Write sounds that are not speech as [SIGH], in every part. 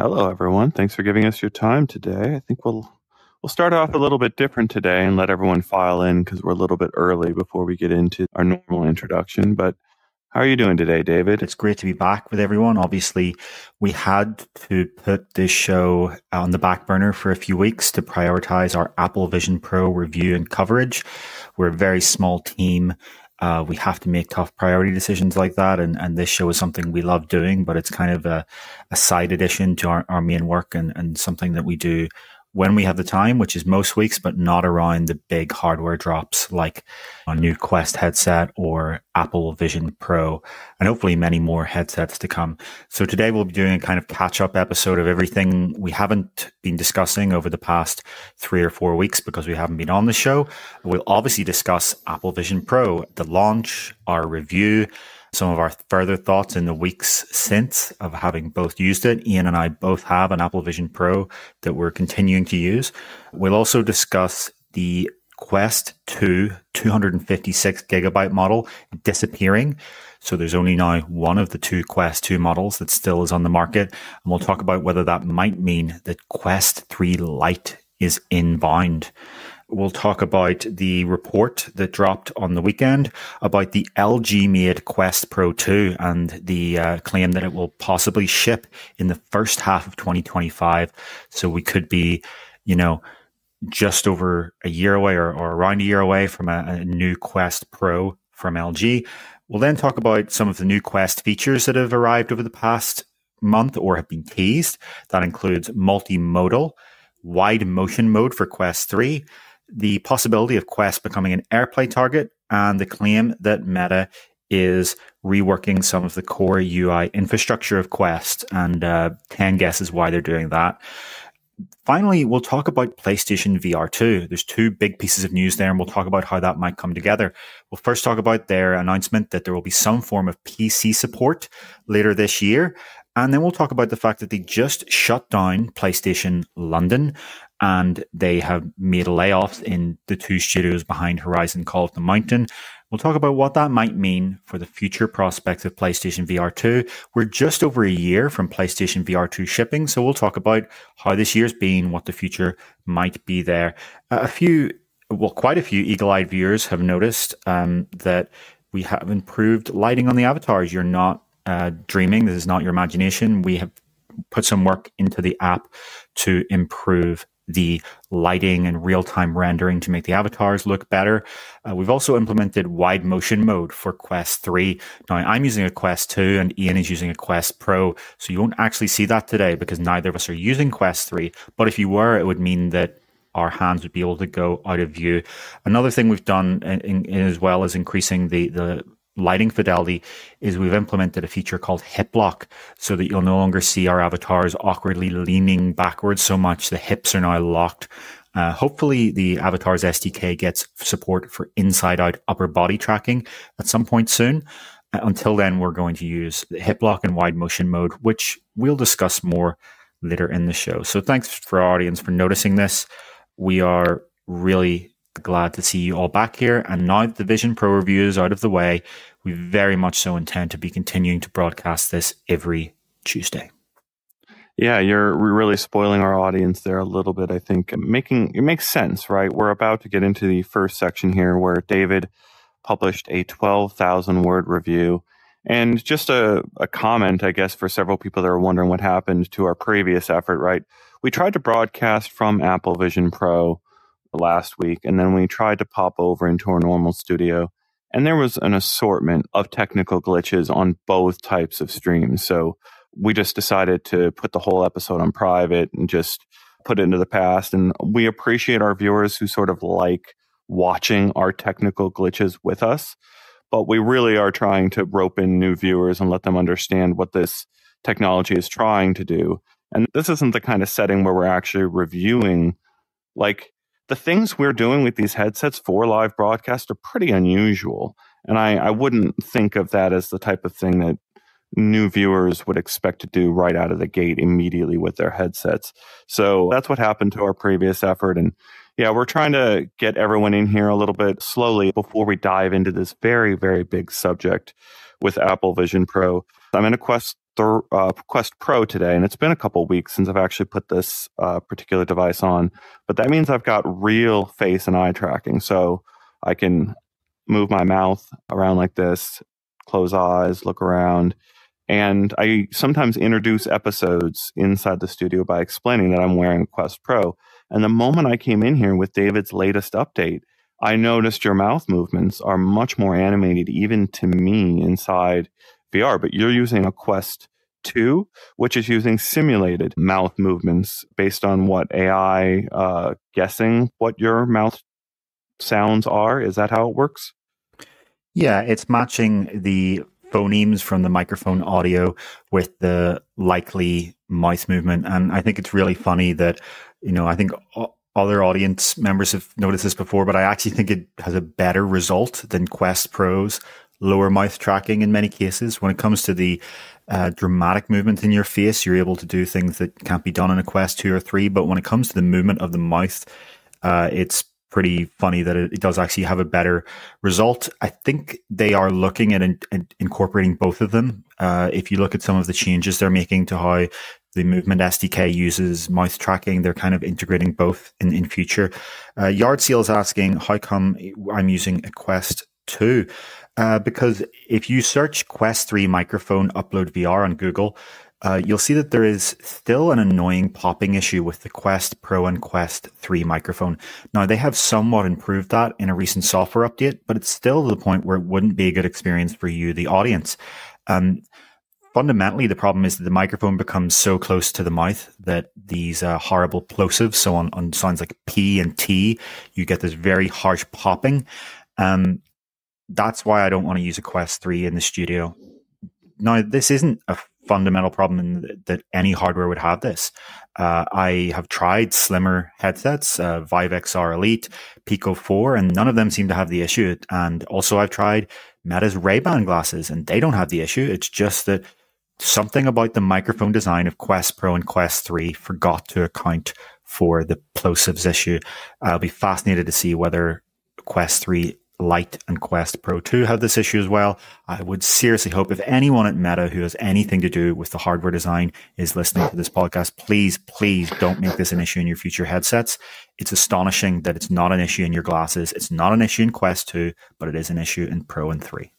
Hello, everyone. Thanks for giving us your time today. I think we'll we'll start off a little bit different today and let everyone file in because we're a little bit early before we get into our normal introduction. But how are you doing today, David? It's great to be back with everyone. Obviously, we had to put this show on the back burner for a few weeks to prioritize our Apple Vision Pro review and coverage. We're a very small team uh, we have to make tough priority decisions like that. And, and this show is something we love doing, but it's kind of a, a side addition to our, our main work and, and something that we do when we have the time, which is most weeks, but not around the big hardware drops like a new Quest headset or Apple Vision Pro, and hopefully many more headsets to come. So today we'll be doing a kind of catch up episode of everything we haven't been discussing over the past three or four weeks because we haven't been on the show. We'll obviously discuss Apple Vision Pro, the launch, our review, some of our further thoughts in the weeks since of having both used it. Ian and I both have an Apple Vision Pro that we're continuing to use. We'll also discuss the Quest 2 256 gigabyte model disappearing. So there's only now one of the two Quest 2 models that still is on the market. And we'll talk about whether that might mean that Quest 3 Lite is inbound. We'll talk about the report that dropped on the weekend about the LG made Quest Pro 2 and the uh, claim that it will possibly ship in the first half of 2025. So we could be, you know, just over a year away or, or around a year away from a, a new Quest Pro from LG. We'll then talk about some of the new Quest features that have arrived over the past month or have been teased. That includes multimodal, wide motion mode for Quest 3, the possibility of Quest becoming an AirPlay target and the claim that Meta is reworking some of the core UI infrastructure of Quest and uh, 10 guesses why they're doing that. Finally, we'll talk about PlayStation VR 2. There's two big pieces of news there, and we'll talk about how that might come together. We'll first talk about their announcement that there will be some form of PC support later this year. And then we'll talk about the fact that they just shut down PlayStation London and they have made layoffs in the two studios behind Horizon Call of the Mountain. We'll talk about what that might mean for the future prospects of PlayStation VR 2. We're just over a year from PlayStation VR 2 shipping, so we'll talk about how this year's been, what the future might be there. a few, well, quite a few eagle eyed viewers have noticed um, that we have improved lighting on the avatars. You're not uh, dreaming, this is not your imagination. We have put some work into the app to improve the lighting and real time rendering to make the avatars look better. Uh, we've also implemented wide motion mode for Quest 3. Now, I'm using a Quest 2 and Ian is using a Quest Pro. So you won't actually see that today because neither of us are using Quest 3. But if you were, it would mean that our hands would be able to go out of view. Another thing we've done in, in, as well is increasing the, the lighting fidelity is we've implemented a feature called hip lock so that you'll no longer see our avatars awkwardly leaning backwards so much. The hips are now locked. Uh, hopefully the avatars SDK gets support for inside out upper body tracking at some point soon. Uh, until then, we're going to use the hip lock and wide motion mode, which we'll discuss more later in the show. So thanks for our audience for noticing this. We are really glad to see you all back here. And now that the Vision Pro review is out of the way, we very much so intend to be continuing to broadcast this every Tuesday. Yeah, you're really spoiling our audience there a little bit. I think making it makes sense, right? We're about to get into the first section here where David published a 12,000 word review. And just a, a comment, I guess, for several people that are wondering what happened to our previous effort, right? We tried to broadcast from Apple Vision Pro last week, and then we tried to pop over into our normal studio and there was an assortment of technical glitches on both types of streams. So we just decided to put the whole episode on private and just put it into the past. And we appreciate our viewers who sort of like watching our technical glitches with us. But we really are trying to rope in new viewers and let them understand what this technology is trying to do. And this isn't the kind of setting where we're actually reviewing like the things we're doing with these headsets for live broadcast are pretty unusual. And I, I wouldn't think of that as the type of thing that new viewers would expect to do right out of the gate immediately with their headsets. So that's what happened to our previous effort. And yeah, we're trying to get everyone in here a little bit slowly before we dive into this very, very big subject with Apple Vision Pro. I'm in a Quest Thir- uh, Quest Pro today, and it's been a couple weeks since I've actually put this uh, particular device on. But that means I've got real face and eye tracking, so I can move my mouth around like this, close eyes, look around. And I sometimes introduce episodes inside the studio by explaining that I'm wearing Quest Pro. And the moment I came in here with David's latest update, I noticed your mouth movements are much more animated, even to me inside VR. But you're using a Quest 2, which is using simulated mouth movements based on what AI uh, guessing what your mouth sounds are. Is that how it works? Yeah, it's matching the phonemes from the microphone audio with the likely mouth movement. And I think it's really funny that, you know, I think other audience members have noticed this before, but I actually think it has a better result than Quest Pro's lower mouth tracking in many cases. When it comes to the uh, dramatic movement in your face, you're able to do things that can't be done in a Quest 2 or 3. But when it comes to the movement of the mouth, uh, it's pretty funny that it, it, does actually have a better result. I think they are looking at in, in incorporating both of them. Uh, if you look at some of the changes they're making to how the movement SDK uses mouth tracking, they're kind of integrating both in, in future. Uh, Yard Seal is asking, how come I'm using a Quest 2? Uh, because if you search Quest 3 microphone upload VR on Google, uh, you'll see that there is still an annoying popping issue with the Quest Pro and Quest 3 microphone. Now, they have somewhat improved that in a recent software update, but it's still to the point where it wouldn't be a good experience for you, the audience. Um, fundamentally, the problem is that the microphone becomes so close to the mouth that these uh, horrible plosives, so on, on sounds like P and T, you get this very harsh popping. Um, that's why I don't want to use a Quest 3 in the studio. Now, this isn't a fundamental problem in that any hardware would have this. Uh, I have tried slimmer headsets, uh, Vive XR Elite, Pico 4, and none of them seem to have the issue. And also I've tried Meta's Ray-Ban glasses and they don't have the issue. It's just that something about the microphone design of Quest Pro and Quest 3 forgot to account for the plosives issue. I'll be fascinated to see whether Quest 3 Lite and Quest Pro 2 have this issue as well. I would seriously hope if anyone at Meta who has anything to do with the hardware design is listening to this podcast, please, please don't make this an issue in your future headsets. It's astonishing that it's not an issue in your glasses. It's not an issue in Quest 2, but it is an issue in Pro and 3.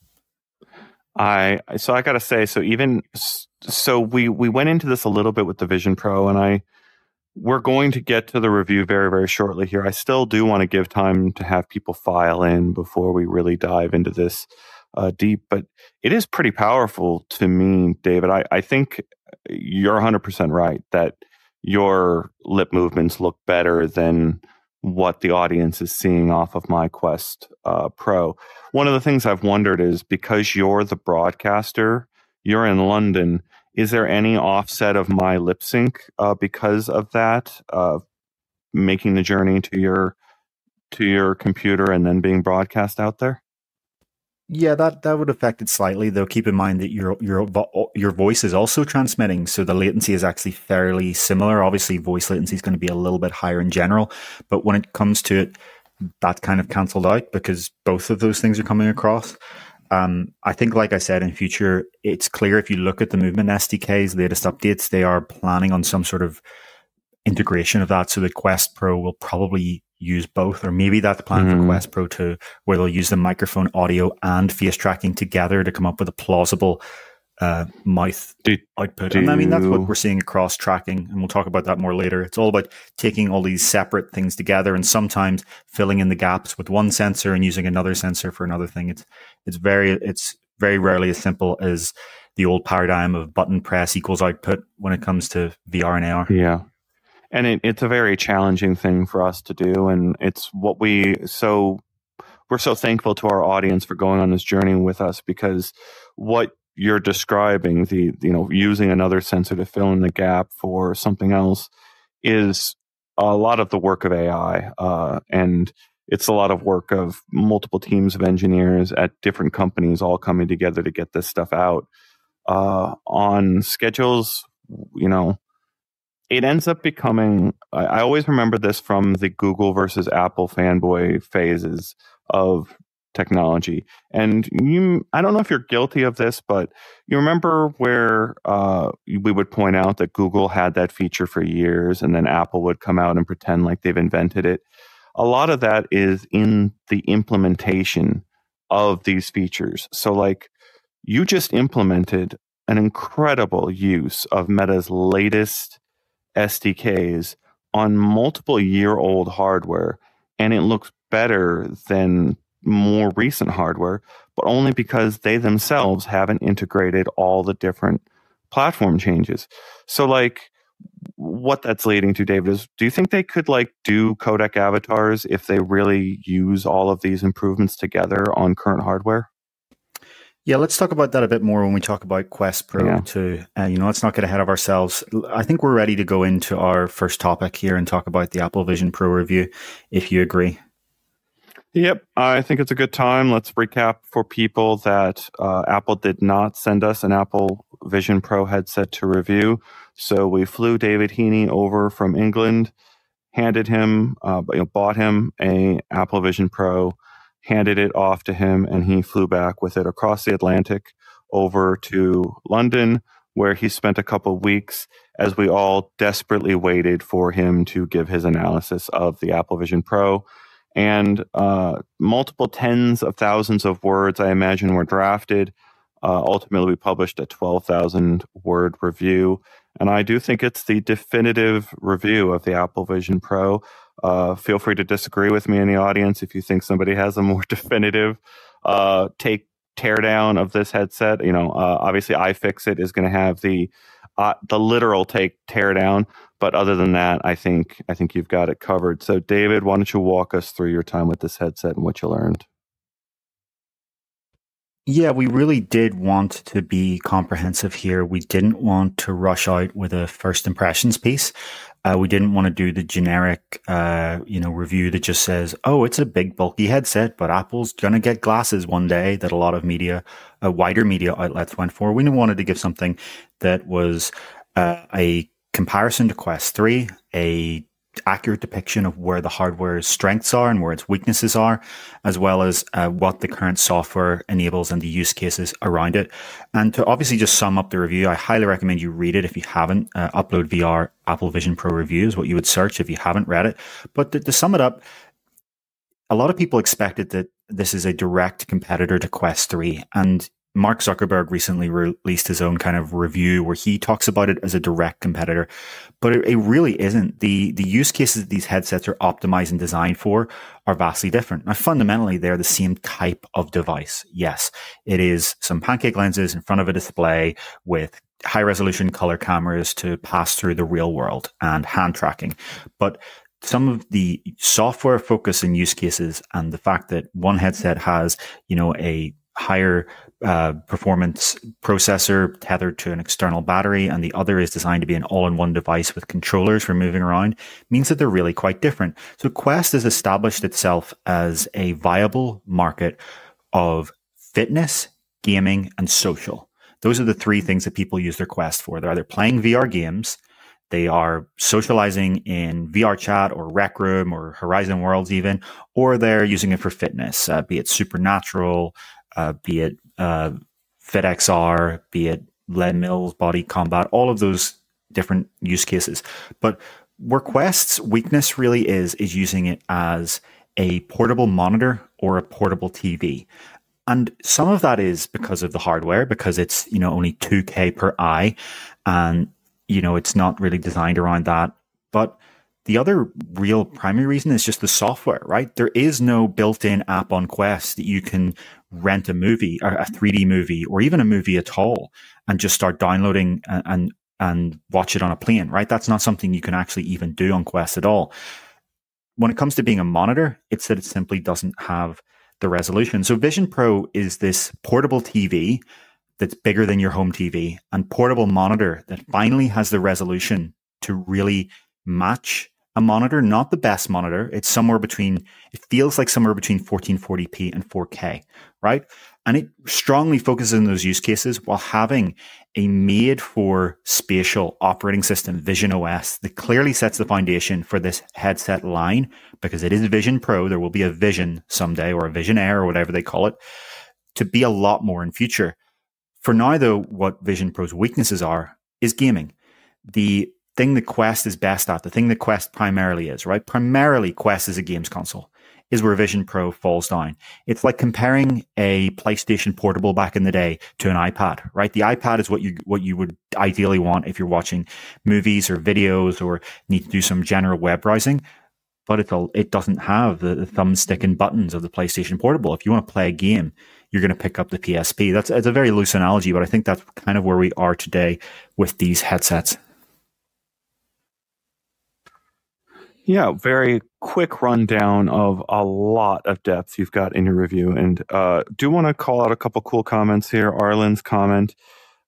I so I got to say so even so we we went into this a little bit with the Vision Pro and I we're going to get to the review very, very shortly here. I still do want to give time to have people file in before we really dive into this uh, deep, but it is pretty powerful to me, David. I, I think you're 100% right that your lip movements look better than what the audience is seeing off of my Quest uh, Pro. One of the things I've wondered is because you're the broadcaster, you're in London is there any offset of my lip sync uh, because of that, uh, making the journey to your to your computer and then being broadcast out there? Yeah, that, that would affect it slightly, though. Keep in mind that your your your voice is also transmitting, so the latency is actually fairly similar. Obviously, voice latency is going to be a little bit higher in general, but when it comes to it, that kind of cancelled out because both of those things are coming across. Um, I think, like I said, in future, it's clear if you look at the Movement SDK's latest updates, they are planning on some sort of integration of that. So the Quest Pro will probably use both, or maybe that's the plan mm-hmm. for Quest Pro 2, where they'll use the microphone audio and face tracking together to come up with a plausible uh, mouth do, output. Do and I mean, that's what we're seeing across tracking. And we'll talk about that more later. It's all about taking all these separate things together and sometimes filling in the gaps with one sensor and using another sensor for another thing. It's, it's very, it's very rarely as simple as the old paradigm of button press equals output when it comes to VR and AR. Yeah. And it, it's a very challenging thing for us to do. And it's what we, so we're so thankful to our audience for going on this journey with us because what you're describing the you know using another sensor to fill in the gap for something else is a lot of the work of AI, uh, and it's a lot of work of multiple teams of engineers at different companies all coming together to get this stuff out uh, on schedules. You know, it ends up becoming. I, I always remember this from the Google versus Apple fanboy phases of technology. And you, I don't know if you're guilty of this, but you remember where uh, we would point out that Google had that feature for years, and then Apple would come out and pretend like they've invented it. A lot of that is in the implementation of these features. So, like, you just implemented an incredible use of Meta's latest SDKs on multiple year old hardware, and it looks better than more recent hardware, but only because they themselves haven't integrated all the different platform changes. So, like, what that's leading to, David, is do you think they could like do codec avatars if they really use all of these improvements together on current hardware? Yeah, let's talk about that a bit more when we talk about Quest Pro yeah. too. Uh, you know, let's not get ahead of ourselves. I think we're ready to go into our first topic here and talk about the Apple Vision Pro review, if you agree. Yep, I think it's a good time. Let's recap for people that uh, Apple did not send us an Apple Vision Pro headset to review. So we flew David Heaney over from England, handed him, uh, bought him a Apple Vision Pro, handed it off to him, and he flew back with it across the Atlantic over to London, where he spent a couple weeks as we all desperately waited for him to give his analysis of the Apple Vision Pro and uh, multiple tens of thousands of words, I imagine, were drafted. Uh, ultimately, we published a 12,000 word review. And I do think it's the definitive review of the Apple Vision Pro. Uh, feel free to disagree with me in the audience if you think somebody has a more [LAUGHS] definitive uh, take teardown of this headset. You know, uh, obviously, iFixit is going to have the uh, the literal take teardown. But other than that, I think I think you've got it covered. So, David, why don't you walk us through your time with this headset and what you learned? Yeah, we really did want to be comprehensive here. We didn't want to rush out with a first impressions piece. Uh, we didn't want to do the generic, uh, you know, review that just says, "Oh, it's a big, bulky headset, but Apple's gonna get glasses one day." That a lot of media, uh, wider media outlets went for. We wanted to give something that was uh, a comparison to Quest 3, a accurate depiction of where the hardware's strengths are and where its weaknesses are, as well as uh, what the current software enables and the use cases around it. And to obviously just sum up the review, I highly recommend you read it if you haven't. Uh, Upload VR Apple Vision Pro reviews, what you would search if you haven't read it. But to, to sum it up, a lot of people expected that this is a direct competitor to Quest 3. And Mark Zuckerberg recently released his own kind of review where he talks about it as a direct competitor, but it, it, really isn't. The the use cases that these headsets are optimized and designed for are vastly different. Now, fundamentally, they're the same type of device. Yes, it is some pancake lenses in front of a display with high resolution color cameras to pass through the real world and hand tracking, but some of the software focus and use cases and the fact that one headset has, you know, a higher uh, performance processor tethered to an external battery, and the other is designed to be an all-in-one device with controllers for moving around, means that they're really quite different. So Quest has established itself as a viable market of fitness, gaming, and social. Those are the three things that people use their Quest for. They're either playing VR games, they are socializing in VR chat or Rec Room or Horizon Worlds even, or they're using it for fitness, uh, be it Supernatural, uh, be it uh, FitXR, be it Les Mills, Body Combat, all of those different use cases. But where Quest's weakness really is, is using it as a portable monitor or a portable TV. And some of that is because of the hardware, because it's, you know, only 2K per eye. And, you know, it's not really designed around that. But the other real primary reason is just the software, right? There is no built in app on Quest that you can rent a movie a 3D movie or even a movie at all and just start downloading and, and, and watch it on a plane, right? That's not something you can actually even do on Quest at all. When it comes to being a monitor, it's that it simply doesn't have the resolution. So Vision Pro is this portable TV that's bigger than your home TV and portable monitor that finally has the resolution to really match a monitor, not the best monitor. It's somewhere between, it feels like somewhere between 1440p and 4K, right? And it strongly focuses on those use cases while having a made for spatial operating system, Vision OS, that clearly sets the foundation for this headset line because it is Vision Pro. There will be a Vision someday or a Vision Air or whatever they call it to be a lot more in future. For now, though, what Vision Pro's weaknesses are is gaming. The thing that Quest is best at, the thing that Quest primarily is, right? Primarily, Quest is a games console, is where Vision Pro falls down. It's like comparing a PlayStation Portable back in the day to an iPad, right? The iPad is what you what you would ideally want if you're watching movies or videos or need to do some general web browsing. But it it doesn't have the, the thumbstick and buttons of the PlayStation Portable. If you want to play a game, you're going to pick up the PSP. That's it's a very loose analogy, but I think that's kind of where we are today with these headsets. Yeah, very quick rundown of a lot of depth you've got in your review. And uh, do want to call out a couple cool comments here. Arlen's comment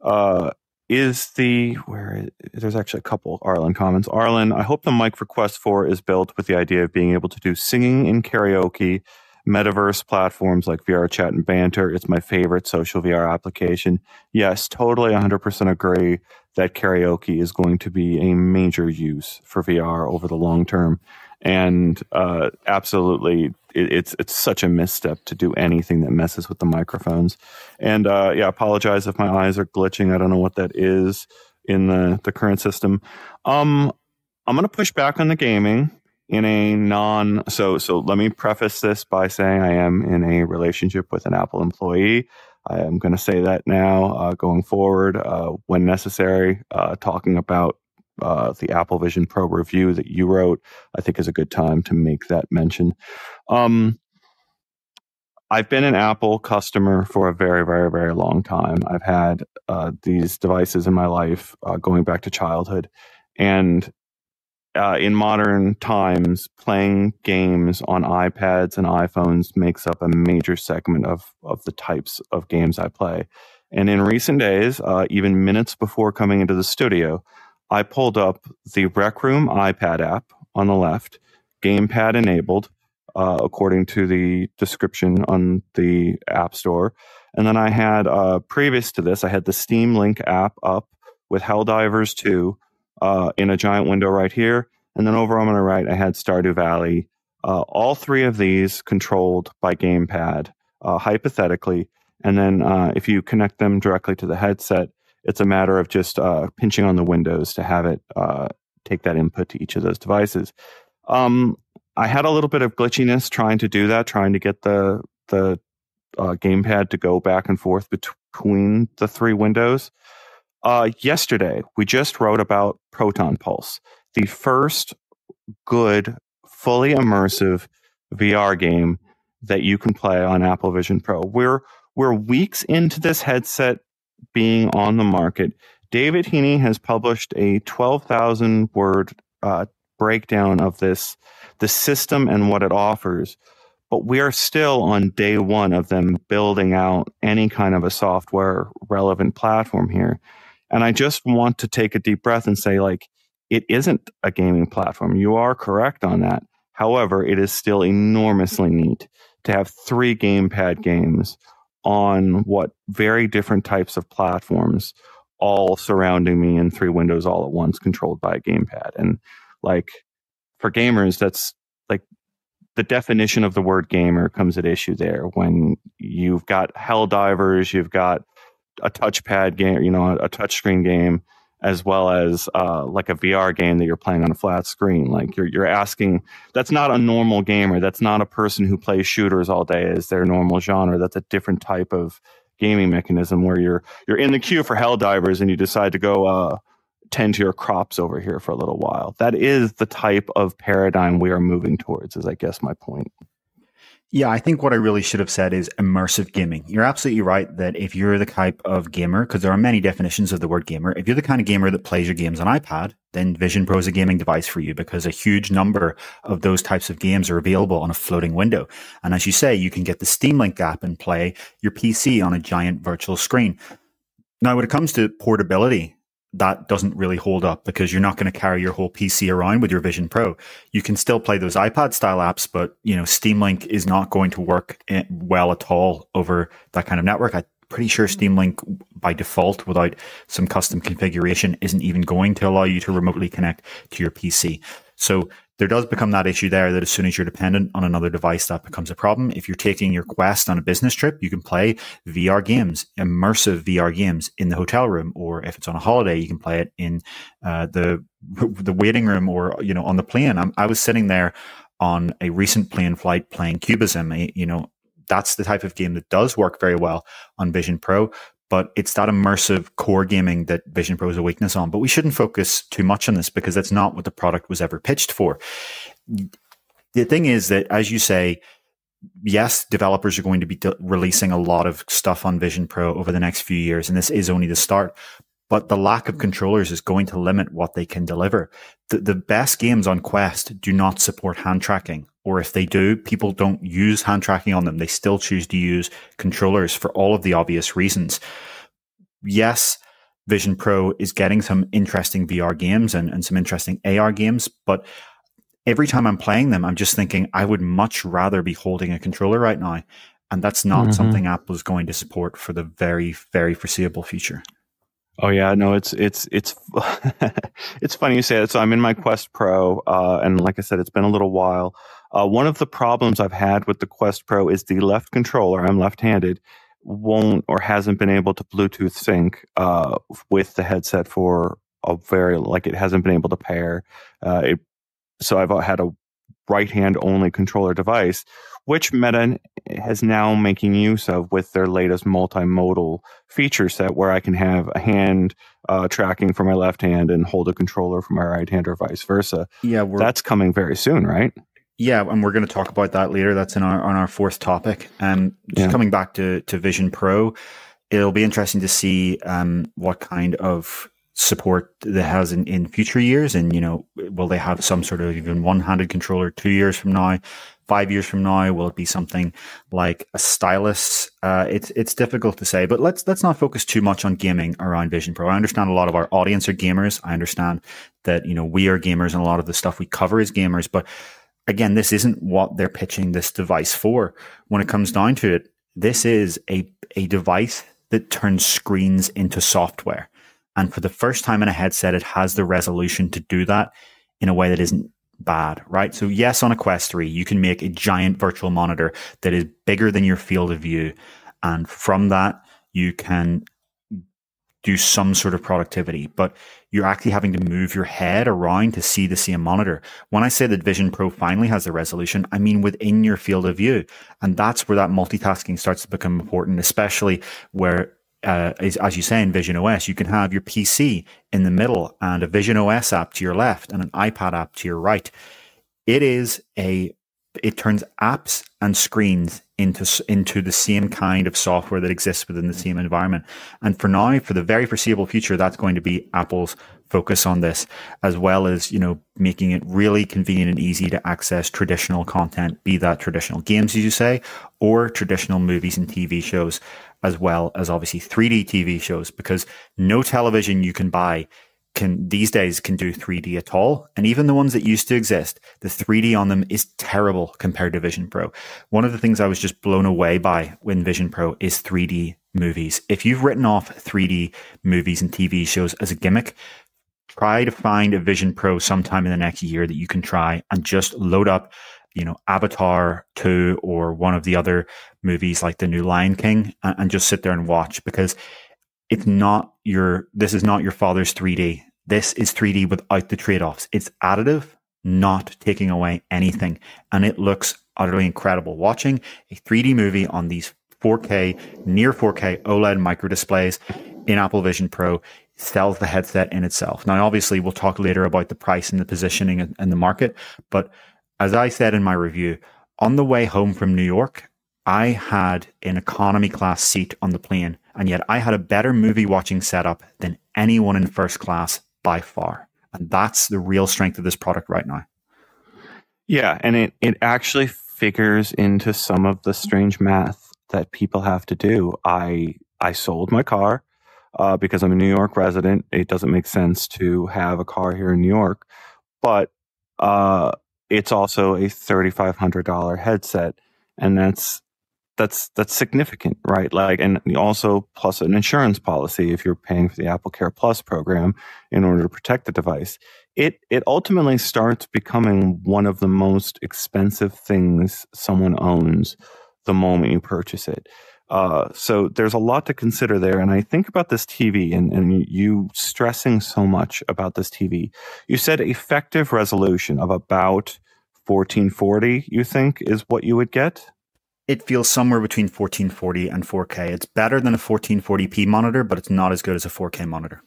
uh, is the where there's actually a couple Arlen comments. Arlen, I hope the mic request for Quest 4 is built with the idea of being able to do singing in karaoke metaverse platforms like VR Chat and Banter. It's my favorite social VR application. Yes, totally 100% agree that karaoke is going to be a major use for VR over the long term. And uh, absolutely, it, it's it's such a misstep to do anything that messes with the microphones. And uh, yeah, apologize if my eyes are glitching. I don't know what that is in the the current system. Um, I'm going to push back on the gaming in a non so so let me preface this by saying I am in a relationship with an Apple employee. I am going to say that now, uh, going forward, uh, when necessary, uh, talking about uh, the Apple Vision Pro review that you wrote, I think is a good time to make that mention. Um, I've been an Apple customer for a very, very, very long time. I've had uh, these devices in my life uh, going back to childhood. And uh, in modern times, playing games on iPads and iPhones makes up a major segment of, of the types of games I play. And in recent days, uh, even minutes before coming into the studio, I pulled up the Rec Room iPad app on the left, gamepad enabled, uh, according to the description on the App Store. And then I had, uh, previous to this, I had the Steam Link app up with Helldivers 2 uh, in a giant window right here. And then over on my right, I had Stardew Valley. Uh, all three of these controlled by gamepad, uh, hypothetically. And then uh, if you connect them directly to the headset, it's a matter of just uh, pinching on the windows to have it uh, take that input to each of those devices. Um, I had a little bit of glitchiness trying to do that, trying to get the the gamepad to go back and forth between the three windows. Uh, yesterday, we just wrote about Proton Pulse, the first good, fully immersive VR game that you can play on Apple Vision Pro. We're we're weeks into this headset being on the market. David Heaney has published a 12,000 word uh, breakdown of this, the system and what it offers. But we are still on day one of them building out any kind of a software relevant platform here. And I just want to take a deep breath and say, like, it isn't a gaming platform. You are correct on that. However, it is still enormously neat to have three gamepad games on what very different types of platforms all surrounding me in three windows all at once controlled by a gamepad. And like for gamers, that's like the definition of the word gamer comes at issue there when you've got Helldivers, you've got a touchpad game, you know, a, a touchscreen game, as well as uh, like a VR game that you're playing on a flat screen. Like you're you're asking, that's not a normal gamer. That's not a person who plays shooters all day as their normal genre. That's a different type of gaming mechanism where you're you're in the queue for Helldivers and you decide to go uh, tend to your crops over here for a little while. That is the type of paradigm we are moving towards. Is I guess my point. Yeah, I think what I really should have said is immersive gaming. You're absolutely right that if you're the type of gamer, because there are many definitions of the word gamer, if you're the kind of gamer that plays your games on iPad, then Vision Pro is a gaming device for you because a huge number of those types of games are available on a floating window. And as you say, you can get the Steam Link app and play your PC on a giant virtual screen. Now, when it comes to portability, that doesn't really hold up because you're not going to carry your whole PC around with your Vision Pro. You can still play those iPad style apps, but you know, Steam Link is not going to work eh, well at all over that kind of network. I'm pretty sure hmm. Steam Link by default without some custom configuration isn't even going to allow you to remotely connect to your PC. So there does become that issue there that as soon as you're dependent on another device, that becomes a problem. If you're taking your Quest on a business trip, you can play VR games, immersive VR games in the hotel room, or if it's on a holiday, you can play it in uh, the [LAUGHS] the waiting room or you know on the plane. I'm, i was sitting there on a recent plane flight playing Cubism. You know, that's the type of game that does work very well on Vision Pro but it's that immersive core gaming that Vision Pro is a weakness on. But we shouldn't focus too much on this because that's not what the product was ever pitched for. The thing is that, as you say, yes, developers are going to be de- releasing a lot of stuff on Vision Pro over the next few years, and this is only the start. But the lack of controllers is going to limit what they can deliver. The, the best games on Quest do not support hand tracking or if they do, people don't use hand tracking on them. They still choose to use controllers for all of the obvious reasons. Yes, Vision Pro is getting some interesting VR games and, and some interesting AR games, but every time I'm playing them, I'm just thinking I would much rather be holding a controller right now. And that's not mm-hmm. something Apple is going to support for the very, very foreseeable future. Oh yeah, no, it's it's it's [LAUGHS] it's funny you say that. So I'm in my Quest Pro, uh, and like I said, it's been a little while. Uh, one of the problems I've had with the Quest Pro is the left controller. I'm left-handed, won't or hasn't been able to Bluetooth sync uh, with the headset for a very like it hasn't been able to pair. Uh, it, so I've had a right hand only controller device, which Meta has now making use of with their latest multimodal feature set, where I can have a hand uh, tracking for my left hand and hold a controller for my right hand, or vice versa. Yeah, that's coming very soon, right? Yeah, and we're going to talk about that later. That's in our on our fourth topic. Um, just yeah. coming back to to Vision Pro, it'll be interesting to see um, what kind of support that has in, in future years, and you know, will they have some sort of even one handed controller two years from now? Five years from now, will it be something like a stylus? Uh, it's it's difficult to say, but let's let's not focus too much on gaming around Vision Pro. I understand a lot of our audience are gamers. I understand that you know we are gamers, and a lot of the stuff we cover is gamers, but again, this isn't what they're pitching this device for. When it comes down to it, this is a, a device that turns screens into software. And for the first time in a headset, it has the resolution to do that in a way that isn't bad, right? So yes, on a Quest 3, you can make a giant virtual monitor that is bigger than your field of view. And from that, you can do some sort of productivity, but you're actually having to move your head around to see the same monitor. When I say that Vision Pro finally has the resolution, I mean within your field of view. And that's where that multitasking starts to become important, especially where uh, as, as, you say in Vision OS, you can have your PC in the middle and a Vision OS app to your left and an iPad app to your right. It is a it turns apps and screens into into the same kind of software that exists within the same environment. And for now, for the very foreseeable future, that's going to be Apple's focus on this, as well as you know making it really convenient and easy to access traditional content, be that traditional games, as you say, or traditional movies and TV shows, as well as obviously 3D TV shows, because no television you can buy can these days can do 3D at all. And even the ones that used to exist, the 3D on them is terrible compared to Vision Pro. One of the things I was just blown away by when Vision Pro is 3D movies. If you've written off 3D movies and TV shows as a gimmick, try to find a Vision Pro sometime in the next year that you can try and just load up, you know, Avatar 2 or one of the other movies like the new Lion King and, and just sit there and watch because it's not your this is not your father's 3D. This is 3D without the trade-offs. It's additive, not taking away anything. And it looks utterly incredible. Watching a 3D movie on these 4K, near 4K OLED micro displays in Apple Vision Pro sells the headset in itself. Now, obviously, we'll talk later about the price and the positioning and the market. But as I said in my review, on the way home from New York, I had an economy class seat on the plane and yet I had a better movie watching setup than anyone in first class by far. And that's the real strength of this product right now. Yeah, and it, it actually figures into some of the strange math that people have to do. I I sold my car. uh, because I'm a New York resident. It doesn't make sense to have a car here in New York, but uh, it's also a $3,500 headset, and that's that's that's significant, right? Like, and also plus an insurance policy if you're paying for the Apple Care Plus program in order to protect the device. It it ultimately starts becoming one of the most expensive things someone owns the moment you purchase it. Uh, so there's a lot to consider there. And I think about this TV and, and you stressing so much about this TV. You said effective resolution of about 1440, you think is what you would get? It feels somewhere between 1440 and 4K. It's better than a 1440p monitor, but it's not as good as a 4K monitor.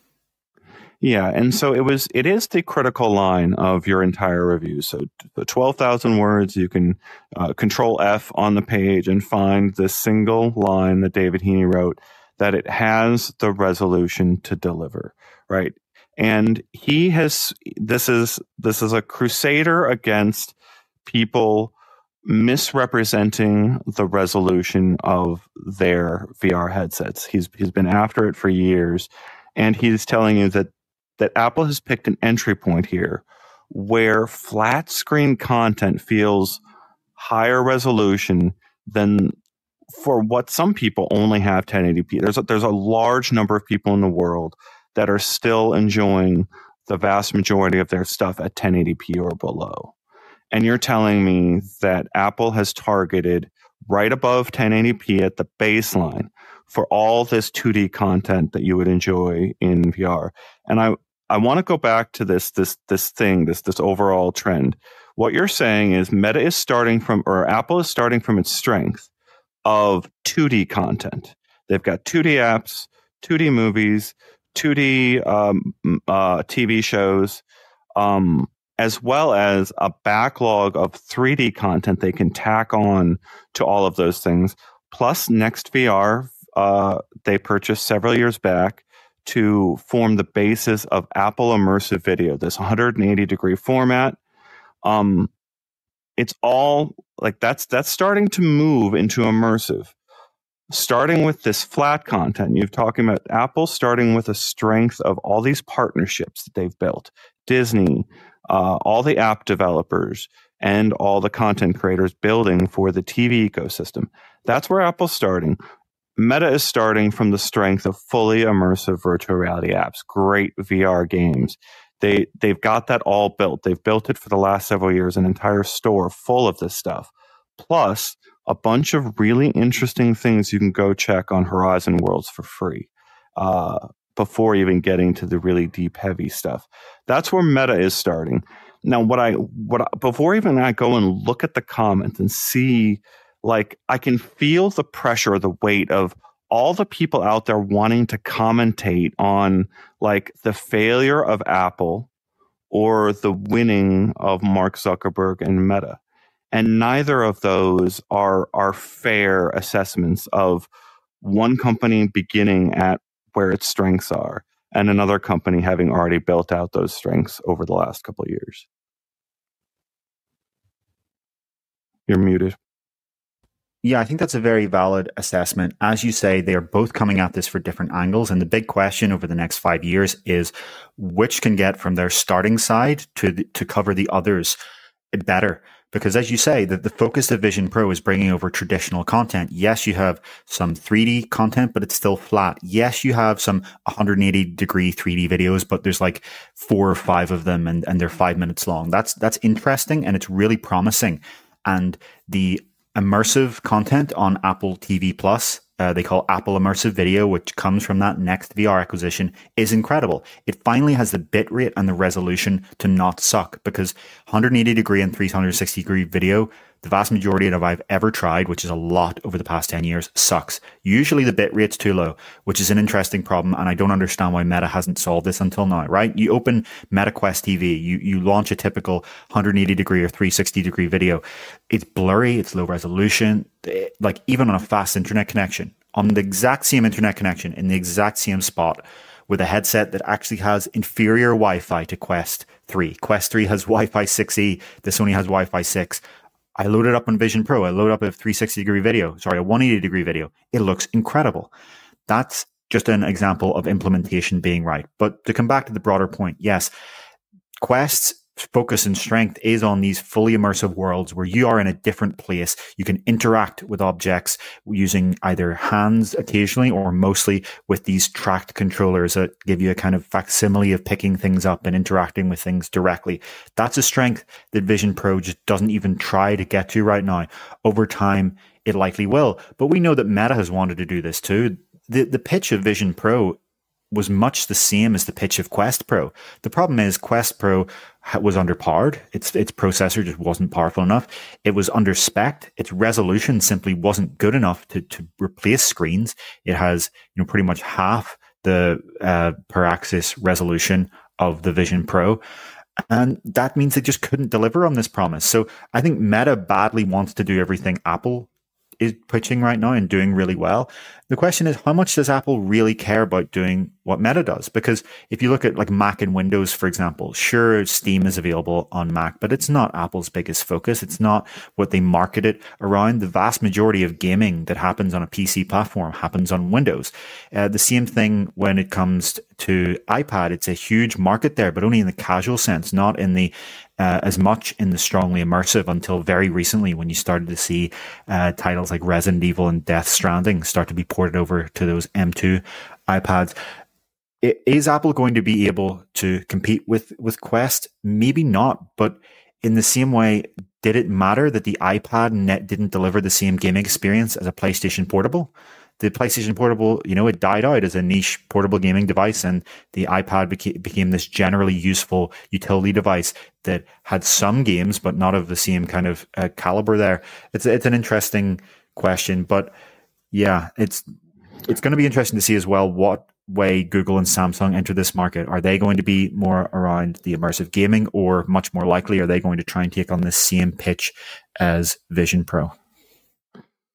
Yeah, and so it was. It is the critical line of your entire review. So the twelve thousand words, you can uh, Control F on the page and find the single line that David Heaney wrote that it has the resolution to deliver. Right, and he has. This is this is a crusader against people misrepresenting the resolution of their VR headsets. He's he's been after it for years and he's telling you that that Apple has picked an entry point here where flat screen content feels higher resolution than for what some people only have 1080p. There's a, there's a large number of people in the world that are still enjoying the vast majority of their stuff at 1080p or below. And you're telling me that Apple has targeted right above 1080p at the baseline for all this 2D content that you would enjoy in VR. And I, I want to go back to this this this thing this this overall trend. What you're saying is Meta is starting from or Apple is starting from its strength of 2D content. They've got 2D apps, 2D movies, 2D um, uh, TV shows, um, as well as a backlog of 3D content they can tack on to all of those things. Plus, NextVR, uh, they purchased several years back to form the basis of Apple Immersive Video, this 180 degree format. Um, it's all like that's that's starting to move into immersive. Starting with this flat content, you're talking about Apple starting with a strength of all these partnerships that they've built, Disney, uh, all the app developers, and all the content creators building for the TV ecosystem. That's where Apple's starting. Meta is starting from the strength of fully immersive virtual reality apps, great VR games. They they've got that all built. They've built it for the last several years, an entire store full of this stuff. Plus a bunch of really interesting things you can go check on Horizon Worlds for free. Uh, before even getting to the really deep, heavy stuff. That's where Meta is starting. Now, what I what I, before even I go and look at the comments and see like I can feel the pressure, the weight of all the people out there wanting to commentate on like the failure of Apple or the winning of Mark Zuckerberg and Meta. And neither of those are are fair assessments of one company beginning at where its strengths are and another company having already built out those strengths over the last couple of years. You're muted. Yeah, I think that's a very valid assessment. As you say, they are both coming at this for different angles. And the big question over the next five years is which can get from their starting side to, to cover the others better. Because as you say, the, the focus of Vision Pro is bringing over traditional content. Yes, you have some 3D content, but it's still flat. Yes, you have some 180 degree 3D videos, but there's like four or five of them and, and they're five minutes long. That's, that's interesting and it's really promising. And the immersive content on Apple TV Plus. Uh, they call Apple Immersive Video, which comes from that NextVR acquisition, is incredible. It finally has the bitrate and the resolution to not suck because 180 degree and 360 degree video the vast majority of I've ever tried, which is a lot over the past 10 years, sucks. Usually the bit rate's too low, which is an interesting problem. And I don't understand why Meta hasn't solved this until now, right? You open Meta Quest TV, you, you launch a typical 180 degree or 360 degree video. It's blurry, it's low resolution, eh, like even on a fast internet connection, on the exact same internet connection in the exact same spot with a headset that actually has inferior Wi-Fi to Quest 3. Quest 3 has Wi-Fi 6E. This only has Wi-Fi 6. I load it up on Vision Pro. I load up a 360 degree video, sorry, a 180 degree video. It looks incredible. That's just an example of implementation being right. But to come back to the broader point, yes, Quest's focus and strength is on these fully immersive worlds where you are in a different place. You can interact with objects using either hands occasionally or mostly with these tracked controllers that give you a kind of facsimile of picking things up and interacting with things directly. That's a strength that Vision Pro just doesn't even try to get to right now. Over time, it likely will. But we know that Meta has wanted to do this too. The, the pitch of Vision Pro was much the same as the pitch of Quest Pro. The problem is Quest Pro was underpowered. Its its processor just wasn't powerful enough. It was under spec. Its resolution simply wasn't good enough to to replace screens. It has you know pretty much half the uh, per axis resolution of the Vision Pro. And that means they just couldn't deliver on this promise. So I think Meta badly wants to do everything Apple is pitching right now and doing really well. The question is, how much does Apple really care about doing what Meta does? Because if you look at like Mac and Windows, for example, sure, Steam is available on Mac, but it's not Apple's biggest focus. It's not what they market it around. The vast majority of gaming that happens on a PC platform happens on Windows. Uh, the same thing when it comes to iPad. It's a huge market there, but only in the casual sense, not in the uh, as much in the strongly immersive until very recently when you started to see uh, titles like Resident Evil and Death Stranding start to be ported over to those M2 iPads. Is Apple going to be able to compete with, with Quest? Maybe not, but in the same way, did it matter that the iPad net didn't deliver the same gaming experience as a PlayStation Portable? the PlayStation Portable, you know, it died out as a niche portable gaming device, and the iPad beca- became this generally useful utility device that had some games, but not of the same kind of uh, caliber. There, it's it's an interesting question, but yeah, it's it's going to be interesting to see as well what way Google and Samsung enter this market. Are they going to be more around the immersive gaming, or much more likely, are they going to try and take on the same pitch as Vision Pro?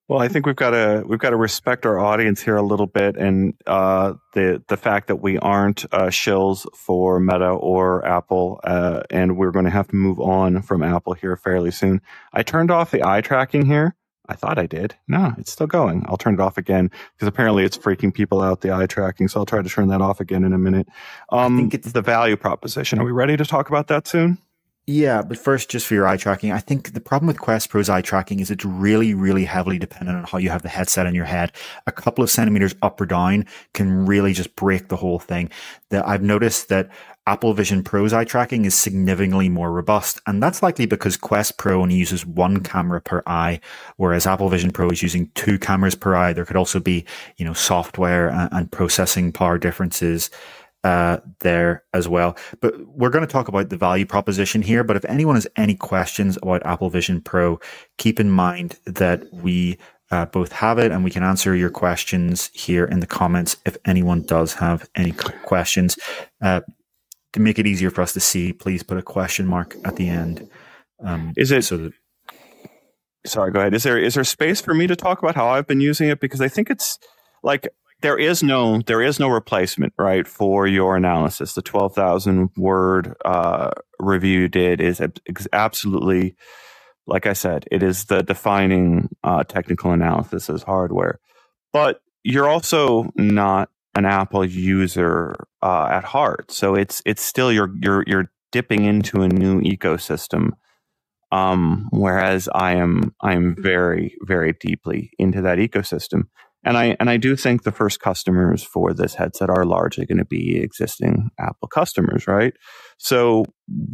Well, I think we've got to we've got to respect our audience here a little bit, and uh, the the fact that we aren't uh, shills for Meta or Apple, uh, and we're going to have to move on from Apple here fairly soon. I turned off the eye tracking here. I thought I did. No, it's still going. I'll turn it off again because apparently it's freaking people out the eye tracking. So I'll try to turn that off again in a minute. Um, I think it's the value proposition. Are we ready to talk about that soon? Yeah, but first, just for your eye tracking, I think the problem with Quest Pro's eye tracking is it's really, really heavily dependent on how you have the headset on your head. A couple of centimeters up or down can really just break the whole thing. That I've noticed that Apple Vision Pro's eye tracking is significantly more robust, and that's likely because Quest Pro only uses one camera per eye, whereas Apple Vision Pro is using two cameras per eye. There could also be, you know, software and, and processing power differences uh, there as well. But we're going to talk about the value proposition here. But if anyone has any questions about Apple Vision Pro, keep in mind that we uh, both have it and we can answer your questions here in the comments if anyone does have any questions. Uh, to make it easier for us to see, please put a question mark at the end. Um, is it so that? Sorry, go ahead. Is there is there space for me to talk about how I've been using it because I think it's like there is no there is no replacement right for your analysis the 12,000 word uh, review did is absolutely like i said it is the defining uh, technical analysis as hardware but you're also not an apple user uh, at heart so it's it's still you're you're you're dipping into a new ecosystem um, whereas i am i am very very deeply into that ecosystem and I and I do think the first customers for this headset are largely going to be existing Apple customers, right? So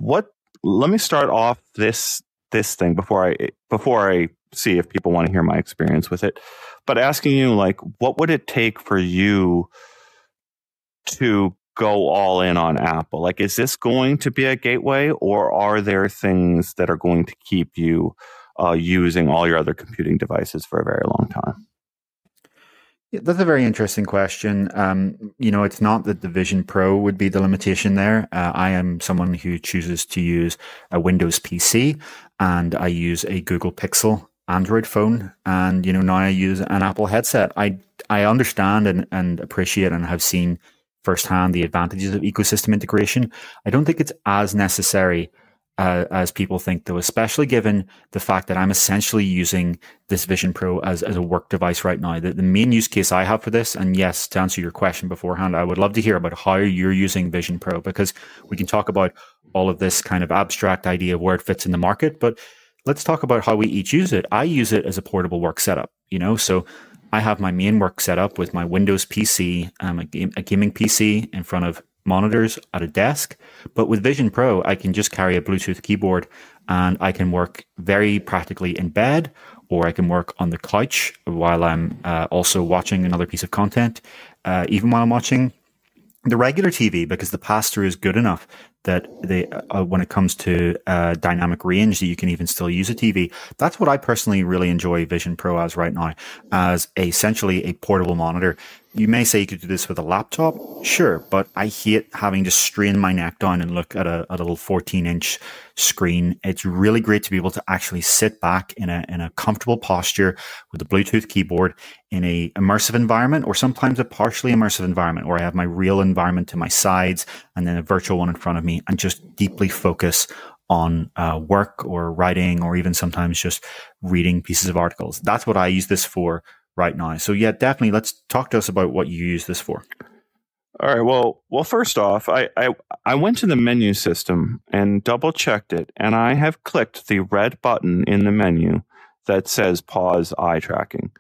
what let me start off this this thing before I before I see if people want to hear my experience with it. But asking you like what would it take for you to go all in on Apple? Like is this going to be a gateway or are there things that are going to keep you uh, using all your other computing devices for a very long time? Yeah, that's a very interesting question. Um, you know, it's not that the Vision Pro would be the limitation there. Uh, I am someone who chooses to use a Windows PC and I use a Google Pixel Android phone. And, you know, now I use an Apple headset. I, I understand and, and appreciate and have seen firsthand the advantages of ecosystem integration. I don't think it's as necessary uh, as people think, though, especially given the fact that I'm essentially using this Vision Pro as, as a work device right now. The, the main use case I have for this, and yes, to answer your question beforehand, I would love to hear about how you're using Vision Pro because we can talk about all of this kind of abstract idea of where it fits in the market, but let's talk about how we each use it. I use it as a portable work setup, you know, so I have my main work setup with my Windows PC, um, a, game, a gaming PC in front of monitors at a desk. But with Vision Pro, I can just carry a Bluetooth keyboard and I can work very practically in bed or I can work on the couch while I'm uh, also watching another piece of content, uh, even while I'm watching the regular TV because the pass through is good enough that they, uh, when it comes to uh, dynamic range, that you can even still use a TV. That's what I personally really enjoy Vision Pro as right now, as essentially a portable monitor you may say you could do this with a laptop, sure, but I hate having to strain my neck down and look at a, a little 14 inch screen. It's really great to be able to actually sit back in a, in a comfortable posture with a Bluetooth keyboard in a immersive environment or sometimes a partially immersive environment where I have my real environment to my sides and then a virtual one in front of me and just deeply focus on uh, work or writing or even sometimes just reading pieces of articles. That's what I use this for right now. So yeah, definitely let's talk to us about what you use this for. All right. Well, well, first off, I, I, I went to the menu system and double checked it, and I have clicked the red button in the menu that says pause eye tracking.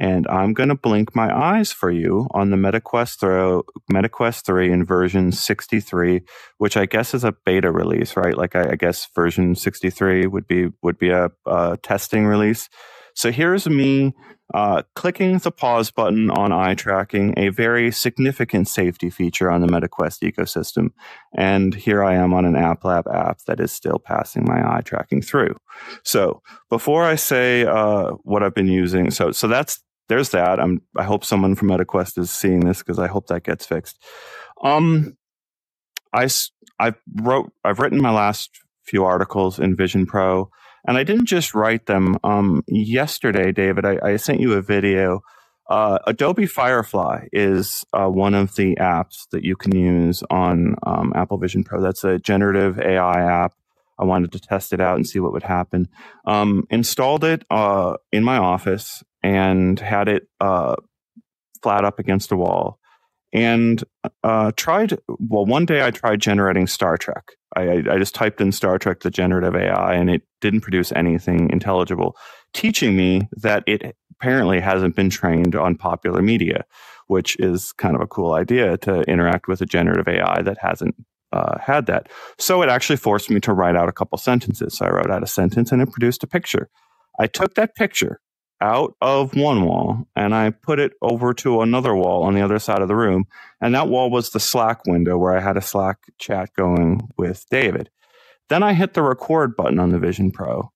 And I'm going to blink my eyes for you on the MetaQuest 3, MetaQuest 3 in version 63, which I guess is a beta release, right? Like I, I guess version 63 would be would be a, a testing release. So here's me uh, clicking the pause button on eye tracking, a very significant safety feature on the MetaQuest ecosystem. And here I am on an App Lab app that is still passing my eye tracking through. So before I say uh, what I've been using, so so that's there's that. I'm I hope someone from MetaQuest is seeing this because I hope that gets fixed. Um, I I wrote I've written my last few articles in Vision Pro. And I didn't just write them. Um, yesterday, David, I, I, sent you a video. Uh, Adobe Firefly is uh, one of the apps that you can use on um, Apple Vision Pro. That's a generative AI app. I wanted to test it out and see what would happen. Um, installed it uh, in my office and had it uh, flat up against a wall and uh, tried. Well, one day I tried generating Star Trek. I, I just typed in Star Trek the generative AI, and it didn't produce anything intelligible, teaching me that it apparently hasn't been trained on popular media, which is kind of a cool idea to interact with a generative AI that hasn't uh, had that. So it actually forced me to write out a couple sentences. So I wrote out a sentence, and it produced a picture. I took that picture out of one wall and I put it over to another wall on the other side of the room. And that wall was the Slack window where I had a Slack chat going with David. Then I hit the record button on the Vision Pro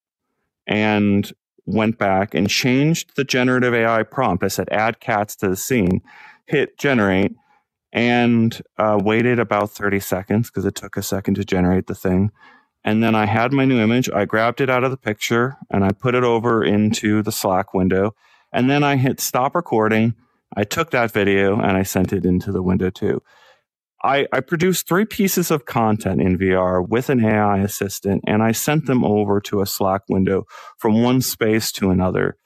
and went back and changed the generative AI prompt. I said, add cats to the scene, hit generate, and uh, waited about 30 seconds because it took a second to generate the thing. And then I had my new image. I grabbed it out of the picture and I put it over into the Slack window. And then I hit stop recording. I took that video and I sent it into the window too. I, I produced three pieces of content in VR with an AI assistant and I sent them over to a Slack window from one space to another.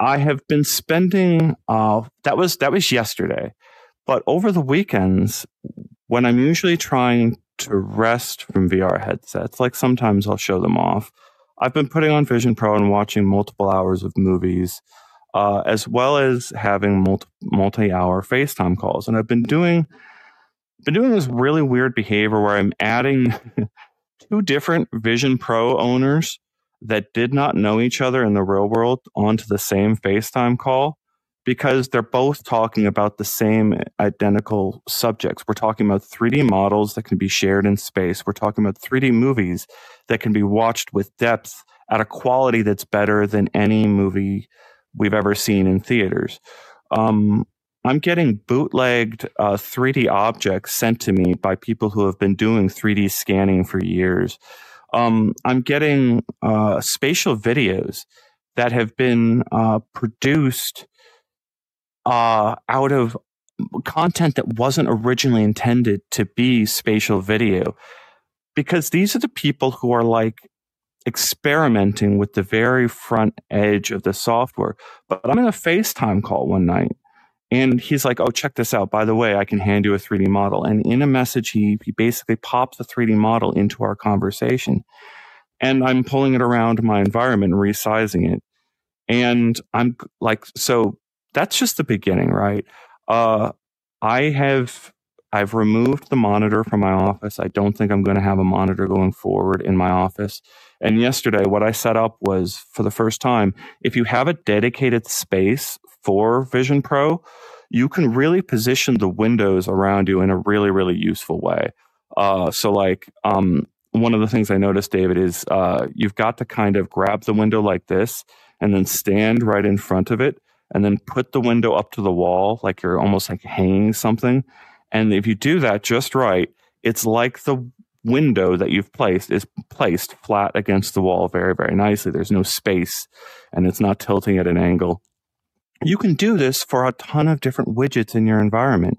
I have been spending uh, that was that was yesterday, but over the weekends when I'm usually trying to rest from VR headsets. Like sometimes I'll show them off. I've been putting on Vision Pro and watching multiple hours of movies, uh, as well as having multi multi hour FaceTime calls. And I've been doing been doing this really weird behavior where I'm adding [LAUGHS] two different Vision Pro owners that did not know each other in the real world onto the same FaceTime call because they're both talking about the same identical subjects. We're talking about 3D models that can be shared in space. We're talking about 3D movies that can be watched with depth at a quality that's better than any movie we've ever seen in theaters. Um, I'm getting bootlegged uh, 3D objects sent to me by people who have been doing 3D scanning for years. Um, I'm getting uh, spatial videos that have been uh, produced uh, out of content that wasn't originally intended to be spatial video. because these are the people who are like experimenting with the very front edge of the software. But I'm in a FaceTime call one night and he's like, Oh, check this out. By the way, I can hand you a 3D model. And in a message, he, he basically pops the 3D model into our conversation. And I'm pulling it around my environment resizing it. And I'm like, so that's just the beginning, right? Uh, I have I've removed the monitor from my office. I don't think I'm going to have a monitor going forward in my office. And yesterday, what I set up was for the first time, if you have a dedicated space for Vision Pro, you can really position the windows around you in a really, really useful way. Uh, so, like, um, one of the things I noticed, David, is uh, you've got to kind of grab the window like this and then stand right in front of it and then put the window up to the wall like you're almost like hanging something. And if you do that just right, it's like the window that you've placed is placed flat against the wall very, very nicely. There's no space and it's not tilting at an angle. You can do this for a ton of different widgets in your environment.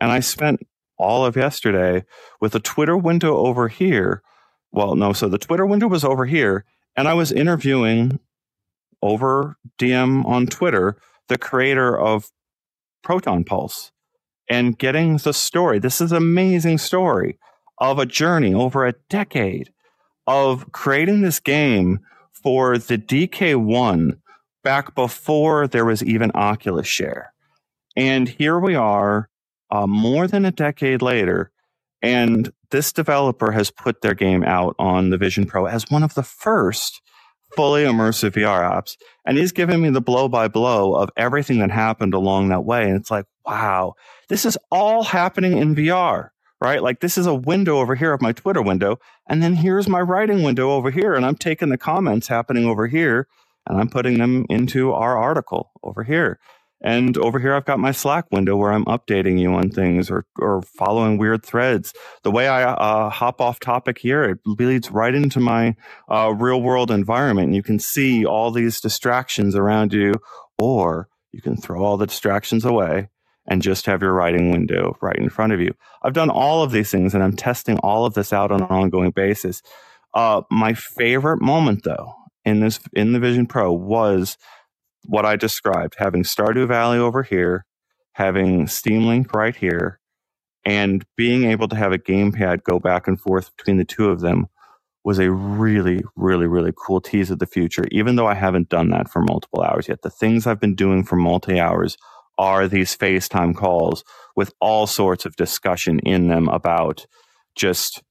And I spent all of yesterday with a Twitter window over here. Well, no, so the Twitter window was over here, and I was interviewing over DM on Twitter the creator of Proton Pulse and getting the story. This is amazing story of a journey over a decade of creating this game for the DK1 back before there was even Oculus Share. And here we are, uh, more than a decade later, and this developer has put their game out on the Vision Pro as one of the first fully immersive VR apps. And he's giving me the blow by blow of everything that happened along that way. And it's like, wow, this is all happening in VR, right? Like this is a window over here of my Twitter window. And then here's my writing window over here. And I'm taking the comments happening over here and I'm putting them into our article over here. And over here, I've got my Slack window where I'm updating you on things or, or following weird threads. The way I uh, hop off topic here, it leads right into my uh, real world environment. You can see all these distractions around you, or you can throw all the distractions away and just have your writing window right in front of you. I've done all of these things and I'm testing all of this out on an ongoing basis. Uh, my favorite moment, though, in this in the Vision Pro was what I described, having Stardew Valley over here, having Steam Link right here, and being able to have a gamepad go back and forth between the two of them was a really, really, really cool tease of the future, even though I haven't done that for multiple hours yet. The things I've been doing for multi hours are these FaceTime calls with all sorts of discussion in them about just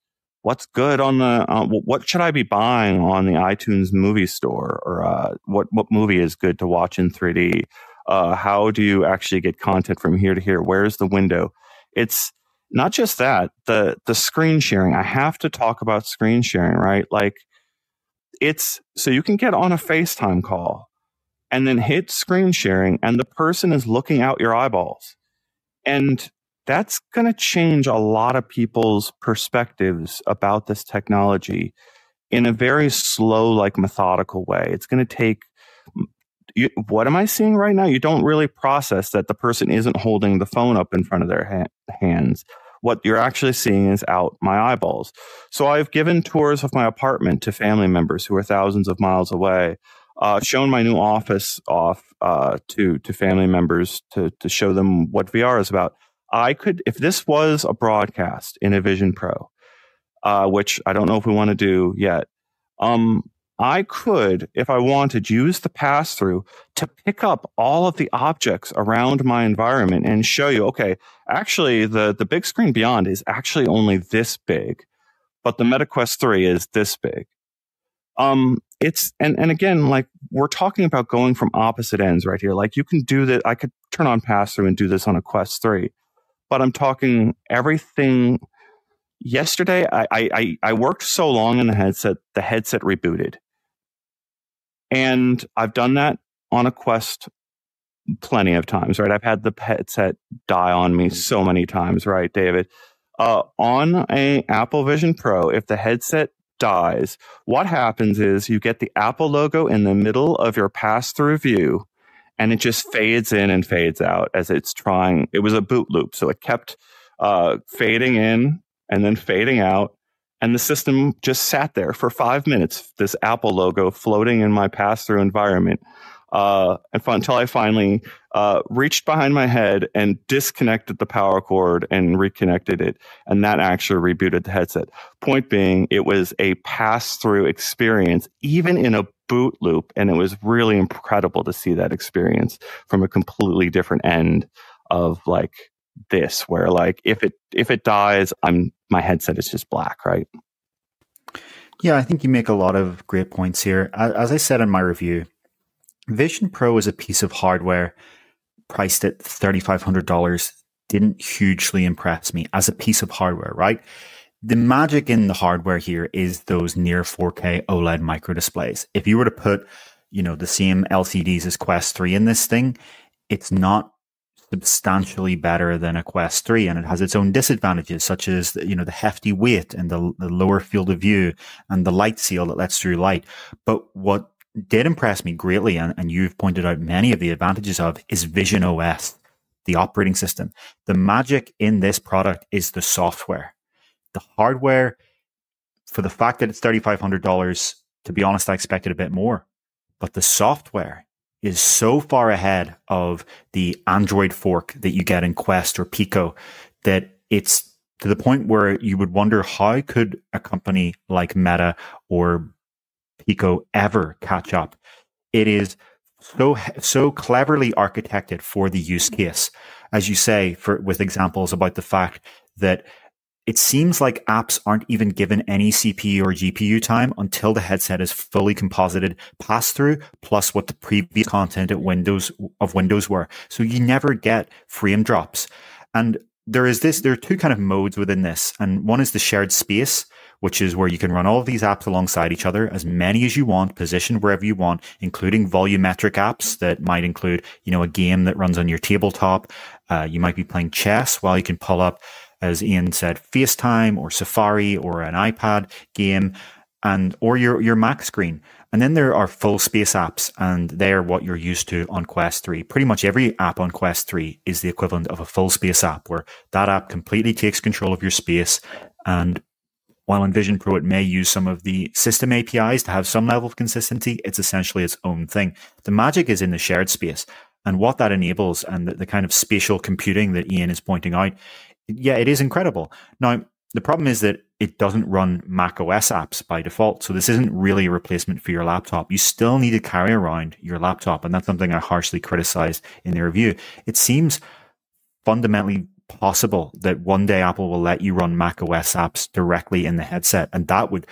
what's good on the uh, what should I be buying on the iTunes movie store or uh, what what movie is good to watch in 3D? Uh, how do you actually get content from here to here? Where's the window? It's not just that the the screen sharing. I have to talk about screen sharing, right? Like it's so you can get on a FaceTime call and then hit screen sharing, and the person is looking out your eyeballs. And that's going to change a lot of people's perspectives about this technology in a very slow, like methodical way. It's going to take. You, what am I seeing right now? You don't really process that the person isn't holding the phone up in front of their ha- hands. What you're actually seeing is out my eyeballs. So I've given tours of my apartment to family members who are thousands of miles away. Uh, shown my new office off uh, to to family members to to show them what VR is about I could, if this was a broadcast in a Vision Pro, uh, which I don't know if we want to do yet, um, I could, if I wanted, use the pass through to pick up all of the objects around my environment and show you, okay, actually the, the big screen beyond is actually only this big, but the MetaQuest 3 is this big. Um, it's, and, and again, like we're talking about going from opposite ends right here. Like you can do that. I could turn on pass through and do this on a Quest 3 but I'm talking everything. Yesterday, I, I, I worked so long in the headset, the headset rebooted. And I've done that on a Quest plenty of times, right? I've had the headset die on me so many times, right, David? Uh, on a Apple Vision Pro, if the headset dies, what happens is you get the Apple logo in the middle of your pass through view and it just fades in and fades out as it's trying. It was a boot loop, so it kept uh, fading in and then fading out, and the system just sat there for five minutes, this Apple logo floating in my pass through environment. Uh, until I finally uh, reached behind my head and disconnected the power cord and reconnected it. And that actually rebooted the headset. Point being, it was a pass through experience, even in a boot loop. And it was really incredible to see that experience from a completely different end of like this, where like if it if it dies, I'm my headset is just black, right? Yeah, I think you make a lot of great points here. As I said in my review, Vision Pro is a piece of hardware priced at $3,500 didn't hugely impress me as a piece of hardware, right? The magic in the hardware here is those near 4K OLED micro displays. If you were to put, you know, the same LCDs as Quest 3 in this thing, it's not substantially better than a Quest 3 and it has its own disadvantages such as you know the hefty weight and the, the lower field of view and the light seal that lets through light. But what did impress me greatly and, and you've pointed out many of the advantages of is Vision OS the operating system. The magic in this product is the software the hardware for the fact that it's $3500 to be honest I expected a bit more but the software is so far ahead of the Android fork that you get in Quest or Pico that it's to the point where you would wonder how could a company like Meta or Pico ever catch up. It is so so cleverly architected for the use case, as you say, for with examples about the fact that it seems like apps aren't even given any CPU or GPU time until the headset is fully composited pass through plus what the previous content at Windows of Windows were. So you never get frame drops. And there is this, there are two kind of modes within this. And one is the shared space, which is where you can run all of these apps alongside each other, as many as you want, positioned wherever you want, including volumetric apps that might include, you know, a game that runs on your tabletop. Uh, you might be playing chess while you can pull up as Ian said, FaceTime or Safari or an iPad game and or your your Mac screen. And then there are full space apps, and they're what you're used to on Quest 3. Pretty much every app on Quest 3 is the equivalent of a full space app, where that app completely takes control of your space. And while in Vision Pro, it may use some of the system APIs to have some level of consistency, it's essentially its own thing. The magic is in the shared space. And what that enables and the, the kind of spatial computing that Ian is pointing out yeah, it is incredible. Now, the problem is that it doesn't run Mac OS apps by default. So this isn't really a replacement for your laptop. You still need to carry around your laptop. And that's something I harshly criticized in the review. It seems fundamentally possible that one day Apple will let you run Mac OS apps directly in the headset. And that would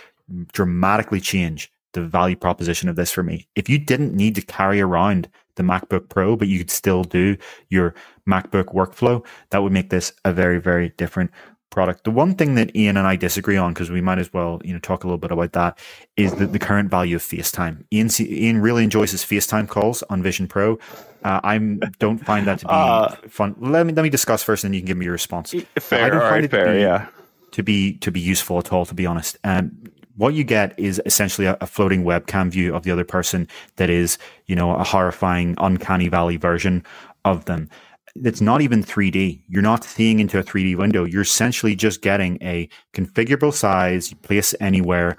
dramatically change the value proposition of this for me. If you didn't need to carry around the MacBook Pro, but you could still do your MacBook workflow, that would make this a very, very different product. The one thing that Ian and I disagree on, because we might as well, you know, talk a little bit about that, is the, the current value of FaceTime. Ian, Ian really enjoys his FaceTime calls on Vision Pro. Uh, I don't find that to be uh, fun. Let me let me discuss first, and then you can give me your response. Fair, I don't find it fair, be, yeah. To be to be useful at all, to be honest. Um, what you get is essentially a, a, floating webcam view of the other person that is, you know, a horrifying, uncanny valley version of them. It's not even 3D. You're not seeing into a 3D window. You're essentially just getting a configurable size, place anywhere,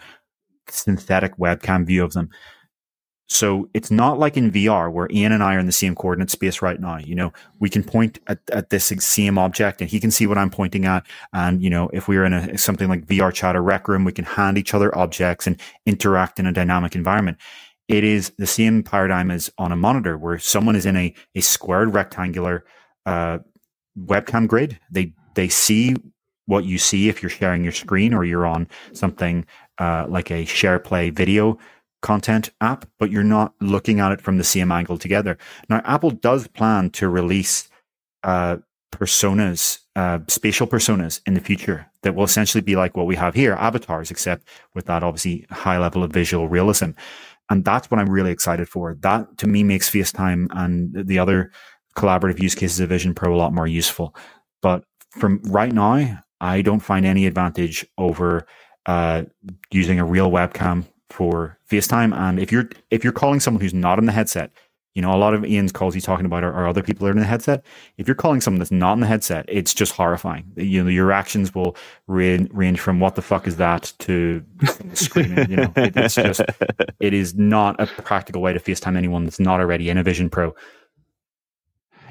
synthetic webcam view of them. So it's not like in VR where Ian and I are in the same coordinate space right now. You know, we can point at, at this same object and he can see what I'm pointing at. And, you know, if we're in a, something like VR chat or rec room, we can hand each other objects and interact in a dynamic environment. It is the same paradigm as on a monitor where someone is in a, a squared rectangular, uh, webcam grid. They, they see what you see if you're sharing your screen or you're on something, uh, like a share play video content app, but you're not looking at it from the same angle together. Now, Apple does plan to release uh, personas, uh, spatial personas in the future that will essentially be like what we have here, avatars, except with that obviously high level of visual realism. And that's what I'm really excited for. That to me makes FaceTime and the other collaborative use cases of Vision Pro a lot more useful. But from right now, I don't find any advantage over uh, using a real webcam for FaceTime. And if you're if you're calling someone who's not in the headset, You know, a lot of Ian's calls he's talking about are, are, other people that are in the headset. If you're calling someone that's not in the headset, it's just horrifying. You know, your reactions will range, range from what the fuck is that to [LAUGHS] screaming. You know, it, it's just, it is not a practical way to FaceTime anyone that's not already in a Vision Pro.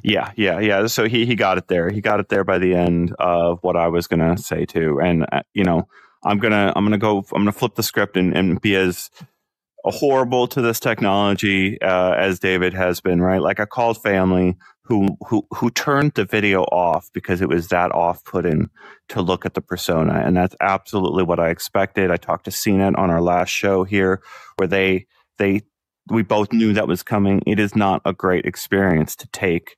Yeah, yeah, yeah. So he he got it there. He got it there by the end of what I was gonna say too. And uh, you know, I'm gonna I'm gonna go. I'm gonna flip the script and, and be as horrible to this technology uh, as David has been, right? Like I called family who who who turned the video off because it was that off-putting to look at the persona, and that's absolutely what I expected. I talked to CNET on our last show here, where they they we both knew that was coming. It is not a great experience to take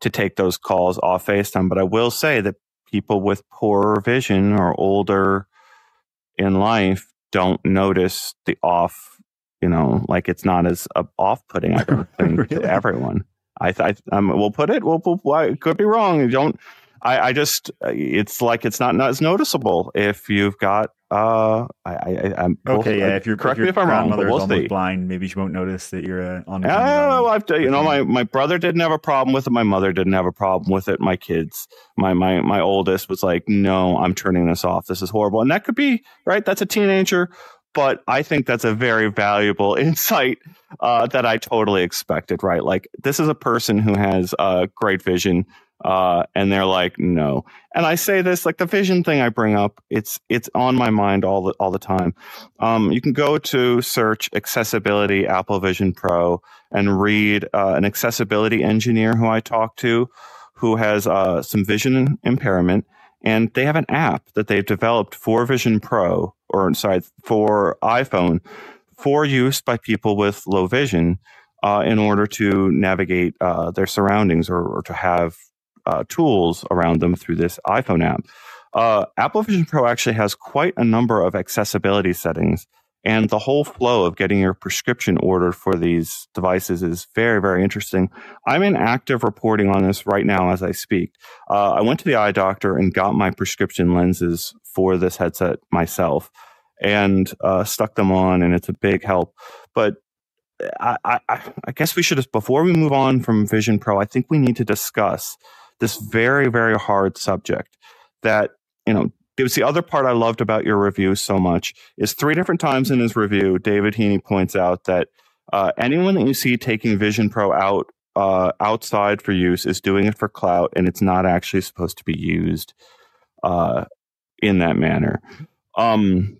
to take those calls off FaceTime, but I will say that people with poorer vision or older in life don't notice the off you know, like it's not as don't [LAUGHS] think really? to everyone. I, I um, we'll put it. We'll, we'll, it could be wrong. You don't. I, I just. Uh, it's like it's not not as noticeable if you've got. Uh, I, I, I'm okay. We'll, yeah, if you're correct if me if I'm wrong, but we'll see. blind, maybe she won't notice that you're uh, on. Oh, I've you know my my brother didn't have a problem with it. My mother didn't have a problem with it. My kids, my my my oldest was like, no, I'm turning this off. This is horrible, and that could be right. That's a teenager but I think that's a very valuable [LAUGHS] insight uh, that I totally expected. Right, like this is a person who has uh, great vision, uh, and they're like, no. And I say this like the vision thing I bring up. It's it's on my mind all the all the time. Um, you can go to search accessibility Apple Vision Pro and read uh, an accessibility engineer who I talked to, who has uh, some vision impairment and they have an app that they've developed for Vision Pro, or sorry, for iPhone, for use by people with low vision uh, in order to navigate uh, their surroundings or, or to have uh, tools around them through this iPhone app. Uh, Apple Vision Pro actually has quite a number of accessibility settings and the whole flow of getting your prescription ordered for these devices is very, very interesting. I'm in active reporting on this right now as I speak. Uh, I went to the eye doctor and got my prescription lenses for this headset myself and uh, stuck them on, and it's a big help. But I, I, I guess we should, before we move on from Vision Pro, I think we need to discuss this very, very hard subject that, you know, it was the other part I loved about your review so much is three different times in his review, David Heaney points out that uh, anyone that you see taking Vision Pro out uh, outside for use is doing it for clout, and it's not actually supposed to be used uh, in that manner. Um,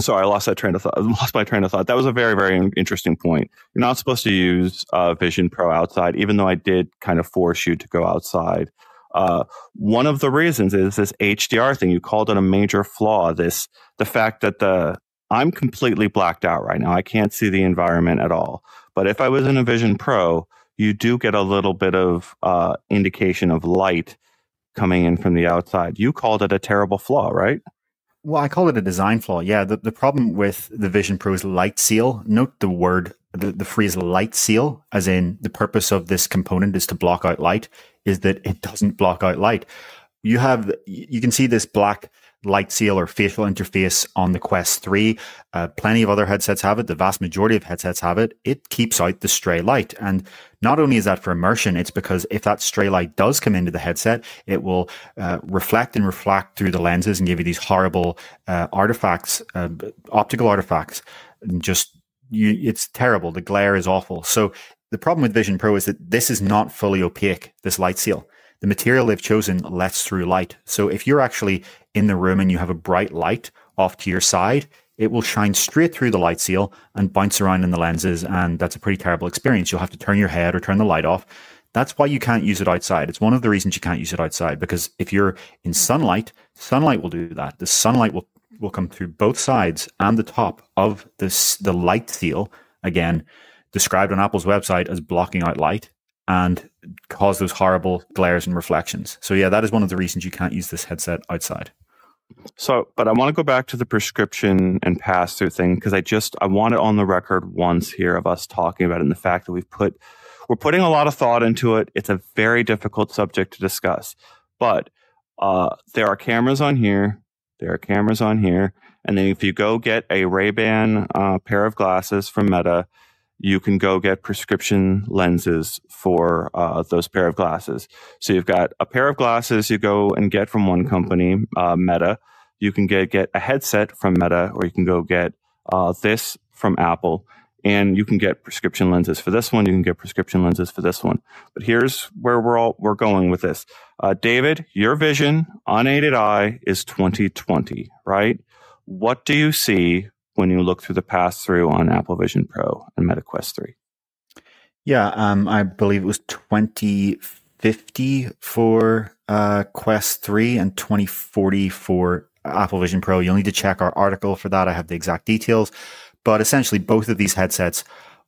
sorry, I lost that train of thought. [LAUGHS] Lost my train of thought. That was a very, very interesting point. You're not supposed to use uh, Vision Pro outside, even though I did kind of force you to go outside. Uh, one of the reasons is this HDR thing. You called it a major flaw. This the fact that the I'm completely blacked out right now. I can't see the environment at all. But if I was in a Vision Pro, you do get a little bit of uh, indication of light coming in from the outside. You called it a terrible flaw, right? Well, I call it a design flaw. Yeah, the, the problem with the Vision Pro's light seal, note the word, the, the phrase light seal, as in the purpose of this component is to block out light is that it doesn't block out light. You have, you can see this black light seal or facial interface on the Quest 3. Uh, plenty of other headsets have it. The vast majority of headsets have it. It keeps out the stray light. And not only is that for immersion, it's because if that stray light does come into the headset, it will uh, reflect and reflect through the lenses and give you these horrible uh, artifacts, uh, optical artifacts. And just, you, it's terrible. The glare is awful. So the problem with Vision Pro is that this is not fully opaque, this light seal. The material they've chosen lets through light. So if you're actually in the room and you have a bright light off to your side, it will shine straight through the light seal and bounce around in the lenses. And that's a pretty terrible experience. You'll have to turn your head or turn the light off. That's why you can't use it outside. It's one of the reasons you can't use it outside because if you're in sunlight, sunlight will do that. The sunlight will, will come through both sides and the top of this, the light seal again described on Apple's website as blocking out light and cause those horrible glares and reflections. So yeah, that is one of the reasons you can't use this headset outside. So, but I want to go back to the prescription and pass through thing because I just I want it on the record once here of us talking about it and the fact that we've put we're putting a lot of thought into it. It's a very difficult subject to discuss, but uh, there are cameras on here. There are cameras on here, and then if you go get a Ray Ban uh, pair of glasses from Meta, you can go get prescription lenses for uh, those pair of glasses. So you've got a pair of glasses you go and get from one company, uh, Meta. You can get get a headset from Meta, or you can go get uh, this from Apple, and you can get prescription lenses for this one. You can get prescription lenses for this one. But here's where we're all we're going with this. Uh, David, your vision, unaided eye, is 2020, right? What do you see when you look through the pass through on Apple Vision Pro and MetaQuest 3? Yeah, um, I believe it was 2050 for uh, Quest 3 and 2040 for Apple Vision Pro. You'll need to check our article for that. I have the exact details. But essentially, both of these headsets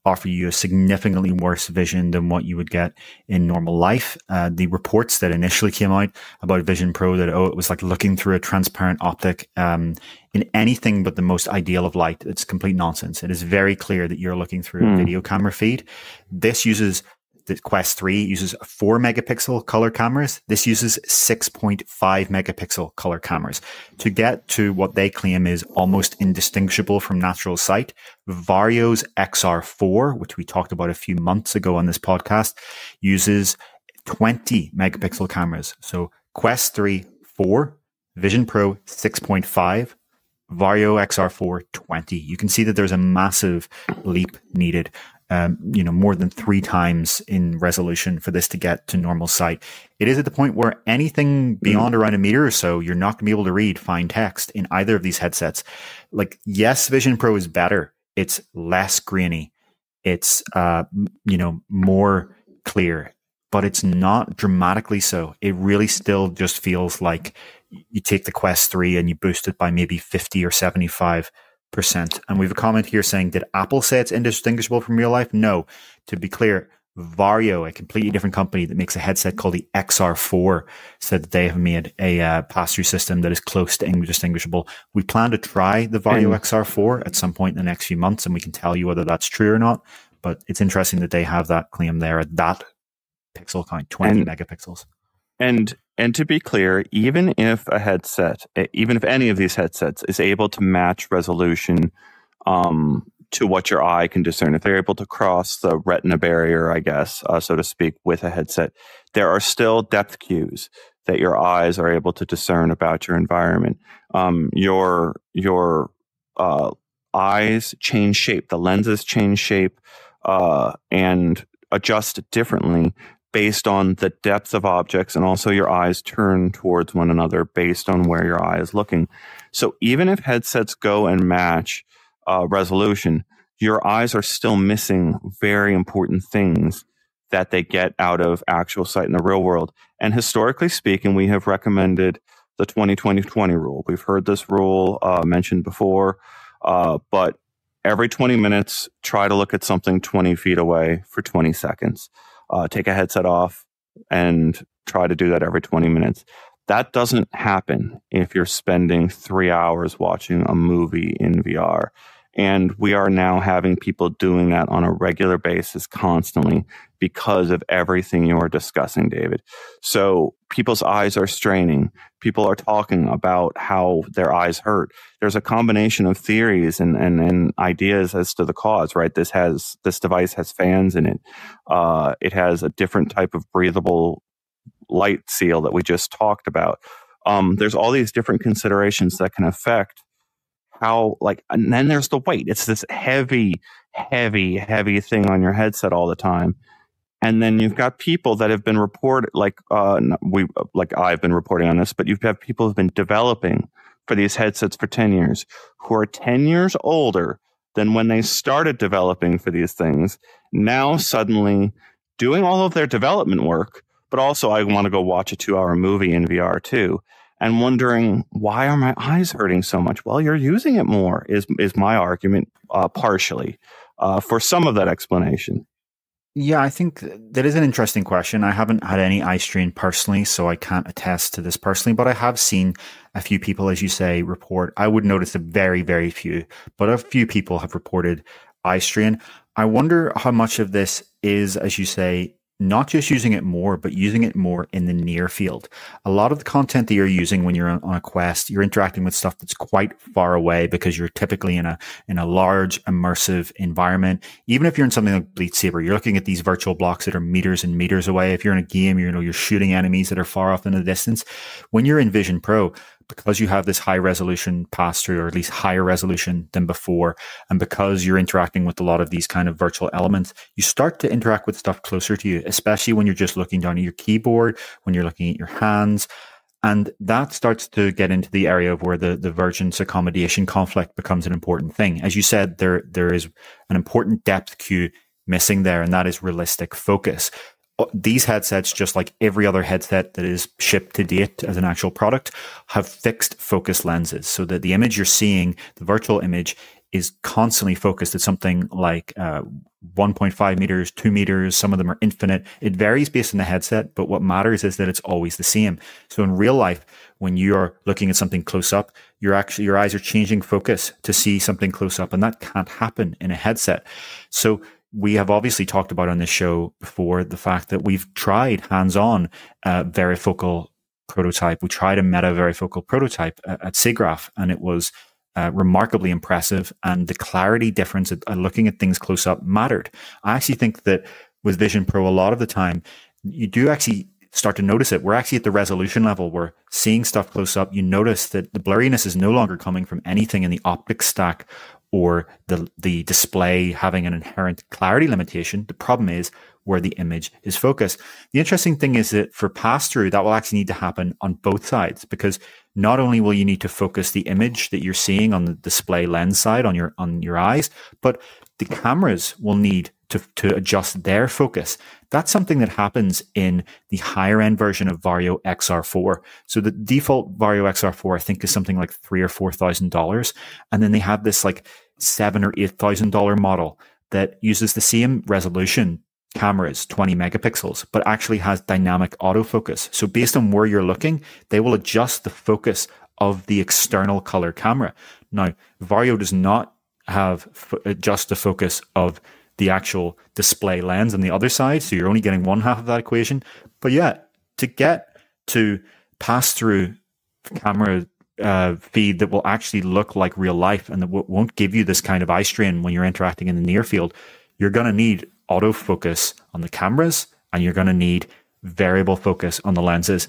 offer you a significantly worse vision than what you would get in normal life. Uh, the reports that initially came out about Vision Pro that, oh, it was like looking through a transparent optic um, in anything but the most ideal of light. It's complete nonsense. It is very clear that you're looking through mm. a hmm. video camera feed. This uses the Quest 3 uses 4 megapixel color cameras. This uses 6.5 megapixel color cameras. To get to what they claim is almost indistinguishable from natural sight, Varjo's XR4, which we talked about a few months ago on this podcast, uses 20 megapixel cameras. So Quest 3, 4, Vision Pro 6.5, Varjo XR4 20. You can see that there's a massive leap needed um, you know, more than three times in resolution for this to get to normal sight. It is at the point where anything beyond around a meter or so, you're not going to be able to read fine text in either of these headsets. Like, yes, Vision Pro is better. It's less grainy. It's, uh, you know, more clear, but it's not dramatically so. It really still just feels like you take the Quest 3 and you boost it by maybe 50 or 75 percent. And we have a comment here saying, did Apple say it's indistinguishable from real life? No. To be clear, Varjo, a completely different company that makes a headset called the XR4, said that they have made a uh, pass-through system that is close to indistinguishable. We plan to try the Varjo mm. XR4 at some point in the next few months, and we can tell you whether that's true or not. But it's interesting that they have that claim there at that pixel count, 20 and, megapixels. And and to be clear, even if a headset, even if any of these headsets is able to match resolution um, to what your eye can discern, if they're able to cross the retina barrier, I guess, uh, so to speak, with a headset, there are still depth cues that your eyes are able to discern about your environment. Um, your your uh, eyes change shape, the lenses change shape, uh, and adjust differently based on the depth of objects and also your eyes turn towards one another based on where your eye is looking. So even if headsets go and match uh, resolution, your eyes are still missing very important things that they get out of actual sight in the real world. And historically speaking, we have recommended the 20-20-20 rule. We've heard this rule uh, mentioned before, uh, but every 20 minutes, try to look at something 20 feet away for 20 seconds uh, take a headset off and try to do that every 20 minutes. That doesn't happen if you're spending three hours watching a movie in VR. And we are now having people doing that on a regular basis constantly because of everything you're discussing, David. So people's eyes are straining. People are talking about how their eyes hurt. There's a combination of theories and, and, and ideas as to the cause, right? This has, this device has fans in it. Uh, it has a different type of breathable light seal that we just talked about. Um, there's all these different considerations that can affect how like and then there's the weight. It's this heavy heavy heavy thing on your headset all the time. And then you've got people that have been reported like uh we like i've been reporting on this but you've got people who've been developing for these headsets for 10 years who are 10 years older than when they started developing for these things now suddenly doing all of their development work but also i want to go watch a two hour movie in vr too and wondering why are my eyes hurting so much? Well, you're using it more. Is is my argument uh, partially uh, for some of that explanation? Yeah, I think that is an interesting question. I haven't had any eye strain personally, so I can't attest to this personally, but I have seen a few people, as you say, report. I would notice a very, very few, but a few people have reported eye strain. I wonder how much of this is, as you say, not just using it more, but using it more in the near field. A lot of the content that you're using when you're on, a quest, you're interacting with stuff that's quite far away because you're typically in a in a large immersive environment. Even if you're in something like Beat Saber, you're looking at these virtual blocks that are meters and meters away. If you're in a game, you know you're shooting enemies that are far off in the distance. When you're in Vision Pro, because you have this high resolution pass through, or at least higher resolution than before, and because you're interacting with a lot of these kind of virtual elements, you start to interact with stuff closer to you, especially when you're just looking down at your keyboard, when you're looking at your hands. And that starts to get into the area of where the, the vergence accommodation conflict becomes an important thing. As you said, there there is an important depth cue missing there, and that is realistic focus. Uh, these headsets, just like every other headset that is shipped to date as an actual product, have fixed focus lenses so that the image you're seeing, the virtual image, is constantly focused at something like uh, 1.5 meters, 2 meters. Some of them are infinite. It varies based on the headset, but what matters is that it's always the same. So in real life, when you're looking at something close up, you're actually, your eyes are changing focus to see something close up, and that can't happen in a headset. So we have obviously talked about on this show before the fact that we've tried hands-on uh, varifocal prototype. We tried a meta varifocal prototype at, at SIGGRAPH, and it was uh, remarkably impressive. And the clarity difference at, at looking at things close up mattered. I actually think that with Vision Pro, a lot of the time, you do actually start to notice it. We're actually at the resolution level. We're seeing stuff close up. You notice that the blurriness is no longer coming from anything in the optics stack or the the display having an inherent clarity limitation. The problem is where the image is focused. The interesting thing is that for pass through, that will actually need to happen on both sides because not only will you need to focus the image that you're seeing on the display lens side on your on your eyes, but the cameras will need to, to adjust their focus. That's something that happens in the higher end version of Varjo XR4. So the default Varjo XR4, I think, is something like three or four thousand dollars, and then they have this like seven or eight thousand dollar model that uses the same resolution cameras, 20 megapixels, but actually has dynamic autofocus. So based on where you're looking, they will adjust the focus of the external color camera. Now, Varjo does not have f- adjust the focus of the actual display lens on the other side. So you're only getting one half of that equation. But yeah, to get to pass through camera uh, feed that will actually look like real life and that w- won't give you this kind of eye strain when you're interacting in the near field, you're going to need autofocus on the cameras and you're going to need variable focus on the lenses.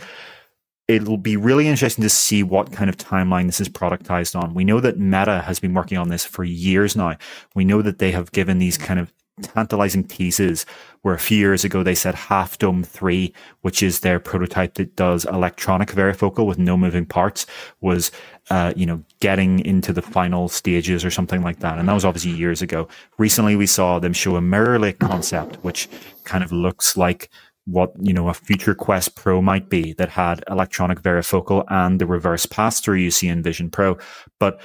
It'll be really interesting to see what kind of timeline this is productized on. We know that Meta has been working on this for years now. We know that they have given these kind of tantalizing teases where a few years ago they said Half Dome 3, which is their prototype that does electronic varifocal with no moving parts, was, uh, you know, getting into the final stages or something like that. And that was obviously years ago. Recently, we saw them show a Mirrorlake concept, which kind of looks like what you know a future Quest Pro might be that had electronic varifocal and the reverse pass through you see in Vision Pro. But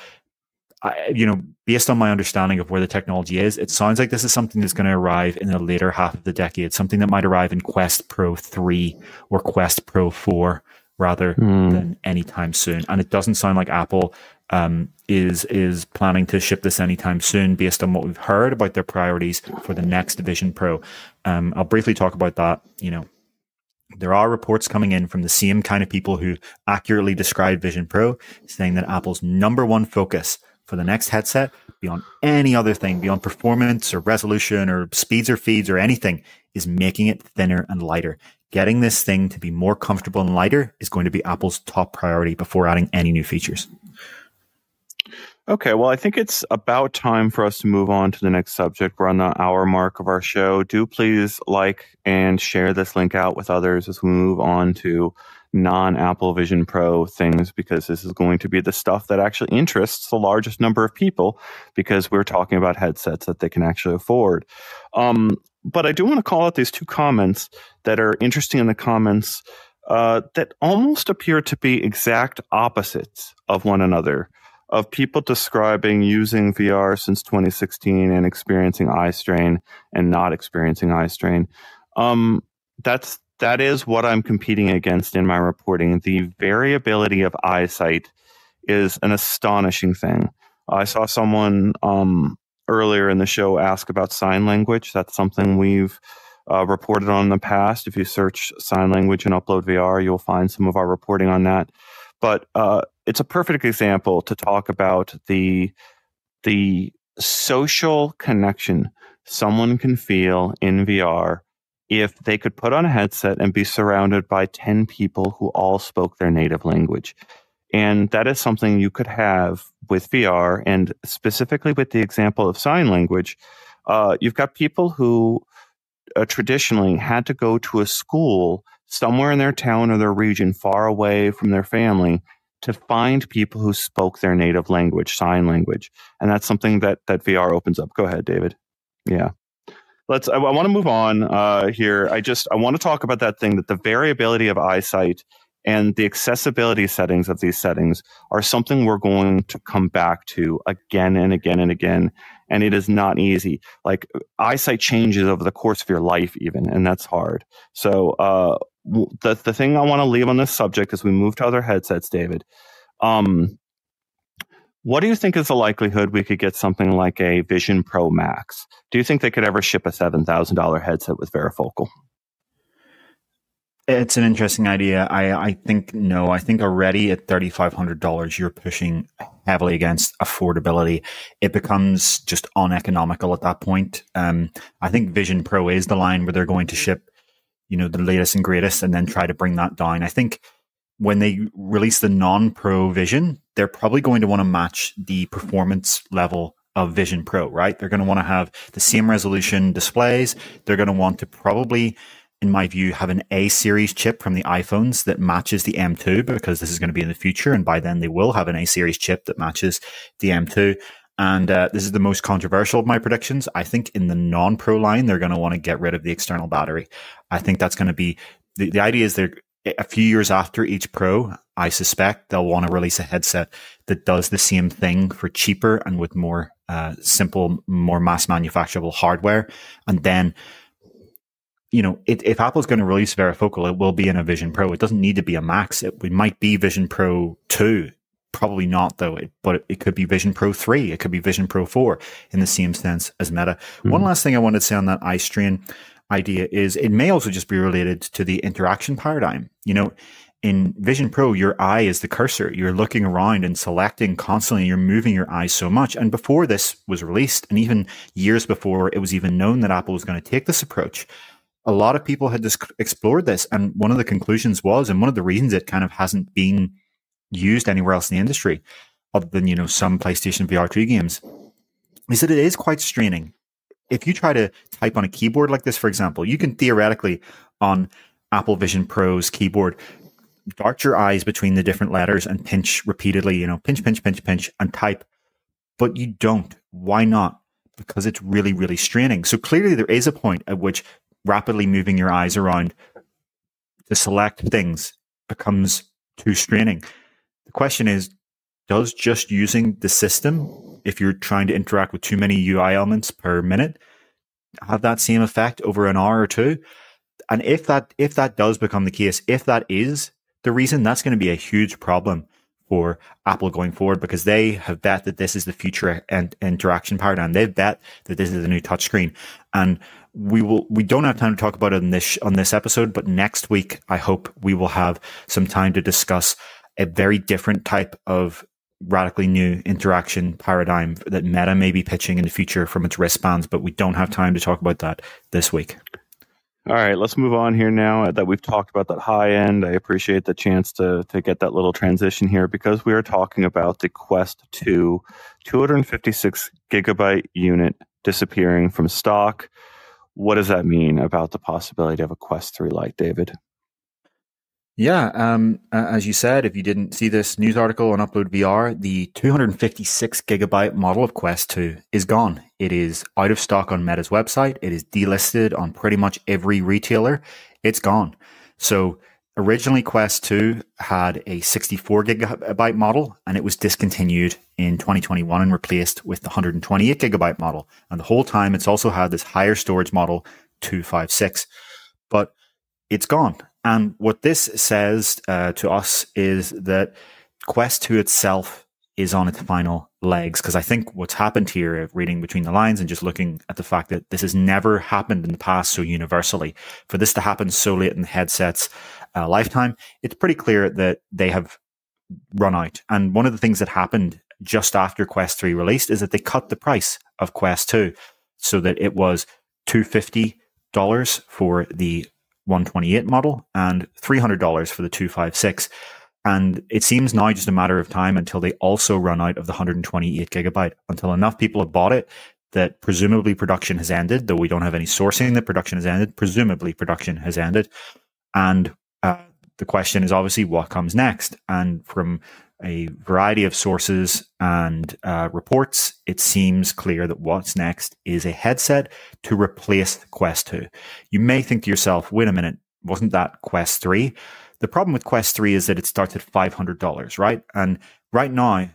I, you know, based on my understanding of where the technology is, it sounds like this is something that's going to arrive in the later half of the decade, something that might arrive in Quest Pro 3 or Quest Pro 4 rather mm. than anytime soon. And it doesn't sound like Apple um, is is planning to ship this anytime soon, based on what we've heard about their priorities for the next Vision Pro. Um, I'll briefly talk about that. You know, there are reports coming in from the same kind of people who accurately describe Vision Pro, saying that Apple's number one focus for the next headset beyond any other thing, beyond performance or resolution or speeds or feeds or anything, is making it thinner and lighter. Getting this thing to be more comfortable and lighter is going to be Apple's top priority before adding any new features. Okay, well, I think it's about time for us to move on to the next subject. We're on the hour mark of our show. Do please like and share this link out with others as we move on to non Apple Vision Pro things because this is going to be the stuff that actually interests the largest number of people because we're talking about headsets that they can actually afford. Um, but I do want to call out these two comments that are interesting in the comments uh, that almost appear to be exact opposites of one another. Of people describing using VR since 2016 and experiencing eye strain and not experiencing eye strain. Um, that's that is what I'm competing against in my reporting. The variability of eyesight is an astonishing thing. I saw someone um, earlier in the show ask about sign language. That's something we've uh, reported on in the past. If you search sign language and upload VR, you'll find some of our reporting on that. But uh, it's a perfect example to talk about the the social connection someone can feel in VR if they could put on a headset and be surrounded by 10 people who all spoke their native language. And that is something you could have with VR and specifically with the example of sign language. Uh, you've got people who uh, traditionally had to go to a school somewhere in their town or their region far away from their family to find people who spoke their native language, sign language. And that's something that, that VR opens up. Go ahead, David. Yeah. Let's, I, I want to move on uh, here. I just, I want to talk about that thing that the variability of eyesight and the accessibility settings of these settings are something we're going to come back to again and again and again. And it is not easy. Like eyesight changes over the course of your life, even, and that's hard. So, uh, the the thing I want to leave on this subject as we move to other headsets, David. Um, what do you think is the likelihood we could get something like a Vision Pro Max? Do you think they could ever ship a seven thousand dollar headset with varifocal? It's an interesting idea. I, I think no. I think already at thirty five hundred dollars, you're pushing heavily against affordability. It becomes just uneconomical at that point. Um, I think Vision Pro is the line where they're going to ship you know, the latest and greatest and then try to bring that down. I think when they release the non pro vision, they're probably going to want to match the performance level of Vision Pro, right? They're going to want to have the same resolution displays. They're going to want to probably, in my view, have an A series chip from the iPhones that matches the M2 because this is going to be in the future. And by then they will have an A series chip that matches the M2. And uh, this is the most controversial of my predictions. I think in the non pro line, they're going to want to get rid of the external battery. I think that's going to be the, the idea is they're a few years after each pro, I suspect they'll want to release a headset that does the same thing for cheaper and with more uh, simple, more mass manufacturable hardware. And then, you know, it, if Apple's going to release Varifocal, it will be in a Vision Pro. It doesn't need to be a Max. It, it might be Vision Pro 2 Probably not though, it, but it could be Vision Pro 3. It could be Vision Pro 4 in the same sense as Meta. Mm-hmm. One last thing I wanted to say on that eye strain idea is it may also just be related to the interaction paradigm. You know, in Vision Pro, your eye is the cursor. You're looking around and selecting constantly. You're moving your eyes so much. And before this was released, and even years before it was even known that Apple was going to take this approach, a lot of people had just explored this. And one of the conclusions was, and one of the reasons it kind of hasn't been used anywhere else in the industry, other than you know some PlayStation VR2 games, is that it is quite straining. If you try to type on a keyboard like this, for example, you can theoretically on Apple Vision Pro's keyboard dart your eyes between the different letters and pinch repeatedly, you know, pinch, pinch, pinch, pinch, and type. But you don't. Why not? Because it's really, really straining. So clearly there is a point at which rapidly moving your eyes around to select things becomes too straining. The question is, does just using the system, if you're trying to interact with too many UI elements per minute, have that same effect over an hour or two? And if that if that does become the case, if that is the reason, that's going to be a huge problem for Apple going forward because they have bet that this is the future and interaction paradigm. They've bet that this is the new touchscreen, and we will. We don't have time to talk about it in this on this episode, but next week I hope we will have some time to discuss a very different type of radically new interaction paradigm that Meta may be pitching in the future from its wristbands, but we don't have time to talk about that this week. All right, let's move on here now that we've talked about that high end. I appreciate the chance to to get that little transition here because we are talking about the Quest 2 256 gigabyte unit disappearing from stock. What does that mean about the possibility of a Quest 3 Lite, David? Yeah, um, as you said, if you didn't see this news article on Upload VR, the 256 gigabyte model of Quest 2 is gone. It is out of stock on Meta's website. It is delisted on pretty much every retailer. It's gone. So originally Quest 2 had a 64 gigabyte model and it was discontinued in 2021 and replaced with the 128 gigabyte model. And the whole time it's also had this higher storage model 256. But it's gone and what this says uh, to us is that Quest 2 itself is on its final legs. Because I think what's happened here, reading between the lines and just looking at the fact that this has never happened in the past so universally, for this to happen so late in the headset's uh, lifetime, it's pretty clear that they have run out. And one of the things that happened just after Quest 3 released is that they cut the price of Quest 2 so that it was $250 for the 128 model and $300 for the 256. And it seems now just a matter of time until they also run out of the 128 gigabyte, until enough people have bought it that presumably production has ended, though we don't have any sourcing that production has ended. Presumably production has ended. And uh, the question is obviously what comes next. And from a variety of sources and uh, reports, it seems clear that what's next is a headset to replace the Quest 2. You may think to yourself, wait a minute, wasn't that Quest 3? The problem with Quest 3 is that it starts at $500, right? And right now,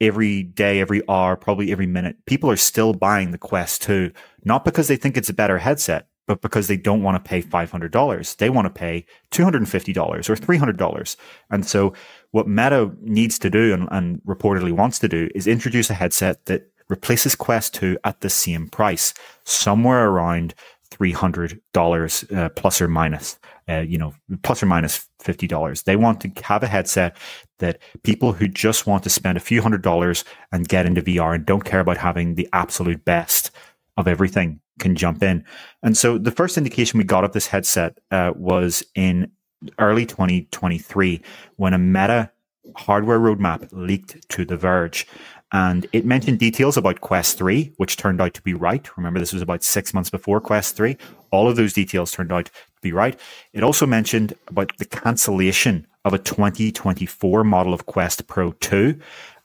every day, every hour, probably every minute, people are still buying the Quest 2, not because they think it's a better headset, but because they don't want to pay $500. They want to pay $250 or $300. And so what Meta needs to do and, and, reportedly wants to do is introduce a headset that replaces Quest 2 at the same price, somewhere around $300 uh, plus or minus, uh, you know, plus or minus $50. They want to have a headset that people who just want to spend a few hundred dollars and get into VR and don't care about having the absolute best of everything can jump in. And so the first indication we got of this headset uh, was in early 2023 when a Meta hardware roadmap leaked to The Verge. And it mentioned details about Quest 3, which turned out to be right. Remember, this was about six months before Quest 3. All of those details turned out to be right. It also mentioned about the cancellation of a 2024 model of Quest Pro 2.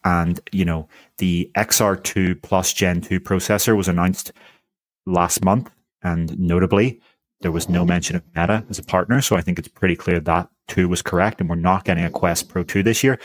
And, you know, the XR2 plus Gen 2 processor was announced last month. And notably, there was no mention of Meta as a partner. So I think it's pretty clear that too was correct. And we're not getting a Quest Pro 2 this year.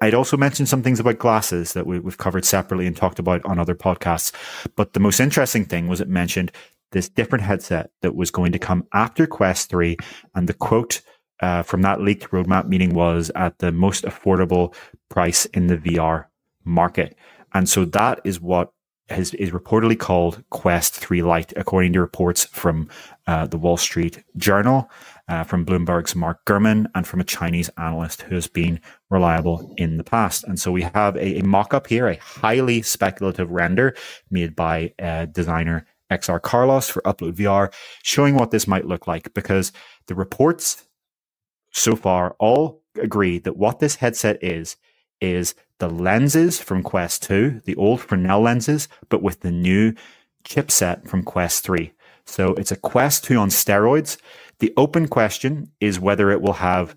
I'd also mentioned some things about glasses that we, have covered separately and talked about on other podcasts. But the most interesting thing was it mentioned this different headset that was going to come after Quest 3. And the quote uh, from that leaked roadmap meeting was at the most affordable price in the VR market. And so that is what has, is reportedly called Quest 3 Lite, according to reports from uh, the Wall Street Journal, uh, from Bloomberg's Mark Gurman, and from a Chinese analyst who has been reliable in the past. And so we have a, a mock up here, a highly speculative render made by uh, designer XR Carlos for Upload VR, showing what this might look like because the reports so far all agree that what this headset is is the lenses from Quest 2, the old Fresnel lenses, but with the new chipset from Quest 3. So it's a Quest 2 on steroids. The open question is whether it will have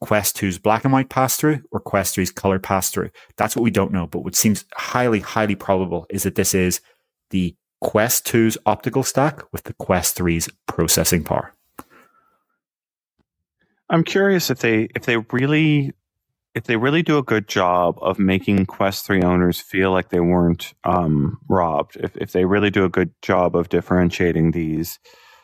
Quest 2's black and white pass through or Quest 3's color pass through. That's what we don't know. But what seems highly, highly probable is that this is the Quest 2's optical stack with the Quest 3's processing power. I'm curious if they if they really if they really do a good job of making Quest 3 owners feel like they weren't um, robbed, if, if they really do a good job of differentiating these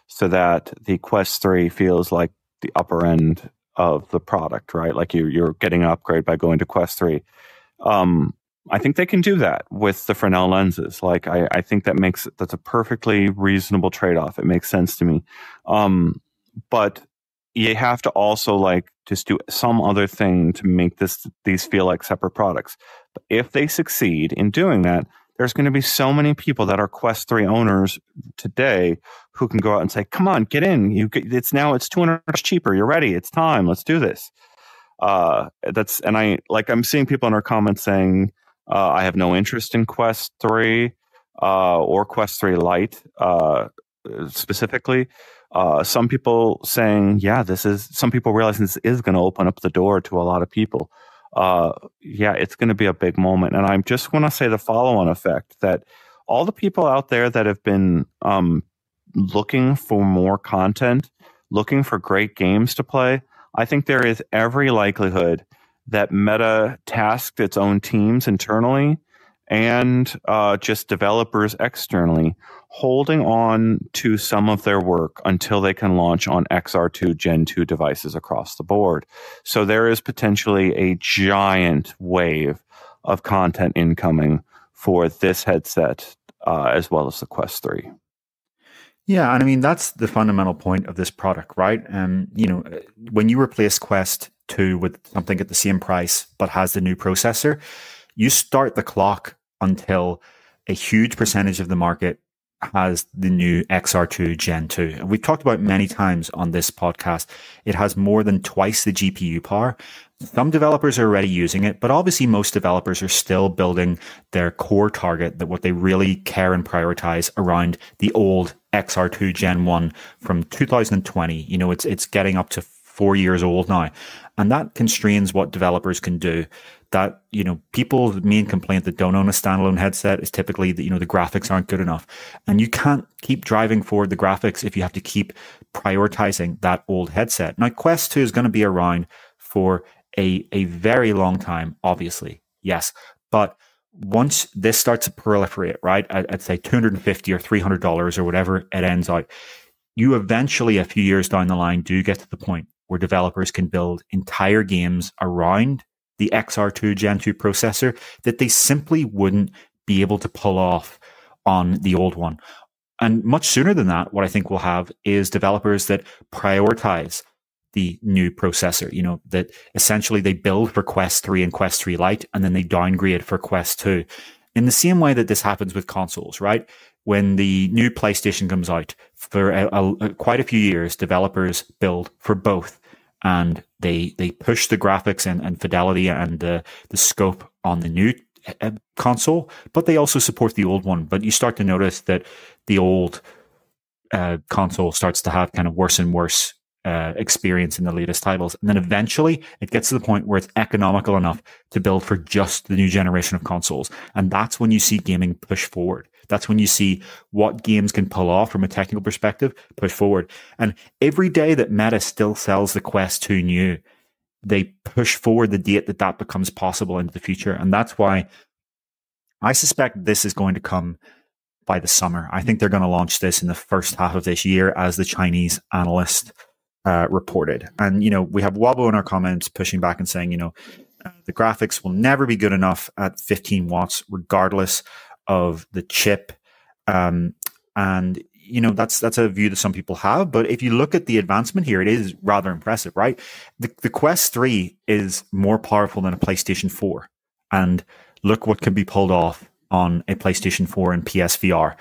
so that the Quest 3 feels like the upper end of the product, right? Like you, you're getting an upgrade by going to Quest 3. Um, I think they can do that with the Fresnel lenses. Like I, I think that makes that's a perfectly reasonable trade off. It makes sense to me. Um, but you have to also like just do some other thing to make this these feel like separate products. But if they succeed in doing that, there's going to be so many people that are Quest 3 owners today who can go out and say, "Come on, get in. You get, it's now it's 200 cheaper. You're ready. It's time. Let's do this." Uh, that's and I like I'm seeing people in our comments saying, uh, "I have no interest in Quest 3 uh, or Quest 3 Lite uh, specifically." uh, some people saying, yeah, this is, some people realizing this is going to open up the door to a lot of people. Uh, yeah, it's going to be a big moment. And I'm just going to say the follow on effect that all the people out there that have been um, looking for more content, looking for great games to play, I think there is every likelihood that Meta tasked its own teams internally and uh, just developers externally holding on to some of their work until they can launch on XR2 Gen 2 devices across the board. So there is potentially a giant wave of content incoming for this headset uh, as well as the Quest 3. Yeah, and I mean that's the fundamental point of this product, right? And um, you know, when you replace Quest 2 with something at the same price but has the new processor, you start the clock until a huge percentage of the market has the new XR2 Gen 2. And we've talked about many times on this podcast. It has more than twice the GPU power. Some developers are already using it, but obviously most developers are still building their core target that what they really care and prioritize around the old XR2 Gen 1 from 2020. You know, it's it's getting up to 4 years old now. And that constrains what developers can do that you know people's main complaint that don't own a standalone headset is typically that you know the graphics aren't good enough. And you can't keep driving forward the graphics if you have to keep prioritizing that old headset. Now quest 2 is going to be around for a a very long time obviously yes. But once this starts to proliferate right at, at say 250 or 300 dollars or whatever it ends out you eventually a few years down the line do get to the point where developers can build entire games around the XR2 Gen 2 processor that they simply wouldn't be able to pull off on the old one. And much sooner than that, what I think we'll have is developers that prioritize the new processor, you know, that essentially they build for Quest 3 and Quest 3 Lite and then they downgrade for Quest 2. In the same way that this happens with consoles, right? When the new PlayStation comes out for a, a, quite a few years, developers build for both and they they push the graphics and, and fidelity and the the scope on the new uh, console, but they also support the old one. But you start to notice that the old uh, console starts to have kind of worse and worse uh, experience in the latest titles. And then eventually it gets to the point where it's economical enough to build for just the new generation of consoles. And that's when you see gaming push forward. That's when you see what games can pull off from a technical perspective, push forward. And every day that Meta still sells the Quest 2 new, they push forward the date that that becomes possible into the future. And that's why I suspect this is going to come by the summer. I think they're going to launch this in the first half of this year as the Chinese analyst uh, reported. And, you know, we have Wobble in our comments pushing back and saying, you know, uh, the graphics will never be good enough at 15 watts, regardless of the chip. Um, and you know that's that's a view that some people have but if you look at the advancement here it is rather impressive right the, the quest 3 is more powerful than a playstation 4 and look what can be pulled off on a playstation 4 and psvr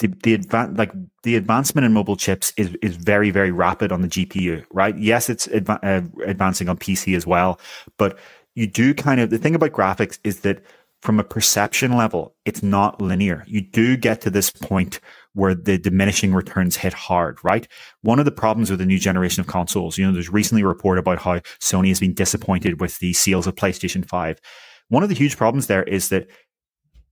the the advan- like the advancement in mobile chips is is very very rapid on the gpu right yes it's adva- uh, advancing on pc as well but you do kind of the thing about graphics is that from a perception level, it's not linear. You do get to this point where the diminishing returns hit hard, right? One of the problems with the new generation of consoles, you know, there's recently a report about how Sony has been disappointed with the sales of PlayStation 5. One of the huge problems there is that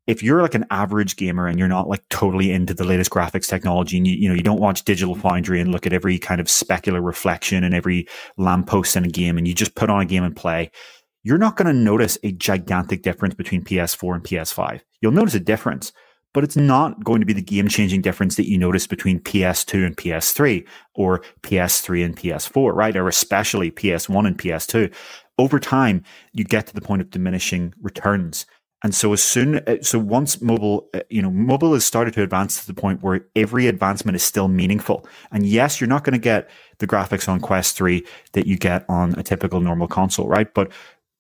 if you're like an average gamer and you're not like totally into the latest graphics technology and you, you know, you don't watch Digital Foundry and look at every kind of specular reflection and every lamppost in a game and you just put on a game and play, you're not going to notice a gigantic difference between PS4 and PS5. You'll notice a difference, but it's not going to be the game changing difference that you notice between PS2 and PS3 or PS3 and PS4, right? Or especially PS1 and PS2. Over time, you get to the point of diminishing returns. And so as soon, uh, so once mobile, uh, you know, mobile has started to advance to the point where every advancement is still meaningful. And yes, you're not going to get the graphics on Quest 3 that you get on a typical normal console, right? But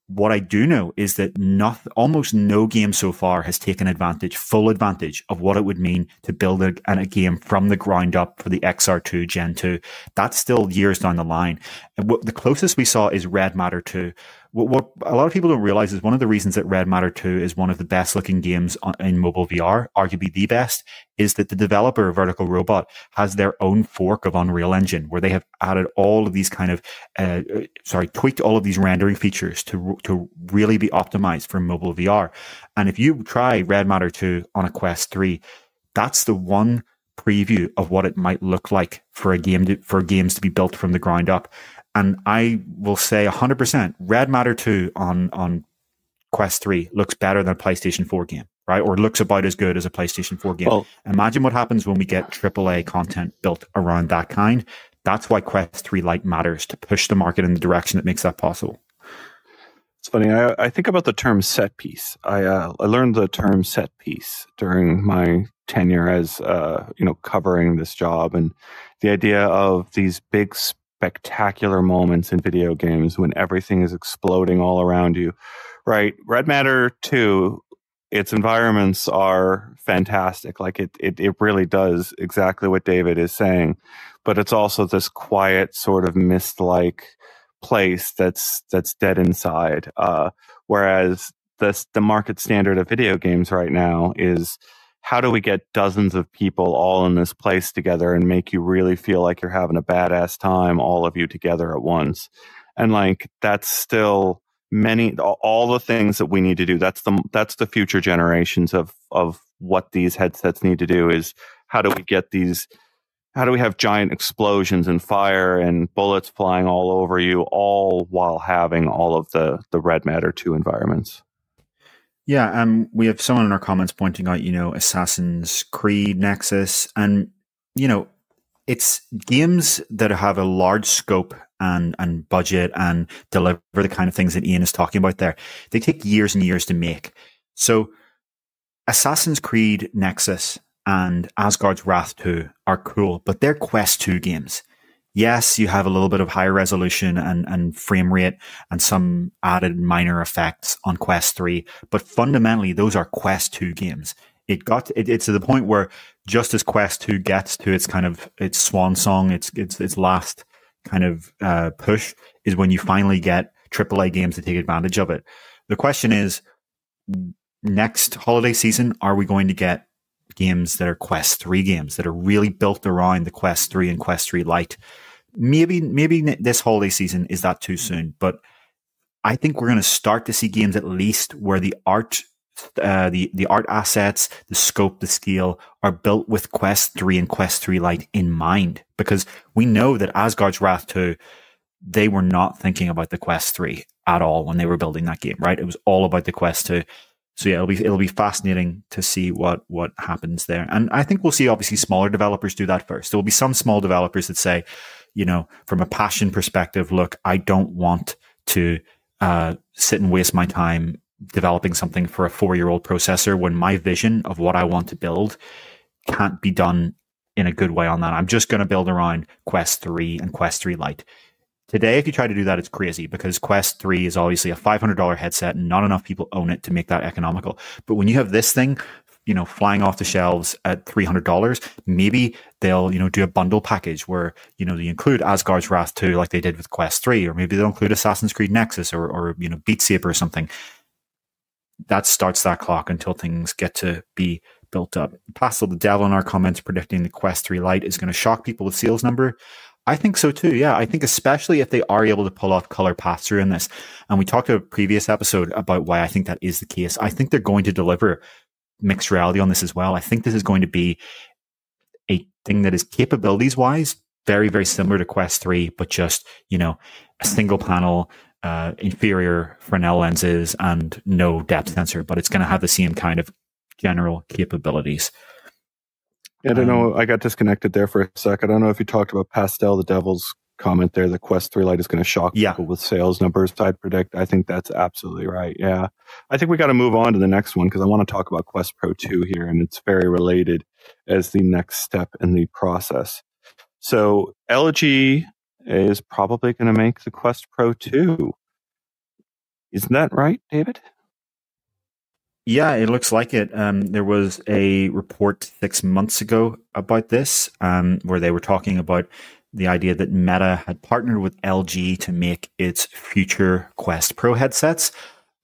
what I do know is that not, almost no game so far has taken advantage, full advantage of what it would mean to build a, a game from the ground up for the XR2 Gen 2. That's still years down the line. And what the closest we saw is Red Matter 2, what, what, a lot of people don't realize is one of the reasons that Red Matter 2 is one of the best looking games on, in mobile VR, arguably the best, is that the developer of Vertical Robot has their own fork of Unreal Engine where they have added all of these kind of, uh, sorry, tweaked all of these rendering features to, to really be optimized for mobile VR. And if you try Red Matter 2 on a Quest 3, that's the one preview of what it might look like for a game to, for games to be built from the ground up. And I will say 100% Red Matter 2 on, on Quest 3 looks better than a PlayStation 4 game, right? Or looks about as good as a PlayStation 4 game. Well, Imagine what happens when we get AAA content built around that kind. That's why Quest 3 Lite matters to push the market in the direction that makes that possible. It's funny. I, I think about the term set piece. I uh, I learned the term set piece during my tenure as uh, you know covering this job, and the idea of these big spectacular moments in video games when everything is exploding all around you. Right, Red Matter Two, its environments are fantastic. Like it, it, it really does exactly what David is saying, but it's also this quiet sort of mist-like place that's that's dead inside. Uh, whereas the the market standard of video games right now is how do we get dozens of people all in this place together and make you really feel like you're having a badass time, all of you together at once? And like that's still many all the things that we need to do. That's the that's the future generations of of what these headsets need to do is how do we get these how do we have giant explosions and fire and bullets flying all over you all while having all of the the red matter 2 environments yeah um we have someone in our comments pointing out you know assassin's creed nexus and you know it's games that have a large scope and and budget and deliver the kind of things that ian is talking about there they take years and years to make so assassin's creed nexus and Asgard's Wrath 2 are cool, but they're Quest 2 games. Yes, you have a little bit of higher resolution and, and frame rate and some added minor effects on Quest 3, but fundamentally, those are Quest 2 games. It got it, it's to the point where just as Quest 2 gets to its kind of its swan song, its its its last kind of uh, push is when you finally get AAA games to take advantage of it. The question is, next holiday season, are we going to get games that are Quest 3 games that are really built around the Quest 3 and Quest 3 Lite. Maybe, maybe this holiday season is that too soon, but I think we're going to start to see games at least where the art, uh, the, the art assets, the scope, the scale are built with Quest 3 and Quest 3 Lite in mind because we know that Asgard's Wrath 2, they were not thinking about the Quest 3 at all when they were building that game, right? It was all about the Quest 2 so yeah, it'll be it'll be fascinating to see what what happens there. And I think we'll see obviously smaller developers do that first. There will be some small developers that say, you know, from a passion perspective, look, I don't want to uh, sit and waste my time developing something for a four year old processor when my vision of what I want to build can't be done in a good way on that. I'm just going to build around Quest 3 and Quest 3 Lite. Today, if you try to do that, it's crazy because Quest 3 is obviously a $500 headset and not enough people own it to make that economical. But when you have this thing, you know, flying off the shelves at $300, maybe they'll, you know, do a bundle package where, you know, they include Asgard's Wrath 2 like they did with Quest 3, or maybe they'll include Assassin's Creed Nexus or, or, you know, Beat Saber or something. That starts that clock until things get to be built up. Pastel the Devil in our comments predicting the Quest 3 Lite is going to shock people with sales number. I think so too. Yeah. I think especially if they are able to pull off color pass through in this. And we talked a previous episode about why I think that is the case. I think they're going to deliver mixed reality on this as well. I think this is going to be a thing that is capabilities wise very, very similar to Quest 3, but just, you know, a single panel, uh, inferior Fresnel lenses and no depth sensor, but it's going to have the same kind of general capabilities. I don't know. Um, I got disconnected there for a sec. I don't know if you talked about Pastel, the Devil's comment there. The Quest 3 Lite is going to shock yeah. people with sales numbers. I'd predict. I think that's absolutely right. Yeah. I think we got to move on to the next one because I want to talk about Quest Pro 2 here, and it's very related as the next step in the process. So LG is probably going to make the Quest Pro 2. Isn't that right, David? Yeah, it looks like it. Um, there was a report six months ago about this, um, where they were talking about the idea that Meta had partnered with LG to make its future Quest Pro headsets.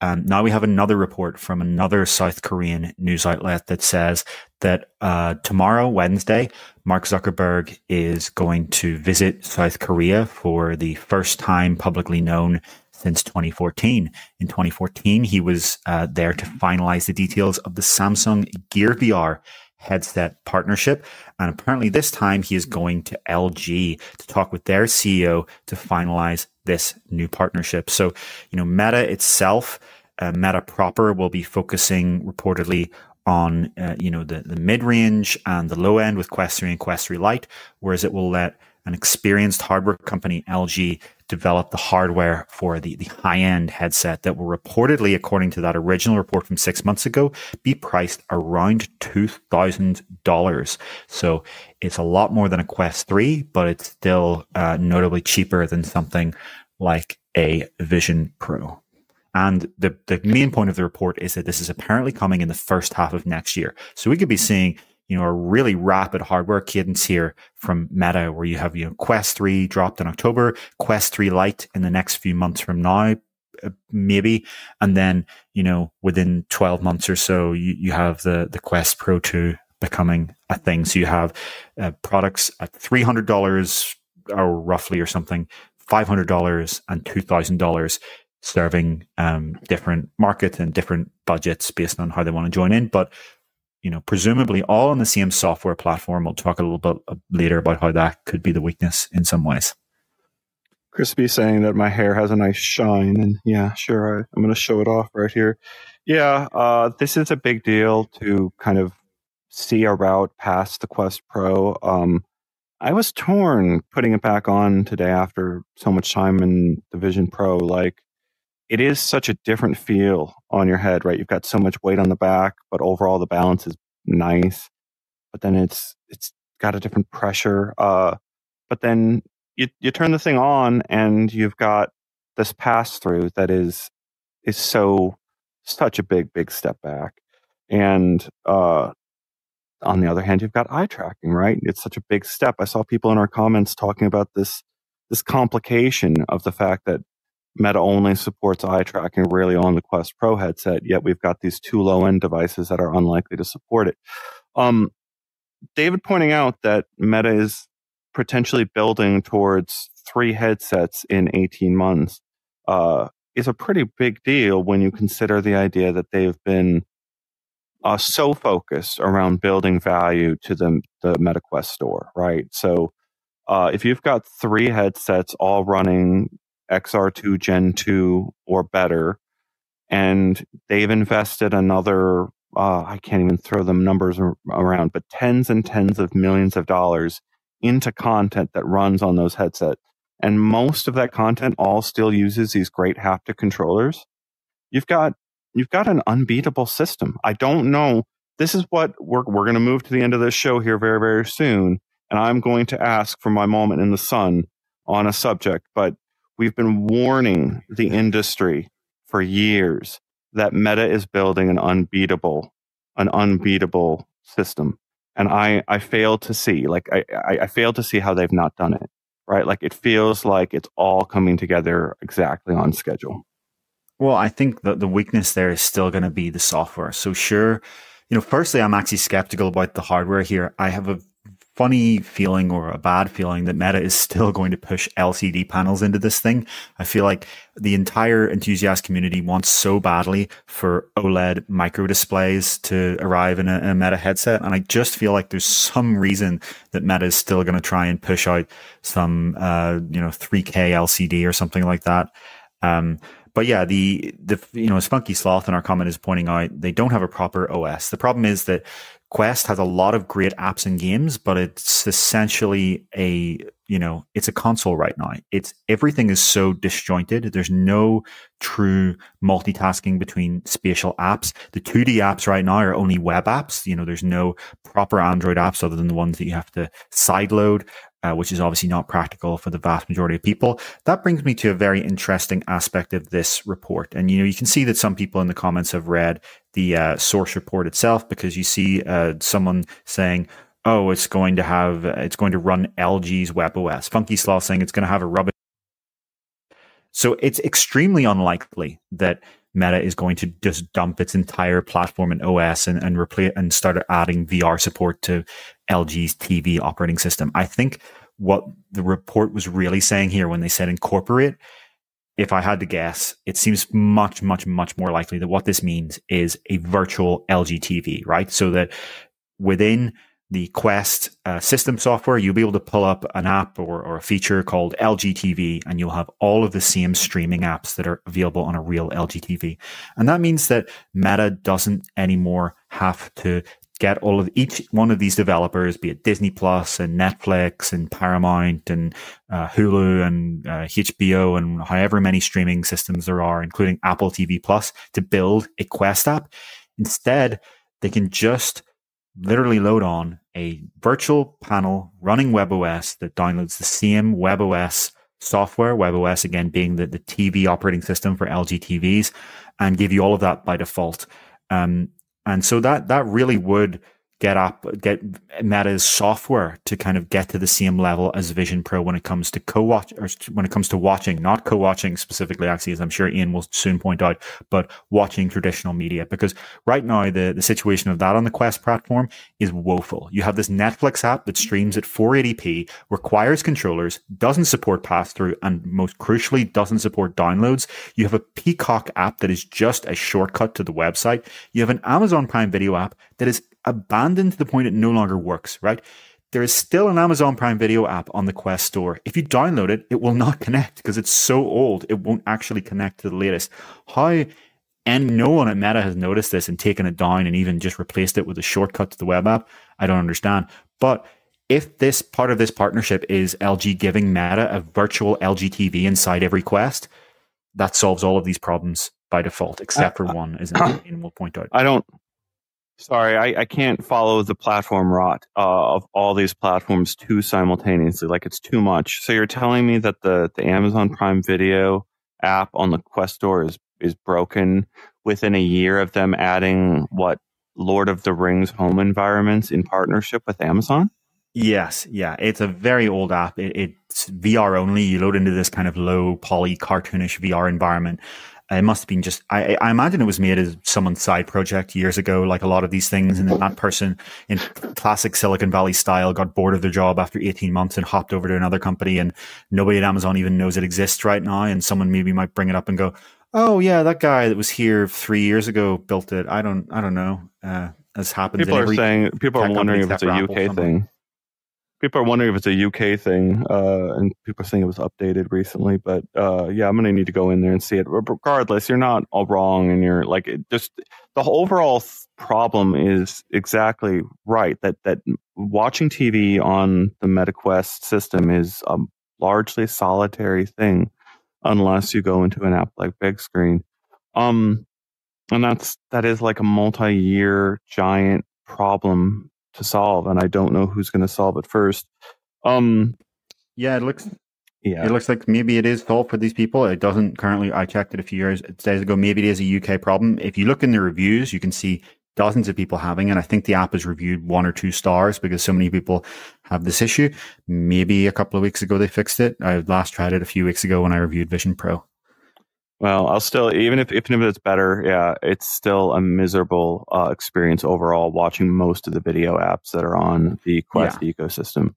Um, now we have another report from another South Korean news outlet that says that uh, tomorrow, Wednesday, Mark Zuckerberg is going to visit South Korea for the first time publicly known since 2014. In 2014, he was uh, there to finalize the details of the Samsung Gear VR headset partnership. And apparently, this time he is going to LG to talk with their CEO to finalize this new partnership. So, you know, Meta itself, uh, Meta proper, will be focusing reportedly on uh, you know the, the mid range and the low end with Quest 3 and Quest 3 Lite, whereas it will let an experienced hardware company, LG, develop the hardware for the, the high end headset that will reportedly, according to that original report from six months ago, be priced around $2,000. So it's a lot more than a Quest 3, but it's still uh, notably cheaper than something like a Vision Pro. And the, the main point of the report is that this is apparently coming in the first half of next year. So we could be seeing you know, a really rapid hardware cadence here from Meta, where you have, you know, Quest 3 dropped in October, Quest 3 Lite in the next few months from now, uh, maybe. And then, you know, within 12 months or so, you, you have the, the Quest Pro 2 becoming a thing. So you have uh, products at $300 or roughly or something, $500 and $2,000 serving um, different markets and different budgets based on how they want to join in. But you know, presumably all on the same software platform. We'll talk a little bit uh, later about how that could be the weakness in some ways. Crispy saying that my hair has a nice shine, and yeah, sure, I, am going to show it off right here. Yeah, uh, this is a big deal to kind of see a route past the Quest Pro. Um, I was torn putting it back on today after so much time in the Vision Pro. Like, it is such a different feel on your head, right? You've got so much weight on the back, but overall the balance is nice. But then it's it's got a different pressure. Uh, but then you you turn the thing on and you've got this pass through that is is so such a big big step back. And uh, on the other hand, you've got eye tracking, right? It's such a big step. I saw people in our comments talking about this this complication of the fact that Meta only supports eye tracking really on the Quest Pro headset, yet we've got these two low end devices that are unlikely to support it. Um, David pointing out that Meta is potentially building towards three headsets in 18 months uh, is a pretty big deal when you consider the idea that they've been uh, so focused around building value to the, the MetaQuest store, right? So uh, if you've got three headsets all running XR2 Gen 2 or better. And they've invested another, uh, I can't even throw them numbers around, but tens and tens of millions of dollars into content that runs on those headsets. And most of that content all still uses these great haptic controllers. You've got, you've got an unbeatable system. I don't know. This is what we're, we're going to move to the end of this show here very, very soon. And I'm going to ask for my moment in the sun on a subject, but We've been warning the industry for years that Meta is building an unbeatable, an unbeatable system. And I, I fail to see, like, I, I, fail to see how they've not done it, right? Like, it feels like it's all coming together exactly on schedule. Well, I think that the weakness there is still going to be the software. So, sure, you know, firstly, I'm actually skeptical about the hardware here. I have a funny feeling or a bad feeling that Meta is still going to push LCD panels into this thing. I feel like the entire enthusiast community wants so badly for OLED micro displays to arrive in a, a Meta headset. And I just feel like there's some reason that Meta is still going to try and push out some, uh, you know, 3K LCD or something like that. Um, but yeah, the the you know, as Funky Sloth in our comment is pointing out, they don't have a proper OS. The problem is that Quest has a lot of great apps and games, but it's essentially a, you know, it's a console right now. It's everything is so disjointed. There's no true multitasking between spatial apps. The 2D apps right now are only web apps. You know, there's no proper Android apps other than the ones that you have to sideload uh, which is obviously not practical for the vast majority of people. That brings me to a very interesting aspect of this report. And, you know, you can see that some people in the comments have read the uh, source report itself because you see uh, someone saying, oh, it's going to have, it's going to run LG's WebOS. Funky Sloth saying it's going to have a rubbish. So it's extremely unlikely that Meta is going to just dump its entire platform and OS and, and replace and start adding VR support to LG's TV operating system. I think what the report was really saying here when they said incorporate, if I had to guess, it seems much, much, much more likely that what this means is a virtual LG TV, right? So that within the Quest uh, system software, you'll be able to pull up an app or, or a feature called LG TV, and you'll have all of the same streaming apps that are available on a real LG TV. And that means that Meta doesn't anymore have to get all of each one of these developers, be it Disney Plus and Netflix and Paramount and uh, Hulu and uh, HBO and however many streaming systems there are, including Apple TV Plus, to build a Quest app. Instead, they can just literally load on a virtual panel running WebOS that downloads the same WebOS software, WebOS again being the, the TV operating system for LG TVs, and give you all of that by default. Um, and so that that really would get up get Meta's software to kind of get to the same level as Vision Pro when it comes to co-watch or when it comes to watching, not co-watching specifically, actually, as I'm sure Ian will soon point out, but watching traditional media. Because right now the, the situation of that on the Quest platform is woeful. You have this Netflix app that streams at 480p, requires controllers, doesn't support pass-through, and most crucially doesn't support downloads. You have a Peacock app that is just a shortcut to the website. You have an Amazon Prime Video app that is abandoned to the point it no longer works, right? There is still an Amazon Prime Video app on the Quest store. If you download it, it will not [LAUGHS] connect because it's so old, it won't actually connect to the latest. How and no one at Meta has noticed this and taken it down and even just replaced it with a shortcut to the web app. I don't understand. But if this part of this partnership is LG giving Meta a virtual LG TV inside every Quest, that solves all of these problems by default, except uh, for uh, one, as [COUGHS] Ian will point out. I don't Sorry, I, I can't follow the platform rot uh, of all these platforms too simultaneously. Like it's too much. So you're telling me that the, the Amazon Prime Video app on the Quest Store is is broken within a year of them adding what Lord of the Rings home environments in partnership with Amazon? Yes, yeah, it's a very old app. It, it's VR only. You load into this kind of low poly cartoonish VR environment, it must have been just, I, I imagine it was made as someone's side project years ago, like a lot of these things. And then that person in classic Silicon Valley style got bored of their job after 18 months and hopped over to another company. And nobody at Amazon even knows it exists right now. And someone maybe might bring it up and go, Oh yeah, that guy that was here three years ago built it. I don't, I don't know. Uh, as happens. People are saying, people are wondering if it's a UK thing people are wondering if it's a UK thing, uh, and people are saying it was updated recently. But uh, yeah, I'm gonna need to go in there and see it. Regardless, you're not all wrong, and you're like it just the overall problem is exactly right. That that watching TV on the MetaQuest system is a largely solitary thing, unless you go into an app like Big Screen. Um, and that's that is like a multi-year giant problem to solve, and I don't know who's going to solve it first. Um, yeah, it looks. Yeah, it looks like maybe it is solved for these people. It doesn't currently. I checked it a few years days ago. Maybe it is a UK problem. If you look in the reviews, you can see dozens of people having it. I think the app has reviewed one or two stars because so many people have this issue. Maybe a couple of weeks ago they fixed it. I last tried it a few weeks ago when I reviewed Vision Pro. Well, I'll still even if even if it's better, yeah, it's still a miserable uh, experience overall watching most of the video apps that are on the Quest yeah. ecosystem.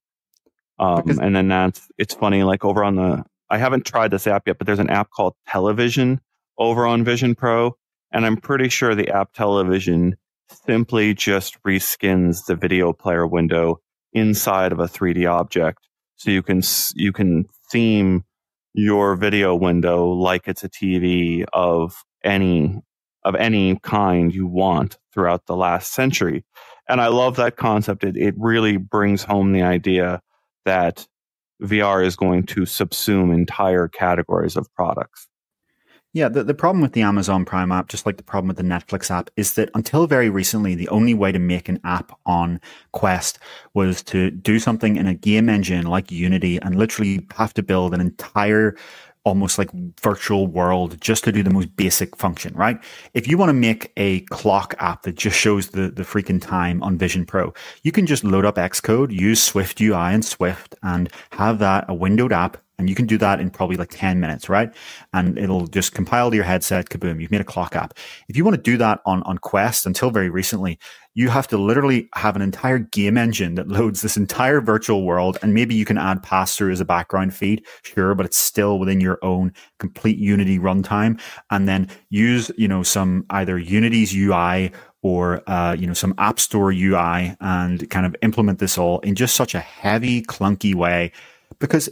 Um, because- and then that's it's funny, like over on the I haven't tried this app yet, but there's an app called Television over on Vision Pro, and I'm pretty sure the app Television simply just reskins the video player window inside of a 3D object, so you can you can theme your video window like it's a TV of any of any kind you want throughout the last century. And I love that concept. It it really brings home the idea that VR is going to subsume entire categories of products. Yeah, the, the problem with the Amazon Prime app, just like the problem with the Netflix app, is that until very recently, the only way to make an app on Quest was to do something in a game engine like Unity and literally have to build an entire almost like virtual world just to do the most basic function, right? If you want to make a clock app that just shows the, the freaking time on Vision Pro, you can just load up Xcode, use Swift UI and Swift and have that a windowed app and you can do that in probably like 10 minutes, right? And it'll just compile to your headset, kaboom, you've made a clock app. If you want to do that on, on Quest until very recently, you have to literally have an entire game engine that loads this entire virtual world. And maybe you can add pass through as a background feed, sure, but it's still within your own complete Unity runtime. And then use, you know, some either Unity's UI or uh, you know some app store UI and kind of implement this all in just such a heavy, clunky way because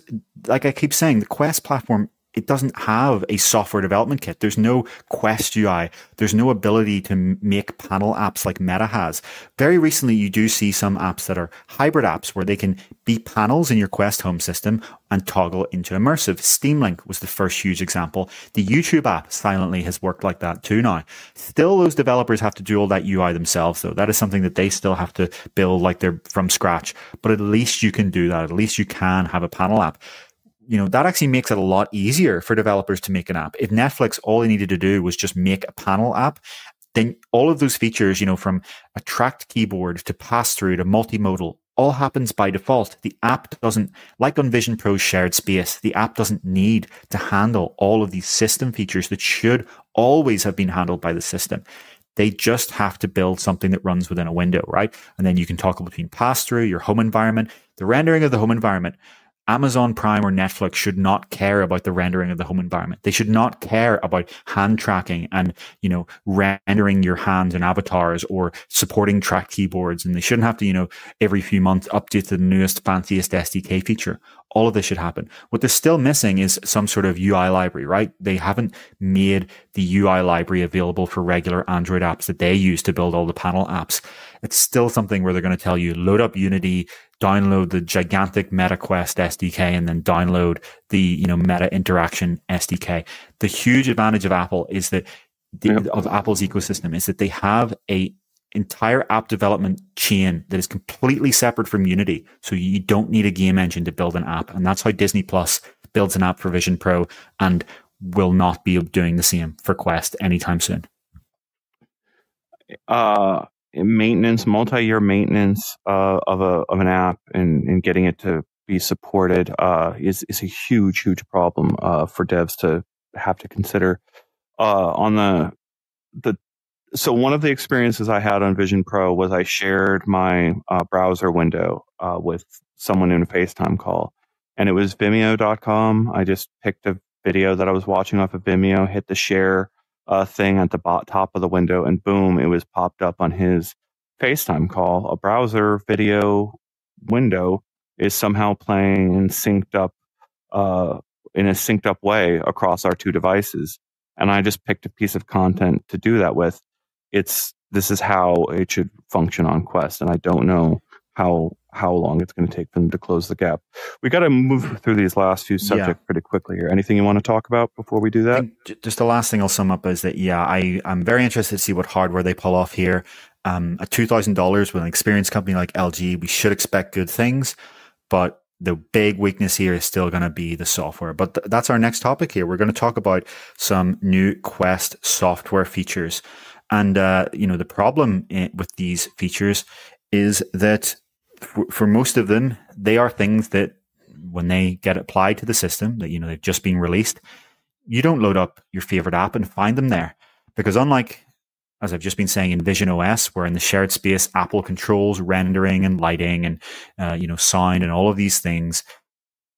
like I keep saying, the Quest platform it doesn't have a software development kit. There's no Quest UI. There's no ability to make panel apps like Meta has. Very recently, you do see some apps that are hybrid apps where they can be panels in your Quest home system and toggle into immersive. Steam Link was the first huge example. The YouTube app silently has worked like that too now. Still, those developers have to do all that UI themselves, though. That is something that they still have to build like they're from scratch. But at least you can do that. At least you can have a panel app you know, that actually makes it a lot easier for developers to make an app. If Netflix, all they needed to do was just make a panel app, then all of those features, you know, from a tracked keyboard to pass through to multimodal, all happens by default. The app doesn't, like on Vision Pro's shared space, the app doesn't need to handle all of these system features that should always have been handled by the system. They just have to build something that runs within a window, right? And then you can toggle between pass through, your home environment, the rendering of the home environment Amazon Prime or Netflix should not care about the rendering of the home environment. They should not care about hand tracking and, you know, rendering your hands and avatars or supporting track keyboards. And they shouldn't have to, you know, every few months update to the newest, fanciest SDK feature. All of this should happen. What they're still missing is some sort of UI library, right? They haven't made the UI library available for regular Android apps that they use to build all the panel apps. It's still something where they're going to tell you load up Unity, download the gigantic MetaQuest SDK and then download the, you know, Meta Interaction SDK. The huge advantage of Apple is that the, yep. of Apple's ecosystem is that they have a entire app development chain that is completely separate from Unity. So you don't need a game engine to build an app. And that's how Disney Plus builds an app for Vision Pro and will not be doing the same for Quest anytime soon. Uh, maintenance, multi-year maintenance uh, of a of an app and, and getting it to be supported uh, is is a huge huge problem uh, for devs to have to consider. Uh, on the the so one of the experiences I had on Vision Pro was I shared my uh, browser window uh, with someone in a FaceTime call, and it was Vimeo.com. I just picked a video that I was watching off of Vimeo, hit the share uh, thing at the top of the window, and boom, it was popped up on his FaceTime call. A browser video window is somehow playing and synced up uh, in a synced up way across our two devices. And I just picked a piece of content to do that with. It's this is how it should function on Quest, and I don't know how how long it's going to take them to close the gap. We got to move through these last few subjects yeah. pretty quickly here. Anything you want to talk about before we do that? Just the last thing I'll sum up is that yeah, I I'm very interested to see what hardware they pull off here. Um, at two thousand dollars with an experienced company like LG, we should expect good things, but the big weakness here is still going to be the software. But th- that's our next topic here. We're going to talk about some new Quest software features. And, uh, you know, the problem with these features is that for, most of them, they are things that when they get applied to the system that, you know, they've just been released, you don't load up your favorite app and find them there. Because unlike, as I've just been saying in Vision OS, where in the shared space, Apple controls rendering and lighting and, uh, you know, sound and all of these things,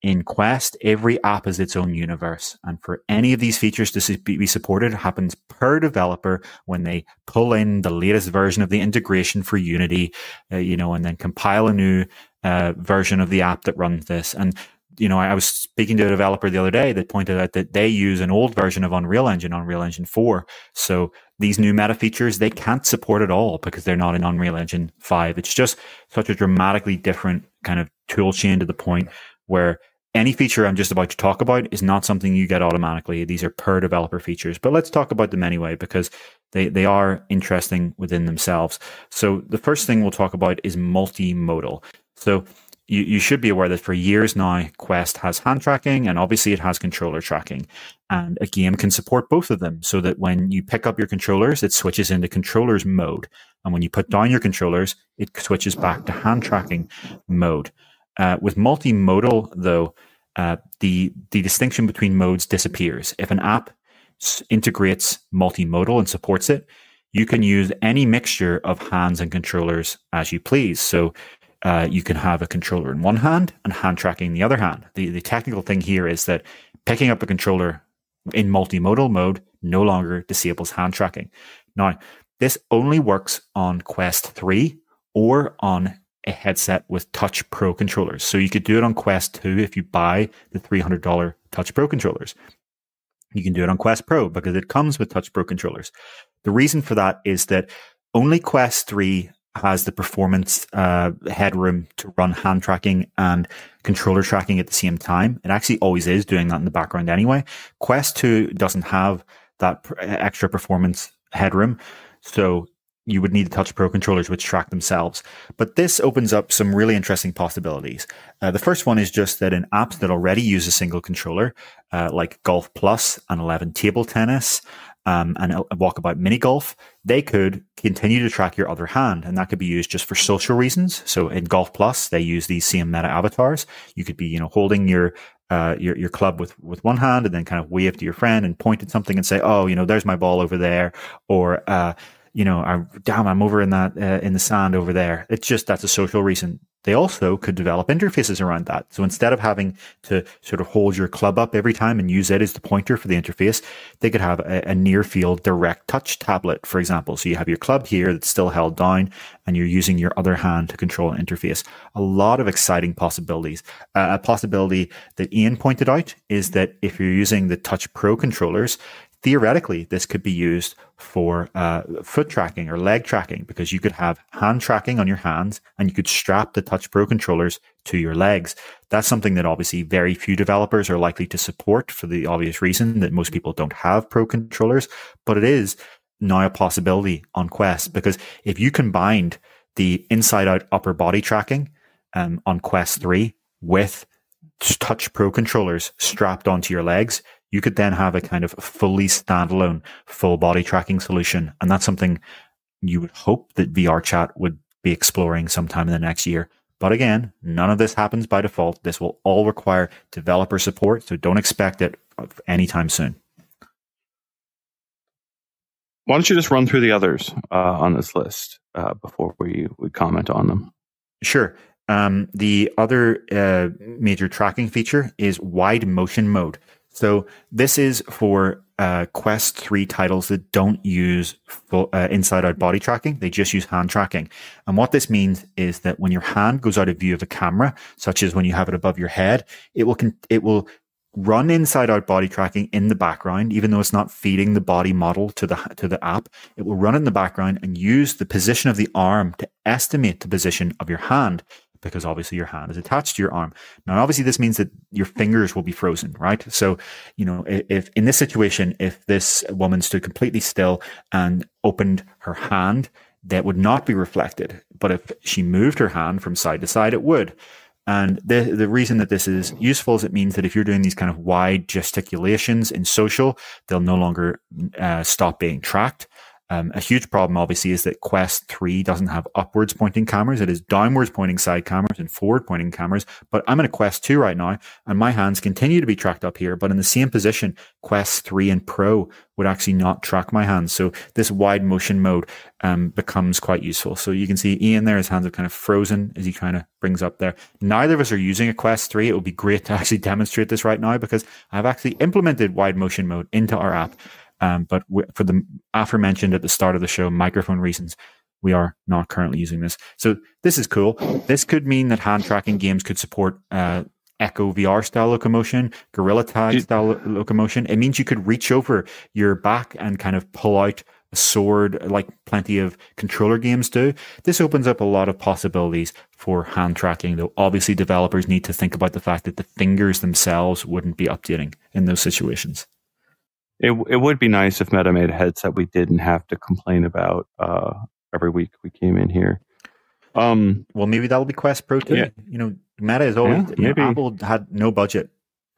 in Quest, every app is its own universe. And for any of these features to be supported, happens per developer when they pull in the latest version of the integration for Unity, uh, you know, and then compile a new uh, version of the app that runs this. And, you know, I was speaking to a developer the other day that pointed out that they use an old version of Unreal Engine, Unreal Engine 4. So these new meta features, they can't support at all because they're not in Unreal Engine 5. It's just such a dramatically different kind of tool chain to the point where any feature I'm just about to talk about is not something you get automatically. These are per developer features, but let's talk about them anyway because they, they are interesting within themselves. So the first thing we'll talk about is multimodal. So you, you should be aware that for years now, Quest has hand tracking and obviously it has controller tracking. And a game can support both of them so that when you pick up your controllers, it switches into controllers mode. And when you put down your controllers, it switches back to hand tracking mode. Uh, with multimodal, though, uh, the the distinction between modes disappears. If an app integrates multimodal and supports it, you can use any mixture of hands and controllers as you please. So uh, you can have a controller in one hand and hand tracking in the other hand. The the technical thing here is that picking up a controller in multimodal mode no longer disables hand tracking. Now, this only works on Quest 3 or on a headset with Touch Pro controllers. So you could do it on Quest 2 if you buy the $300 Touch Pro controllers. You can do it on Quest Pro because it comes with Touch Pro controllers. The reason for that is that only Quest 3 has the performance uh, headroom to run hand tracking and controller tracking at the same time. It actually always is doing that in the background anyway. Quest 2 doesn't have that extra performance headroom. So you would need to touch pro controllers which track themselves. But this opens up some really interesting possibilities. Uh, the first one is just that in apps that already use a single controller, uh, like Golf Plus and 11 Table Tennis, um, and Walkabout Mini Golf, they could continue to track your other hand, and that could be used just for social reasons. So in Golf Plus, they use these same meta avatars. You could be, you know, holding your uh, your your club with with one hand, and then kind of wave to your friend and point at something and say, "Oh, you know, there's my ball over there," or uh, you know, I'm damn, I'm over in that uh, in the sand over there. It's just that's a social reason. They also could develop interfaces around that. So instead of having to sort of hold your club up every time and use it as the pointer for the interface, they could have a, a near field direct touch tablet, for example. So you have your club here that's still held down and you're using your other hand to control an interface. A lot of exciting possibilities. Uh, a possibility that Ian pointed out is that if you're using the Touch Pro controllers, theoretically, this could be used for uh, foot tracking or leg tracking because you could have hand tracking on your hands and you could strap the Touch Pro controllers to your legs. That's something that obviously very few developers are likely to support for the obvious reason that most people don't have Pro controllers, but it is now a possibility on Quest because if you combined the inside out upper body tracking um, on Quest 3 with Touch Pro controllers strapped onto your legs, you could then have a kind of fully standalone full body tracking solution. And that's something you would hope that VR chat would be exploring sometime in the next year. But again, none of this happens by default. This will all require developer support. So don't expect it anytime soon. Why don't you just run through the others uh, on this list uh, before we, we comment on them? Sure. Um, the other uh, major tracking feature is wide motion mode. So this is for uh, Quest 3 titles that don't use full, uh, inside out body tracking. They just use hand tracking. And what this means is that when your hand goes out of view of a camera, such as when you have it above your head, it will, con- it will run inside out body tracking in the background, even though it's not feeding the body model to the, to the app. It will run in the background and use the position of the arm to estimate the position of your hand because obviously your hand is attached to your arm. Now, obviously this means that your fingers will be frozen, right? So, you know, if in this situation, if this woman stood completely still and opened her hand, that would not be reflected. But if she moved her hand from side to side, it would. And the, the reason that this is useful is it means that if you're doing these kind of wide gesticulations in social, they'll no longer uh, stop being tracked. Um, a huge problem, obviously, is that Quest 3 doesn't have upwards pointing cameras. It is downwards pointing side cameras and forward pointing cameras. But I'm in a Quest 2 right now, and my hands continue to be tracked up here. But in the same position, Quest 3 and Pro would actually not track my hands. So this wide motion mode um, becomes quite useful. So you can see Ian there, his hands are kind of frozen as he kind of brings up there. Neither of us are using a Quest 3. It would be great to [LAUGHS] actually demonstrate this right now because I've actually implemented wide motion mode into our app. Um, but for the aforementioned at the start of the show, microphone reasons, we are not currently using this. So this is cool. This could mean that hand tracking games could support uh, Echo VR style locomotion, Gorilla Tag style lo- locomotion. It means you could reach over your back and kind of pull out a sword like plenty of controller games do. This opens up a lot of possibilities for hand tracking, though obviously developers need to think about the fact that the fingers themselves wouldn't be updating in those situations. It it would be nice if Meta made a headset we didn't have to complain about uh, every week we came in here. Um, well, maybe that'll be Quest Pro too. Yeah. You know, Meta is always yeah, maybe. Know, Apple had no budget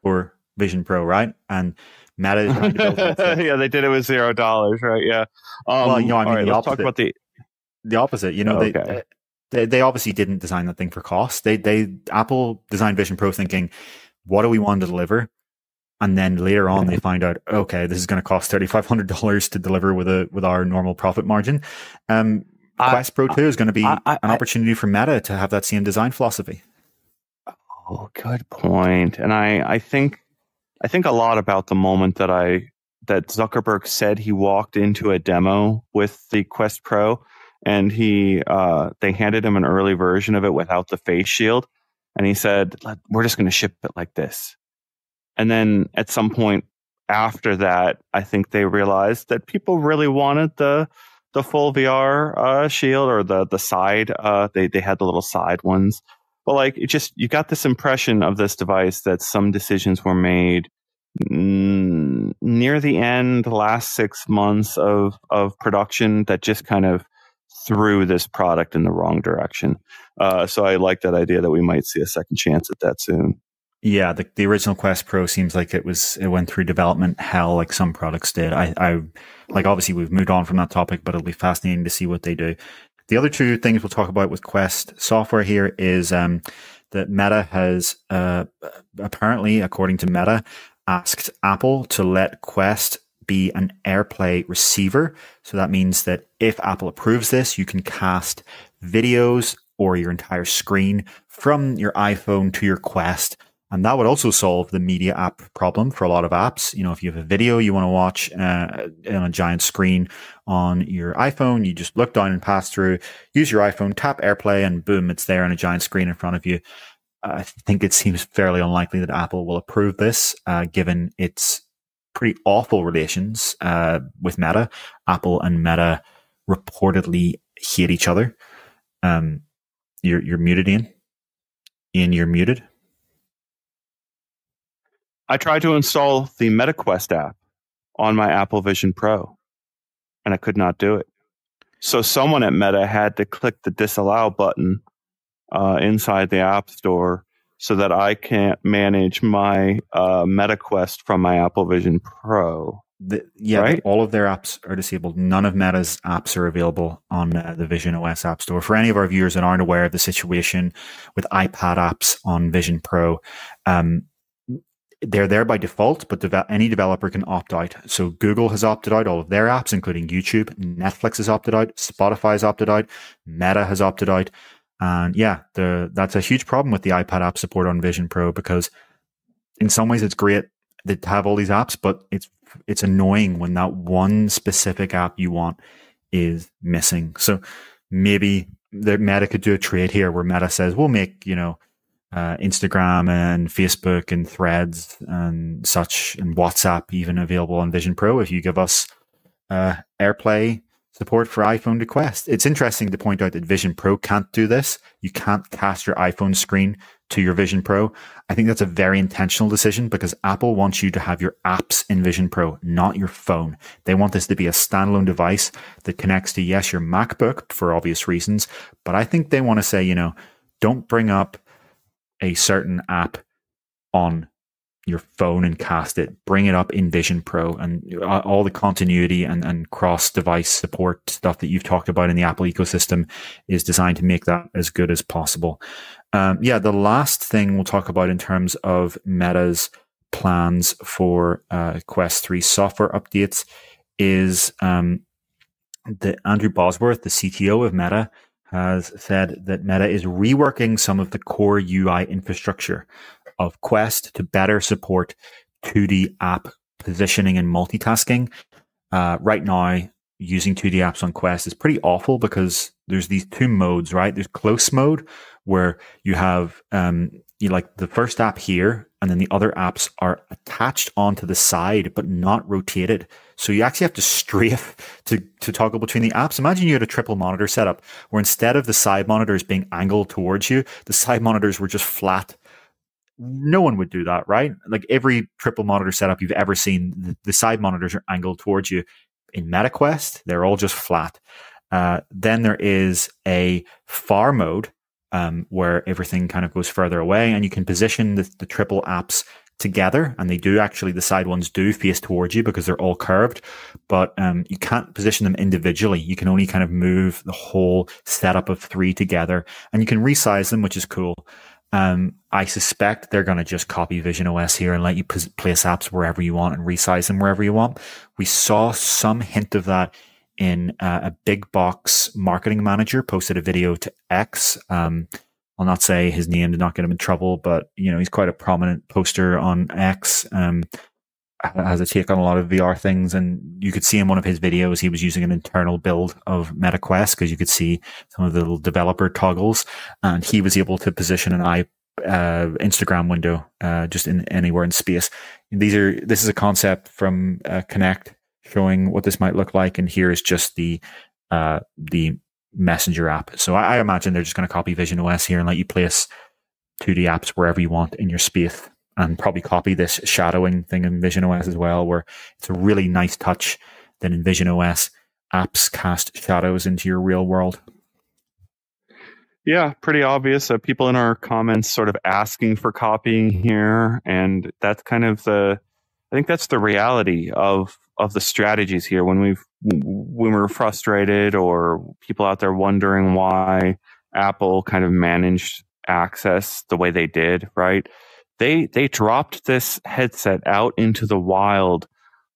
for Vision Pro, right? And Meta is trying to build [LAUGHS] yeah, they did it with zero dollars, right? Yeah. Um, well, you know, I mean, right, the opposite. Talk about the the opposite. You know, they, they they obviously didn't design that thing for cost. They they Apple designed Vision Pro thinking, what do we want to deliver? And then later on they find out okay this is going to cost $3500 to deliver with a with our normal profit margin. Um, I, quest pro 2 is going to be I, I, an opportunity for meta to have that same design philosophy. Oh good point. And i i think i think a lot about the moment that i that zuckerberg said he walked into a demo with the quest pro and he uh, they handed him an early version of it without the face shield. And he said we're just going to ship it like this and then at some point after that, I think they realized that people really wanted the the full VR uh, shield or the the side. Uh, they they had the little side ones, but like it just you got this impression of this device that some decisions were made near the end, last six months of of production that just kind of threw this product in the wrong direction. Uh, so I like that idea that we might see a second chance at that soon. Yeah, the, the original Quest Pro seems like it was it went through development hell like some products did. I, I like obviously we've moved on from that topic, but it'll be fascinating to see what they do. The other two things we'll talk about with Quest software here is um, that Meta has uh, apparently, according to Meta, asked Apple to let Quest be an AirPlay receiver. So that means that if Apple approves this, you can cast videos or your entire screen from your iPhone to your Quest and that would also solve the media app problem for a lot of apps. You know, if you have a video you want to watch uh, on a giant screen on your iPhone, you just look down and pass through, use your iPhone, tap AirPlay, and boom, it's there on a giant screen in front of you. I think it seems fairly unlikely that Apple will approve this, uh, given its pretty awful relations uh, with Meta. Apple and Meta reportedly hate each other. Um, you're you're muted, Ian. Ian, you're muted. I tried to install the MetaQuest app on my Apple Vision Pro, and I could not do it. So someone at Meta had to click the disallow button uh, inside the App Store so that I can't manage my uh, MetaQuest from my Apple Vision Pro. The, yeah, right? all of their apps are disabled. None of Meta's apps are available on uh, the Vision OS App Store. For any of our viewers that aren't aware of the situation with iPad apps on Vision Pro, um, they're there by default, but any developer can opt out. So Google has opted out all of their apps, including YouTube. Netflix has opted out. Spotify has opted out. Meta has opted out. And yeah, the, that's a huge problem with the iPad app support on Vision Pro because in some ways it's great that to have all these apps, but it's it's annoying when that one specific app you want is missing. So maybe the Meta could do a trade here where Meta says we'll make you know uh, Instagram and Facebook and Threads and such, and WhatsApp even available on Vision Pro if you give us uh, AirPlay support for iPhone to Quest. It's interesting to point out that Vision Pro can't do this. You can't cast your iPhone screen to your Vision Pro. I think that's a very intentional decision because Apple wants you to have your apps in Vision Pro, not your phone. They want this to be a standalone device that connects to, yes, your MacBook for obvious reasons, but I think they want to say, you know, don't bring up a certain app on your phone and cast it, bring it up in Vision Pro and all the continuity and, and cross device support stuff that you've talked about in the Apple ecosystem is designed to make that as good as possible. Um, yeah, the last thing we'll talk about in terms of Meta's plans for uh, Quest 3 software updates is um, the Andrew Bosworth, the CTO of Meta, has said that Meta is reworking some of the core UI infrastructure of Quest to better support 2D app positioning and multitasking. Uh, right now, using 2D apps on Quest is pretty awful because there's these two modes, right? There's close mode where you have um, you like the first app here, and then the other apps are attached onto the side but not rotated. So you actually have to strafe [LAUGHS] to, to toggle between the apps. Imagine you had a triple monitor setup where instead of the side monitors being angled towards you, the side monitors were just flat. No one would do that, right? Like every triple monitor setup you've ever seen, the, side monitors are angled towards you. In MetaQuest, they're all just flat. Uh, then there is a far mode um, where everything kind of goes further away and you can position the, the triple apps together and they do actually the side ones do face towards you because they're all curved but um, you can't position them individually you can only kind of move the whole setup of three together and you can resize them which is cool um, I suspect they're going to just copy Vision OS here and let you p- place apps wherever you want and resize them wherever you want. We saw some hint of that in uh, a big box marketing manager posted a video to X. Um, I'll not say his name to not get him in trouble, but you know he's quite a prominent poster on X. Um, has a take on a lot of VR things, and you could see in one of his videos he was using an internal build of MetaQuest because you could see some of the little developer toggles, and he was able to position an i uh, Instagram window, uh, just in anywhere in space. These are this is a concept from uh, Kinect showing what this might look like, and here is just the uh, the Messenger app. So I, I imagine they're just going to copy Vision OS here and let you place 2D apps wherever you want in your space, and probably copy this shadowing thing in Vision OS as well, where it's a really nice touch that in Vision OS apps cast shadows into your real world. Yeah, pretty obvious. Uh, people in our comments sort of asking for copying here, and that's kind of the. I think that's the reality of of the strategies here. When we've when we're frustrated, or people out there wondering why Apple kind of managed access the way they did, right? They they dropped this headset out into the wild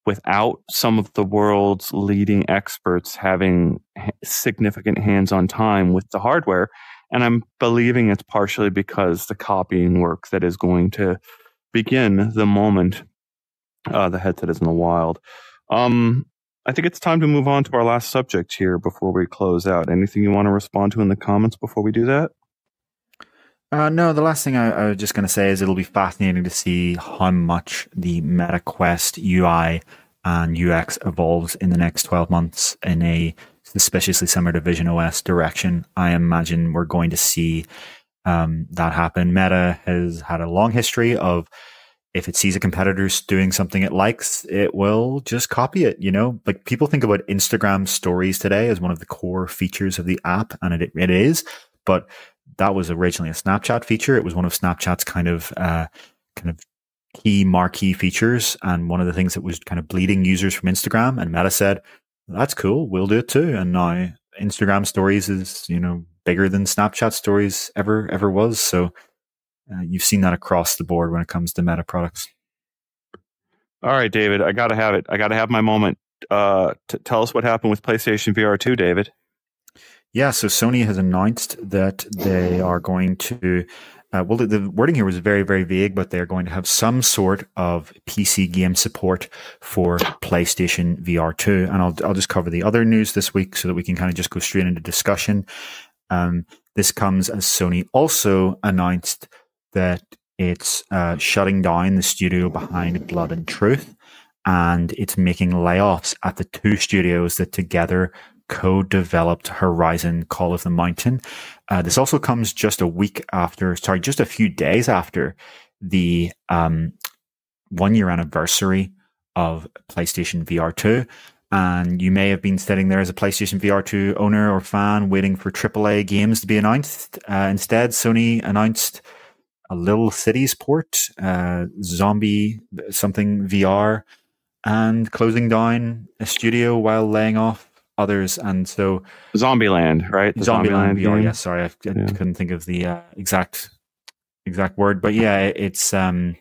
without some of the world's leading experts having significant hands-on time with the hardware and I'm believing it's partially because the copying work that is going to begin the moment uh, the headset is in the wild. Um, I think it's time to move on to our last subject here before we close out. Anything you want to respond to in the comments before we do that? Uh, no, the last thing I, I was just going to say is it'll be fascinating to see how much the MetaQuest UI and UX evolves in the next 12 months in a suspiciously similar to Vision OS direction. I imagine we're going to see um, that happen. Meta has had a long history of if it sees a competitor doing something it likes, it will just copy it. You know, like people think about Instagram stories today as one of the core features of the app, and it it is, but that was originally a Snapchat feature. It was one of Snapchat's kind of uh, kind of key marquee features, and one of the things that was kind of bleeding users from Instagram. And Meta said, that's cool. We'll do it too. And now Instagram stories is, you know, bigger than Snapchat stories ever, ever was. So uh, you've seen that across the board when it comes to meta products. All right, David, I got to have it. I got to have my moment. Uh, t- tell us what happened with PlayStation VR 2, David. Yeah, so Sony has announced that they are going to uh, well, the, the, wording here was very, very vague, but they're going to have some sort of PC game support for PlayStation VR 2. And I'll, I'll just cover the other news this week so that we can kind of just go straight into discussion. Um, this comes as Sony also announced that it's uh, shutting down the studio behind Blood and Truth and it's making layoffs at the two studios that together co-developed Horizon Call of the Mountain. Uh, this also comes just a week after, sorry, just a few days after the um, one year anniversary of PlayStation VR 2. And you may have been sitting there as a PlayStation VR 2 owner or fan waiting for AAA games to be announced. Uh, instead, Sony announced a Little Cities port, uh, Zombie something VR, and closing down a studio while laying off others, and so Zombieland, right? Zombieland. Zombieland VR, yeah, sorry, I, I yeah. couldn't think of the uh, exact exact word, but yeah, it's um,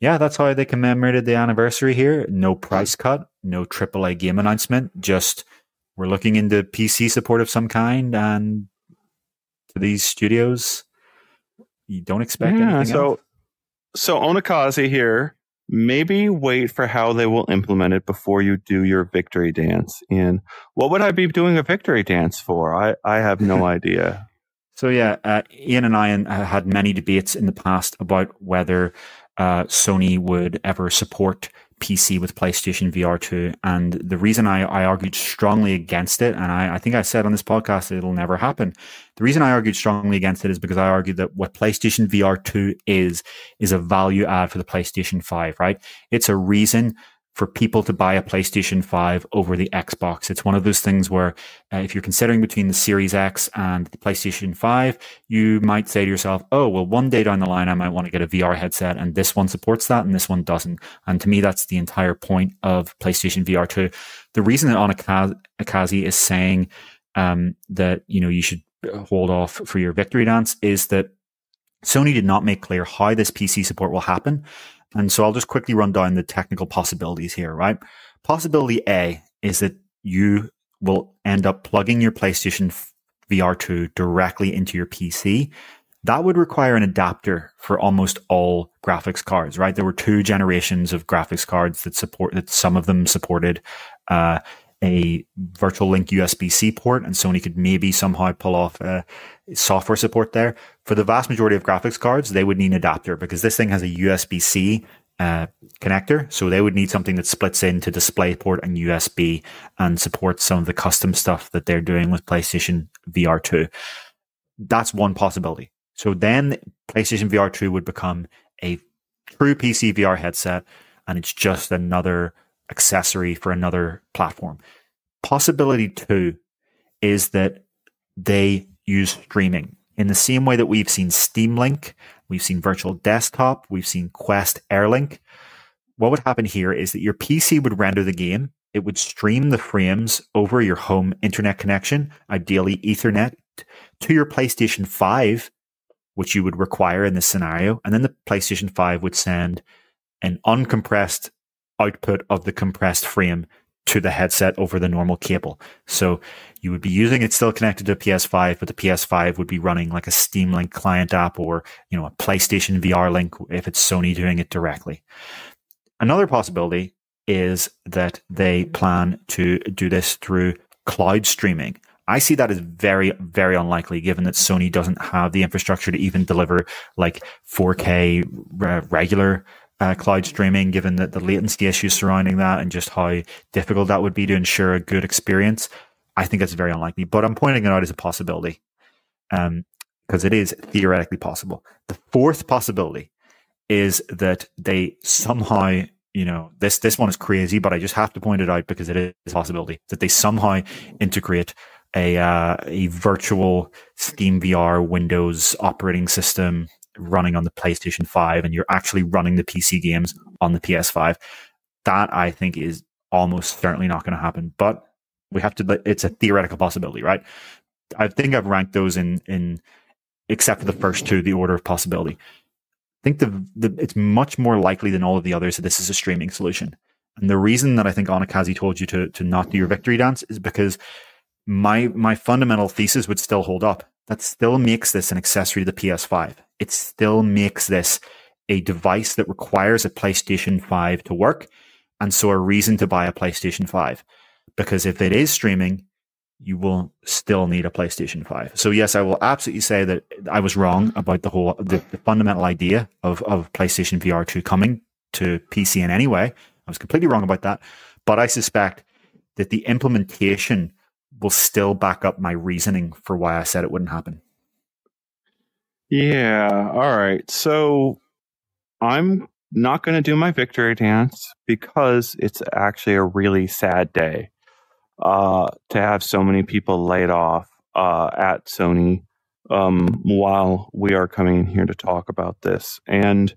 yeah, that's how they commemorated the anniversary here. No price cut, no AAA game announcement. Just we're looking into PC support of some kind, and to these studios, you don't expect yeah, anything. So, else. so Onakazi here maybe wait for how they will implement it before you do your victory dance. And what would I be doing a victory dance for? I, I have no [LAUGHS] idea. So yeah, uh, Ian and I uh, had many debates in the past about whether uh, Sony would ever support PC with PlayStation VR 2. And the reason I, I argued strongly against it, and I, I think I said on this podcast it'll never happen. The reason I argued strongly against it is because I argued that what PlayStation VR 2 is, is a value add for the PlayStation 5, right? It's a reason for people to buy a PlayStation 5 over the Xbox. It's one of those things where uh, if you're considering between the Series X and the PlayStation 5, you might say to yourself, oh, well, one day down the line, I might want to get a VR headset and this one supports that and this one doesn't. And to me, that's the entire point of PlayStation VR 2. The reason that Onakazi is saying um, that, you know, you should hold off for your victory dance is that Sony did not make clear how this PC support will happen. And so I'll just quickly run down the technical possibilities here, right? Possibility A is that you will end up plugging your PlayStation VR2 directly into your PC. That would require an adapter for almost all graphics cards, right? There were two generations of graphics cards that support that some of them supported uh, a virtual link USB C port, and Sony could maybe somehow pull off software support there. For the vast majority of graphics cards, they would need an adapter because this thing has a USB C uh, connector. So they would need something that splits into DisplayPort and USB and supports some of the custom stuff that they're doing with PlayStation VR 2. That's one possibility. So then PlayStation VR 2 would become a true PC VR headset and it's just another accessory for another platform. Possibility two is that they use streaming in the same way that we've seen Steam Link, we've seen Virtual Desktop, we've seen Quest Airlink. What would happen here is that your PC would render the game. It would stream the frames over your home internet connection, ideally Ethernet, to your PlayStation 5, which you would require in this scenario. And then the PlayStation 5 would send an uncompressed output of the compressed frame to the headset over the normal cable. So you would be using it still connected to PS5, but the PS5 would be running like a Steam Link client app or, you know, a PlayStation VR link if it's Sony doing it directly. Another possibility is that they plan to do this through cloud streaming. I see that as very, very unlikely given that Sony doesn't have the infrastructure to even deliver like 4K regular uh, cloud streaming, given that the latency issues surrounding that and just how difficult that would be to ensure a good experience. I think it's very unlikely, but I'm pointing it out as a possibility because um, it is theoretically possible. The fourth possibility is that they somehow, you know, this this one is crazy, but I just have to point it out because it is a possibility that they somehow integrate a uh, a virtual Steam VR Windows operating system running on the PlayStation 5 and you're actually running the PC games on the PS5. That I think is almost certainly not going to happen, but we have to, it's a theoretical possibility, right? I think I've ranked those in, in, except for the first two, the order of possibility. I think the, the it's much more likely than all of the others that this is a streaming solution. And the reason that I think Anakazi told you to, to not do your victory dance is because my, my fundamental thesis would still hold up. That still makes this an accessory to the PS5 it still makes this a device that requires a PlayStation 5 to work. And so a reason to buy a PlayStation 5. Because if it is streaming, you will still need a PlayStation 5. So yes, I will absolutely say that I was wrong about the whole, the, the fundamental idea of, of PlayStation VR 2 coming to PC in any way. I was completely wrong about that. But I suspect that the implementation will still back up my reasoning for why I said it wouldn't happen. Yeah. All right. So I'm not going to do my victory dance because it's actually a really sad day uh, to have so many people laid off uh, at Sony um, while we are coming in here to talk about this. And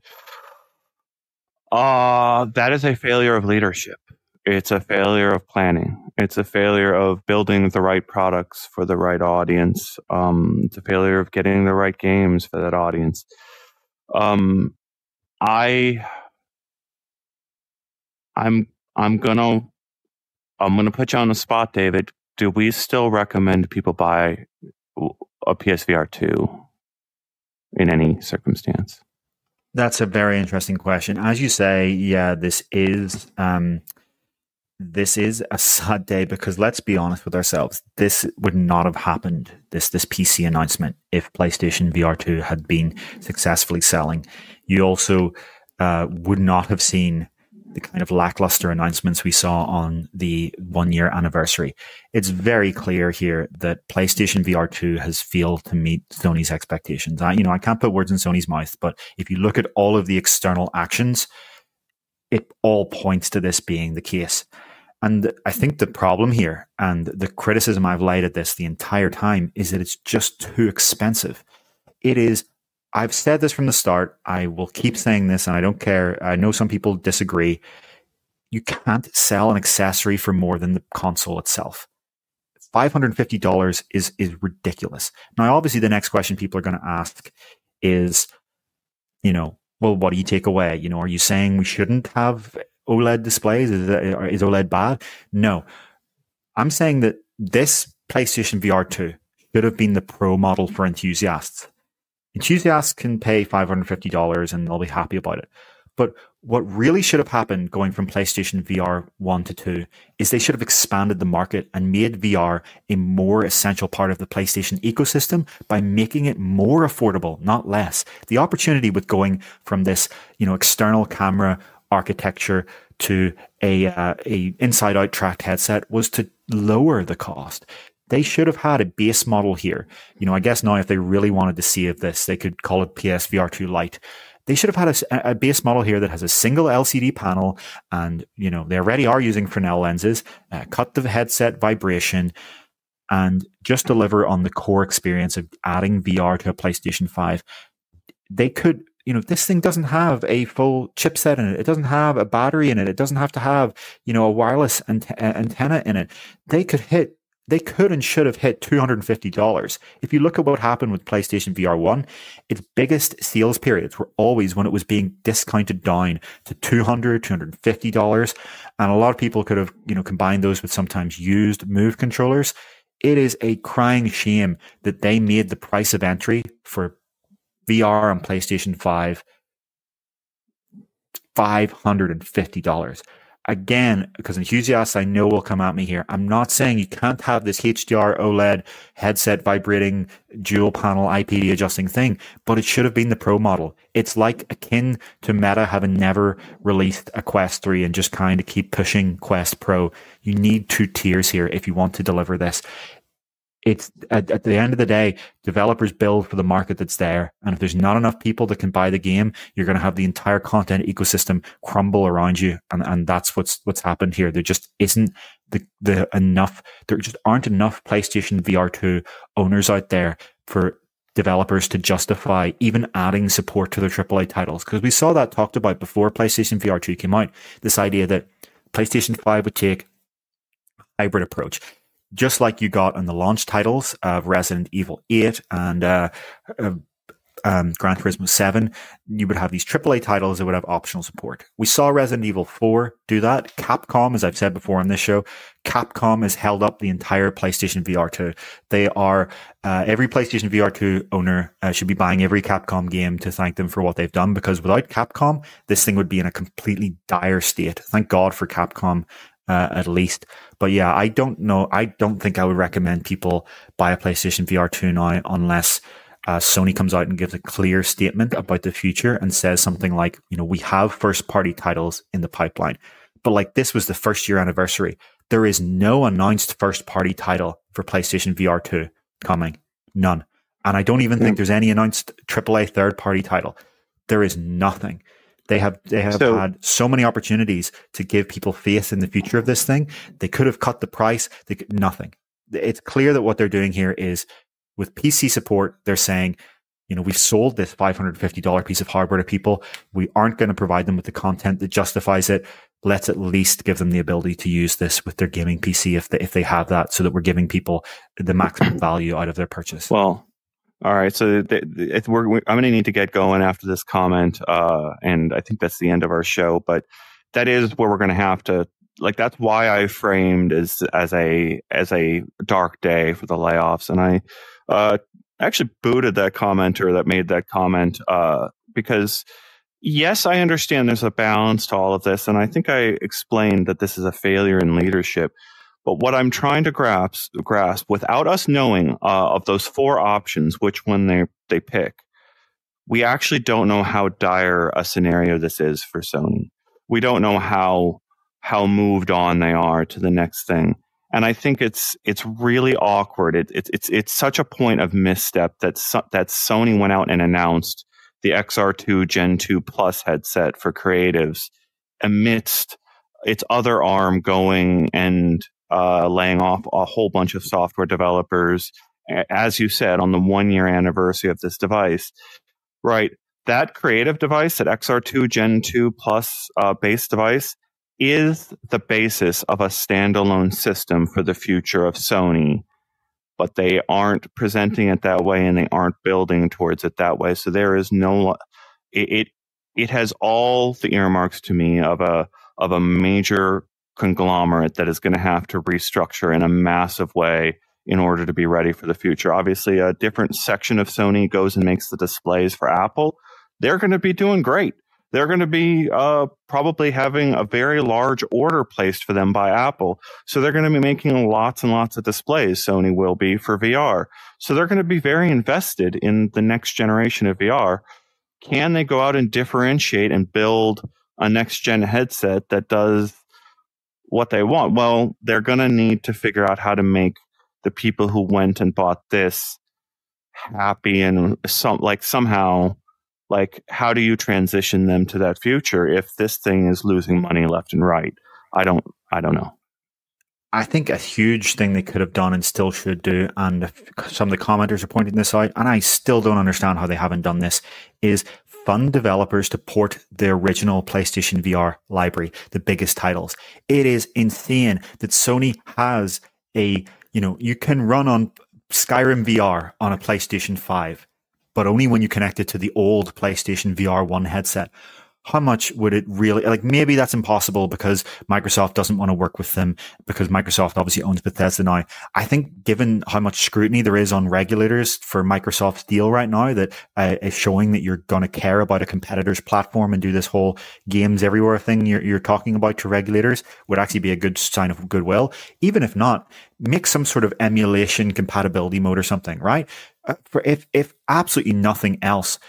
uh, that is a failure of leadership. It's a failure of planning. It's a failure of building the right products for the right audience. Um, it's a failure of getting the right games for that audience. Um, I, I'm, I'm gonna, I'm gonna put you on the spot, David. Do we still recommend people buy a PSVR two in any circumstance? That's a very interesting question. As you say, yeah, this is um, this is a sad day because let's be honest with ourselves. This would not have happened, this this PC announcement, if PlayStation VR 2 had been successfully selling. You also uh, would not have seen the kind of lackluster announcements we saw on the one year anniversary. It's very clear here that PlayStation VR 2 has failed to meet Sony's expectations. I, you know, I can't put words in Sony's mouth, but if you look at all of the external actions, it all points to this being the case. And I think the problem here and the criticism I've laid at this the entire time is that it's just too expensive. It is, I've said this from the start. I will keep saying this and I don't care. I know some people disagree. You can't sell an accessory for more than the console itself. $550 is, is ridiculous. Now, obviously, the next question people are going to ask is, you know, well, what do you take away? You know, are you saying we shouldn't have OLED displays? Is, is OLED bad? No. I'm saying that this PlayStation VR 2 should have been the pro model for enthusiasts. Enthusiasts can pay $550 and they'll be happy about it. But what really should have happened going from PlayStation VR 1 to 2 is they should have expanded the market and made VR a more essential part of the PlayStation ecosystem by making it more affordable, not less. The opportunity with going from this, you know, external camera architecture to a uh, a inside out tracked headset was to lower the cost. They should have had a base model here. You know, I guess now if they really wanted to see of this, they could call it PSVR 2 Lite. They should have had a, a, base model here that has a single LCD panel, and you know they already are using Fresnel lenses. Uh, cut the headset vibration, and just deliver on the core experience of adding VR to a PlayStation Five. They could you know, this thing doesn't have a full chipset in it. It doesn't have a battery in it. It doesn't have to have, you know, a wireless ant- antenna in it. They could hit, they could and should have hit $250. If you look at what happened with PlayStation VR 1, its biggest sales periods were always when it was being discounted down to $200, $250. And a lot of people could have, you know, combined those with sometimes used Move controllers. It is a crying shame that they made the price of entry for VR on PlayStation 5, $550. Again, because enthusiasts I know will come at me here. I'm not saying you can't have this HDR OLED headset vibrating dual panel IPD adjusting thing, but it should have been the pro model. It's like akin to Meta having never released a Quest 3 and just kind of keep pushing Quest Pro. You need two tiers here if you want to deliver this it's at, at, the end of the day, developers build for the market that's there. And if there's not enough people that can buy the game, you're going to have the entire content ecosystem crumble around you. And, and that's what's, what's happened here. There just isn't the, the enough, there just aren't enough PlayStation VR 2 owners out there for developers to justify even adding support to their AAA titles. Because we saw that talked about before PlayStation VR 2 came out. This idea that PlayStation 5 would take a hybrid approach just like you got on the launch titles of Resident Evil 8 and uh, uh, um, Gran Turismo 7, you would have these AAA titles that would have optional support. We saw Resident Evil 4 do that. Capcom, as I've said before on this show, Capcom has held up the entire PlayStation VR 2. They are, uh, every PlayStation VR 2 owner uh, should be buying every Capcom game to thank them for what they've done because without Capcom, this thing would be in a completely dire state. Thank God for Capcom uh, at least. But yeah, I don't know. I don't think I would recommend people buy a PlayStation VR 2 now unless uh, Sony comes out and gives a clear statement about the future and says something like, you know, we have first party titles in the pipeline. But like this was the first year anniversary. There is no announced first party title for PlayStation VR 2 coming. None. And I don't even think there's any announced AAA third party title. There is nothing. They have they have so, had so many opportunities to give people faith in the future of this thing. They could have cut the price. They could, nothing. It's clear that what they're doing here is with PC support. They're saying, you know, we've sold this five hundred fifty dollar piece of hardware to people. We aren't going to provide them with the content that justifies it. Let's at least give them the ability to use this with their gaming PC if they if they have that, so that we're giving people the maximum [CLEARS THROAT] value out of their purchase. Well, all right, so we're, I'm going to need to get going after this comment, uh, and I think that's the end of our show. But that is where we're going to have to like. That's why I framed as as a as a dark day for the layoffs, and I uh, actually booted that commenter that made that comment uh, because yes, I understand there's a balance to all of this, and I think I explained that this is a failure in leadership. But what I'm trying to grasp, grasp without us knowing uh, of those four options, which one they, they pick, we actually don't know how dire a scenario this is for Sony. We don't know how how moved on they are to the next thing. And I think it's it's really awkward. It, it, it's it's such a point of misstep that so, that Sony went out and announced the XR2 Gen 2 Plus headset for creatives amidst its other arm going and uh, laying off a whole bunch of software developers, as you said, on the one year anniversary of this device. Right. That creative device, that XR2 Gen 2 Plus uh, base device, is the basis of a standalone system for the future of Sony. But they aren't presenting it that way and they aren't building towards it that way. So there is no, it, it, it has all the earmarks to me of a, of a major conglomerate that is going to have to restructure in a massive way in order to be ready for the future. Obviously, a different section of Sony goes and makes the displays for Apple. They're going to be doing great. they're going to be uh, probably having a very large order placed for them by Apple. So they're going to be making lots and lots of displays. Sony will be for VR. So they're going to be very invested in the next generation of VR. Can they go out and differentiate and build a next gen headset that does what they want? Well, they're going to need to figure out how to make the people who went and bought this happy and some like somehow like how do you transition them to that future if this thing is losing money left and right i don't i don't know I think a huge thing they could have done and still should do, and some of the commenters are pointing this out, and I still don't understand how they haven't done this, is fund developers to port the original PlayStation VR library, the biggest titles. It is insane that Sony has a, you know, you can run on Skyrim VR on a PlayStation 5 but only when you connect it to the old PlayStation VR 1 headset. How much would it really like? Maybe that's impossible because Microsoft doesn't want to work with them because Microsoft obviously owns Bethesda now. I think, given how much scrutiny there is on regulators for Microsoft's deal right now, that uh, is showing that you're going to care about a competitor's platform and do this whole games everywhere thing you're, you're talking about to regulators would actually be a good sign of goodwill. Even if not, make some sort of emulation compatibility mode or something, right? Uh, for if if absolutely nothing else,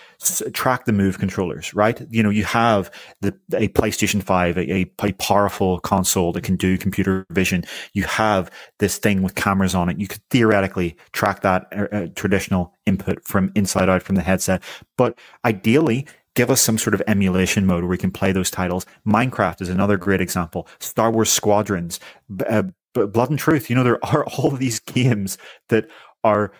track the move controllers, right? You know, you have the a PlayStation Five, a, a, a powerful console that can do computer vision. You have this thing with cameras on it. You could theoretically track that uh, traditional input from inside out from the headset, but ideally. Give us some sort of emulation mode where we can play those titles. Minecraft is another great example. Star Wars Squadrons, uh, Blood and Truth. You know, there are [LAUGHS] all of these games that are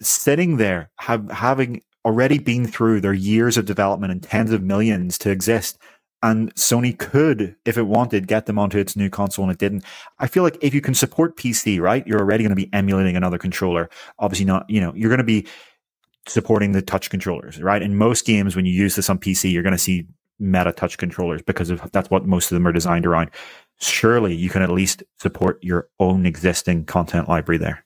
sitting there, have, having already been through their years of development and tens of millions to exist. And Sony could, if it wanted, get them onto its new console and it didn't. I feel like if you can support PC, right, you're already going to be emulating another controller. Obviously not, you know, you're going to be supporting the touch controllers, right? In most games, when you use this on PC, you're going to see meta touch controllers because of that's what most of them are designed around. Surely you can at least support your own existing content library there.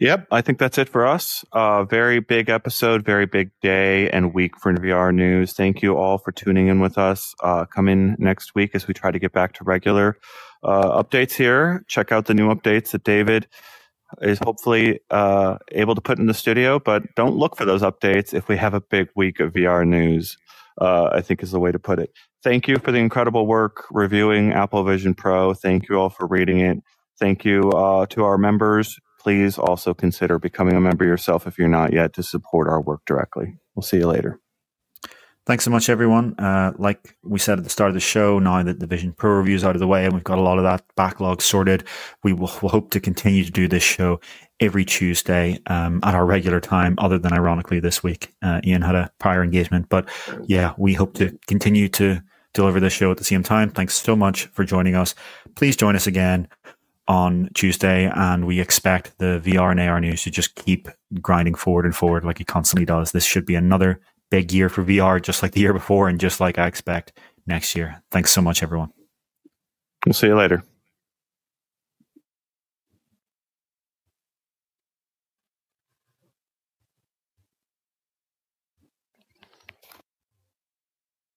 Yep, I think that's it for us. Uh, very big episode, very big day and week for VR news. Thank you all for tuning in with us. Uh, come in next week as we try to get back to regular uh, updates here. Check out the new updates that David is hopefully uh, able to put in the studio, but don't look for those updates if we have a big week of VR news. Uh, I think is the way to put it. Thank you for the incredible work reviewing Apple Vision Pro. Thank you all for reading it. Thank you uh, to our members please also consider becoming a member yourself if you're not yet to support our work directly. We'll see you later. Thanks so much, everyone. Uh, like we said at the start of the show, now that the Vision Pro review is out of the way and we've got a lot of that backlog sorted, we will [LAUGHS] hope to continue to do this show every Tuesday um, at our regular time, other than ironically this week. Uh, Ian had a prior engagement. But yeah, we hope to continue to deliver this show at the same time. Thanks so much for joining us. Please join us again on Tuesday, and we expect the VR and AR news to just keep grinding forward and forward like it constantly does. This should be another big year for VR, just like the year before, and just like I expect next year. Thanks so much, everyone. We'll see you later.